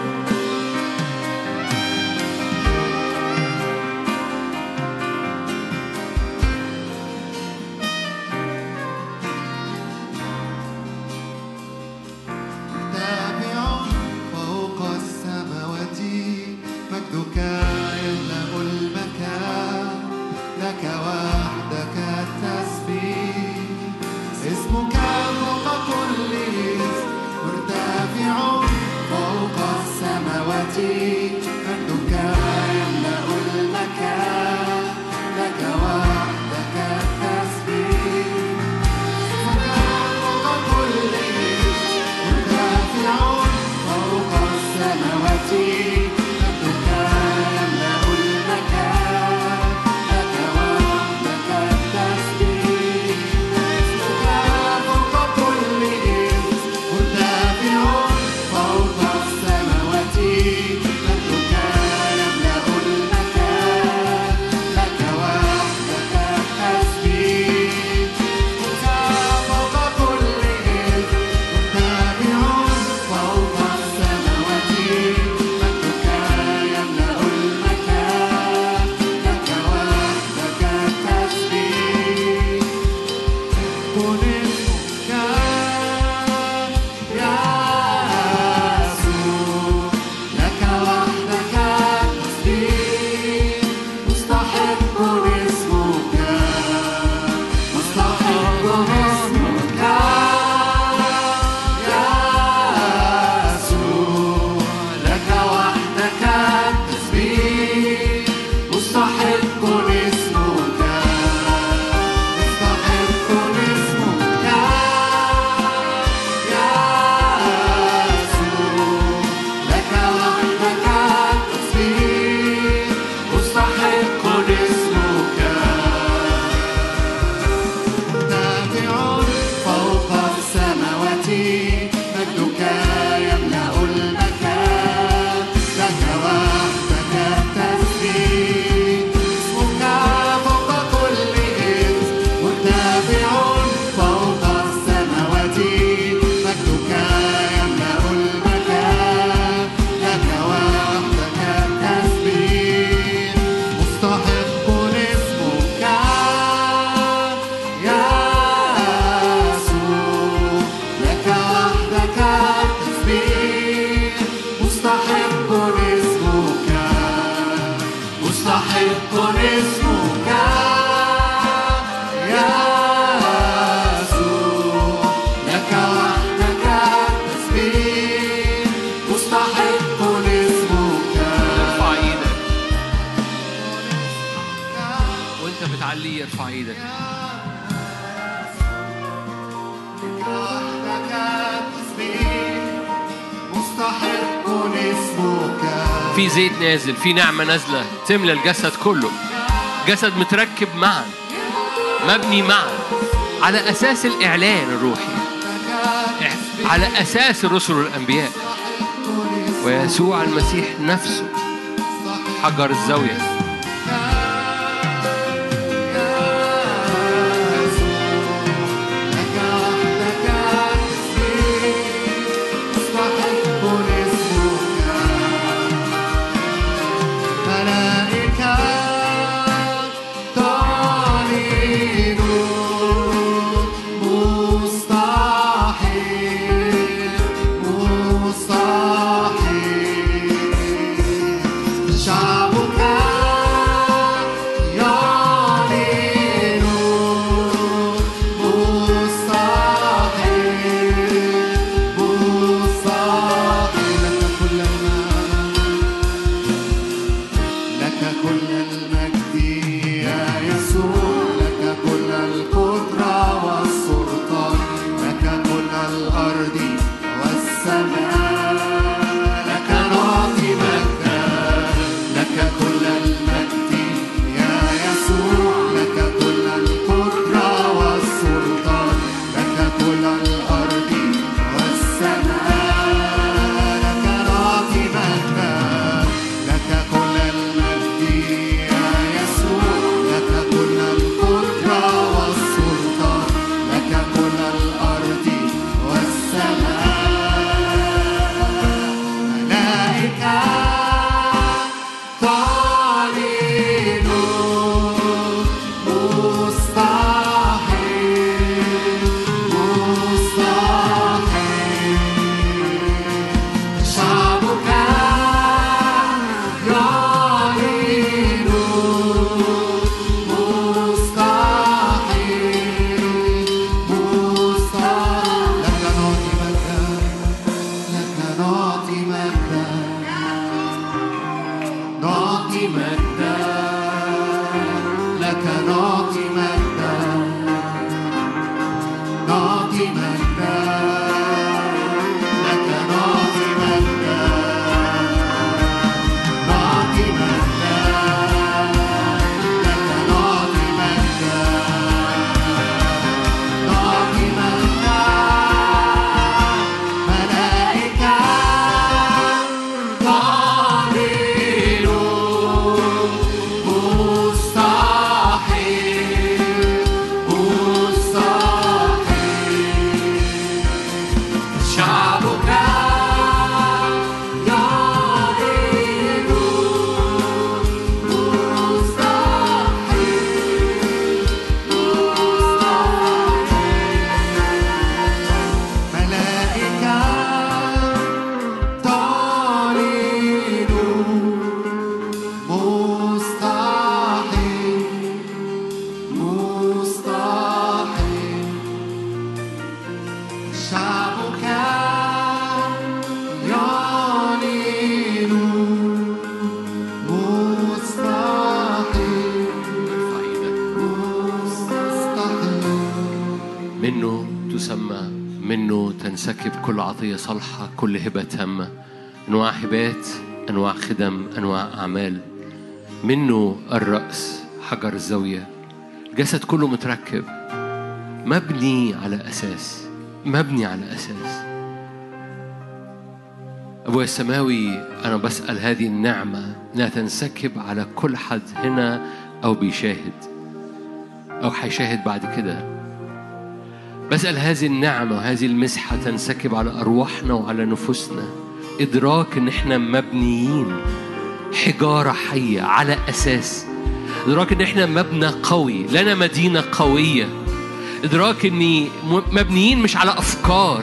في نعمة نازلة تملى الجسد كله. جسد متركب معا مبني معا. على أساس الإعلان الروحي. على أساس الرسل والأنبياء ويسوع المسيح نفسه حجر الزاوية. عطية صالحة كل هبة تامة أنواع هبات أنواع خدم أنواع أعمال. منه الرأس حجر الزاوية. الجسد كله متركب. مبني على أساس. مبني على أساس. أبويا السماوي أنا بسأل هذه النعمة إنها تنسكب على كل حد هنا أو بيشاهد. أو هيشاهد بعد كده. بسأل هذه النعمة وهذه المسحة تنسكب على أرواحنا وعلى نفوسنا. إدراك إن إحنا مبنيين. حجارة حية على أساس. إدراك إن إحنا مبنى قوي لنا مدينة قوية. إدراك إني مبنيين مش على أفكار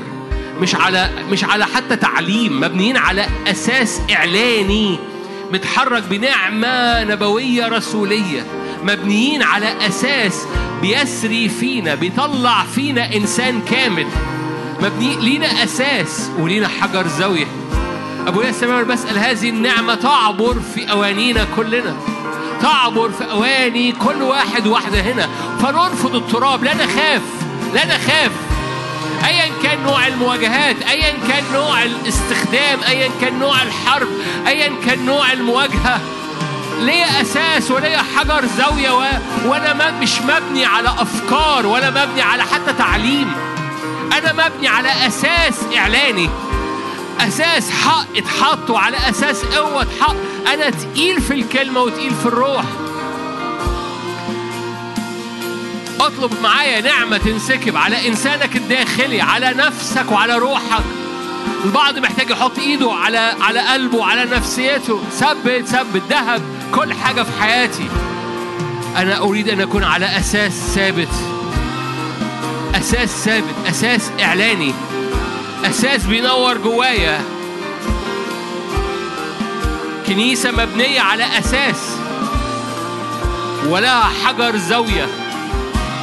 مش على مش على حتى تعليم مبنيين على أساس إعلاني متحرك بنعمة نبوية رسولية. مبنيين على أساس بيسري فينا بيطلع فينا إنسان كامل. مبني لينا أساس ولينا حجر زاوية. أبويا السماوي بسأل هذه النعمة تعبر في أوانينا كلنا. تعبر في أواني كل واحد واحدة هنا. فنرفض التراب لا نخاف لا نخاف. ايا كان نوع المواجهات ايا كان نوع الاستخدام ايا كان نوع الحرب ايا كان نوع المواجهة. ليا أساس وليا حجر زاوية و... وأنا مش مبني على أفكار ولا مبني على حتى تعليم. أنا مبني على أساس إعلاني. أساس حق اتحط وعلى أساس قوة اتحط. أنا تقيل في الكلمة وتقيل في الروح. أطلب معايا نعمة تنسكب على إنسانك الداخلي على نفسك وعلى روحك. البعض محتاج يحط إيده على على قلبه على نفسيته. ثبت ثبت ذهب. كل حاجة في حياتي. أنا أريد أن أكون على أساس ثابت. أساس ثابت أساس إعلاني. أساس بينور جوايا. كنيسة مبنية على أساس. ولا حجر زاوية.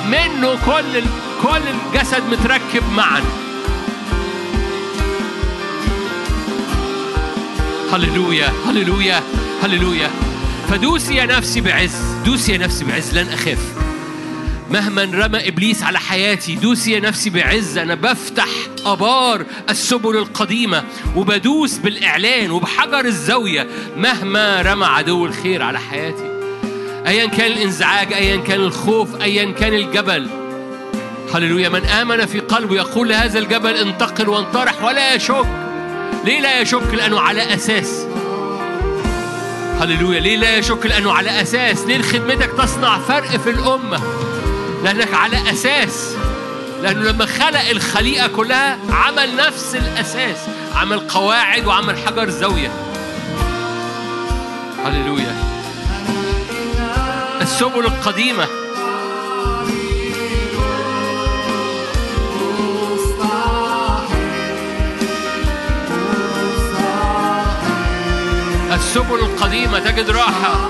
منه كل كل الجسد متركب معا. هللويا هللويا هللويا. فدوسي يا نفسي بعز. دوسي يا نفسي بعز لن أخاف مهما رمى إبليس على حياتي دوسي يا نفسي بعز. أنا بفتح أبار السبل القديمة وبدوس بالإعلان وبحجر الزاوية. مهما رمى عدو الخير على حياتي. ايا كان الإنزعاج ايا كان الخوف ايا كان الجبل. هللويا من آمن في قلبه يقول لهذا الجبل انتقل وانطرح ولا يشك. ليه لا يشك؟ لأنه على أساس. هللويا. ليه لا يشك لأنه على أساس ليه خدمتك تصنع فرق في الأمة؟ لأنك على أساس. لأنه لما خلق الخليقة كلها عمل نفس الأساس عمل قواعد وعمل حجر زاوية. هللويا. السبل القديمة. السبل القديمة تجد راحة.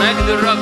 مجد الرب.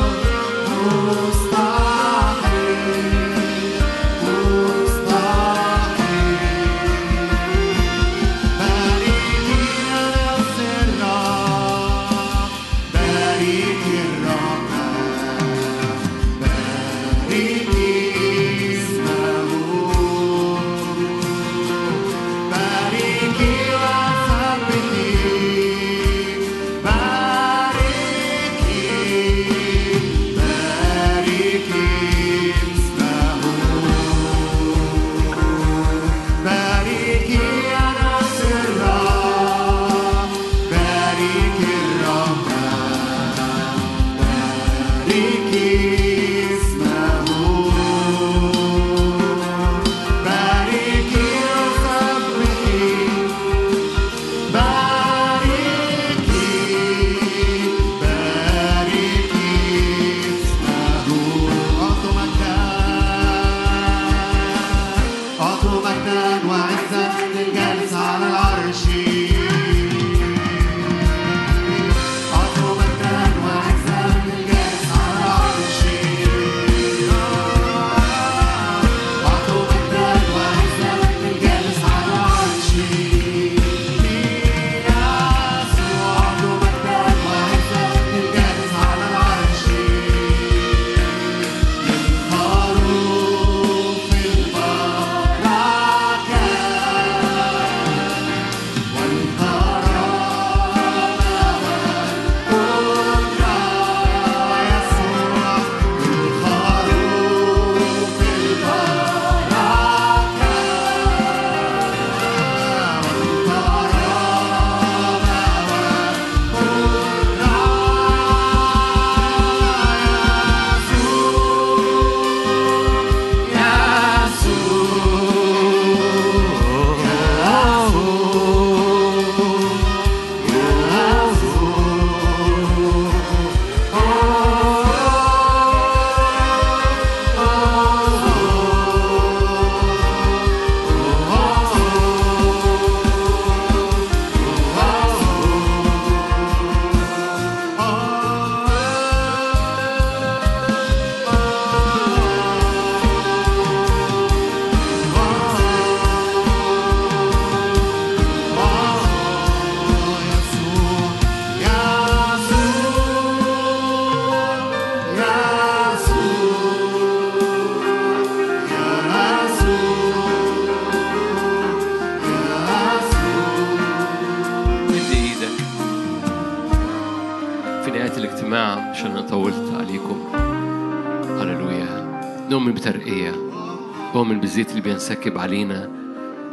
بينسكب علينا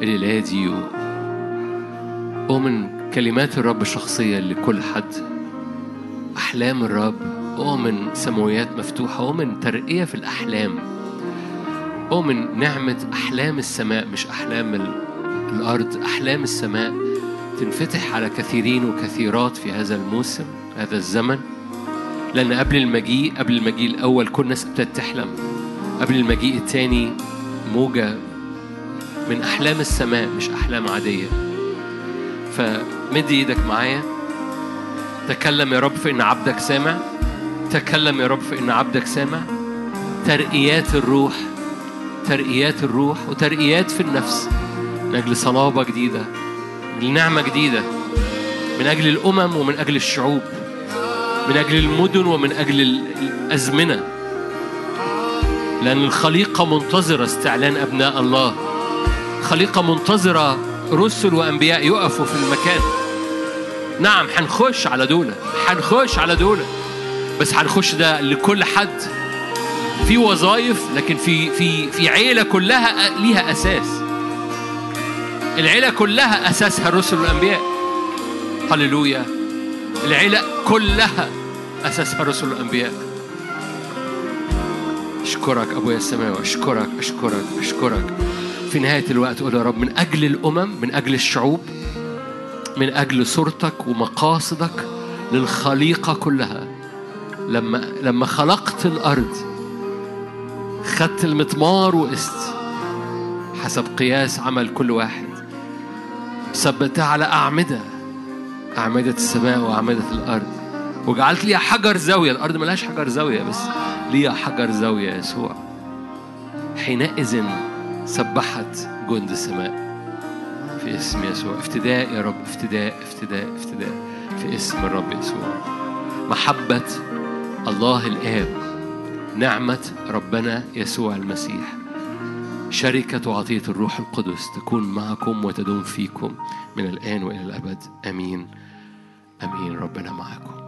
الليلة دي. أؤمن كلمات الرب الشخصية لكل حد. أحلام الرب أؤمن سماويات مفتوحة أؤمن ترقية في الأحلام. أؤمن نعمة أحلام السماء مش أحلام ال... الأرض أحلام السماء تنفتح على كثيرين وكثيرات في هذا الموسم هذا الزمن. لأن قبل المجيء قبل المجيء الأول كل الناس ابتدت تحلم قبل المجيء الثاني موجة من أحلام السماء مش أحلام عادية. فمد إيدك معايا. تكلم يا رب فإن عبدك سامع. تكلم يا رب فإن عبدك سامع. ترقيات الروح ترقيات الروح وترقيات في النفس. من أجل صلابة جديدة من نعمة جديدة. من أجل الأمم ومن أجل الشعوب. من أجل المدن ومن أجل ال- الأزمنة. لأن الخليقة منتظرة استعلان أبناء الله. خليقة منتظرة رسل وأنبياء يقفوا في المكان. نعم هنخش على دولة هنخش على دولة. بس هنخش ده لكل حد. في وظائف لكن في في في عيلة كلها ليها أساس. العيلة كلها أساسها الرسل والأنبياء هللويا. العيلة كلها أساسها الرسل والأنبياء أشكرك أبويا السماوي أشكرك أشكرك أشكرك. في نهاية الوقت أقول يا رب من أجل الأمم من أجل الشعوب من أجل صورتك ومقاصدك للخليقة كلها. لما لما خلقت الأرض خدت المطمار وقست حسب قياس عمل كل واحد. ثبتها على أعمدة أعمدة السماء وأعمدة الأرض. وجعلت ليها حجر زاوية. الأرض ملهاش حجر زاوية بس ليها حجر زاوية يسوع. حينئذ سبحت جند السماء. في اسم يسوع. افتداء يا رب. افتداء افتداء افتداء. في اسم الرب يسوع. محبة الله الآب. نعمة ربنا يسوع المسيح. شركة وعطية الروح القدس تكون معكم وتدوم فيكم من الآن وإلى الأبد. آمين. آمين. ربنا معكم.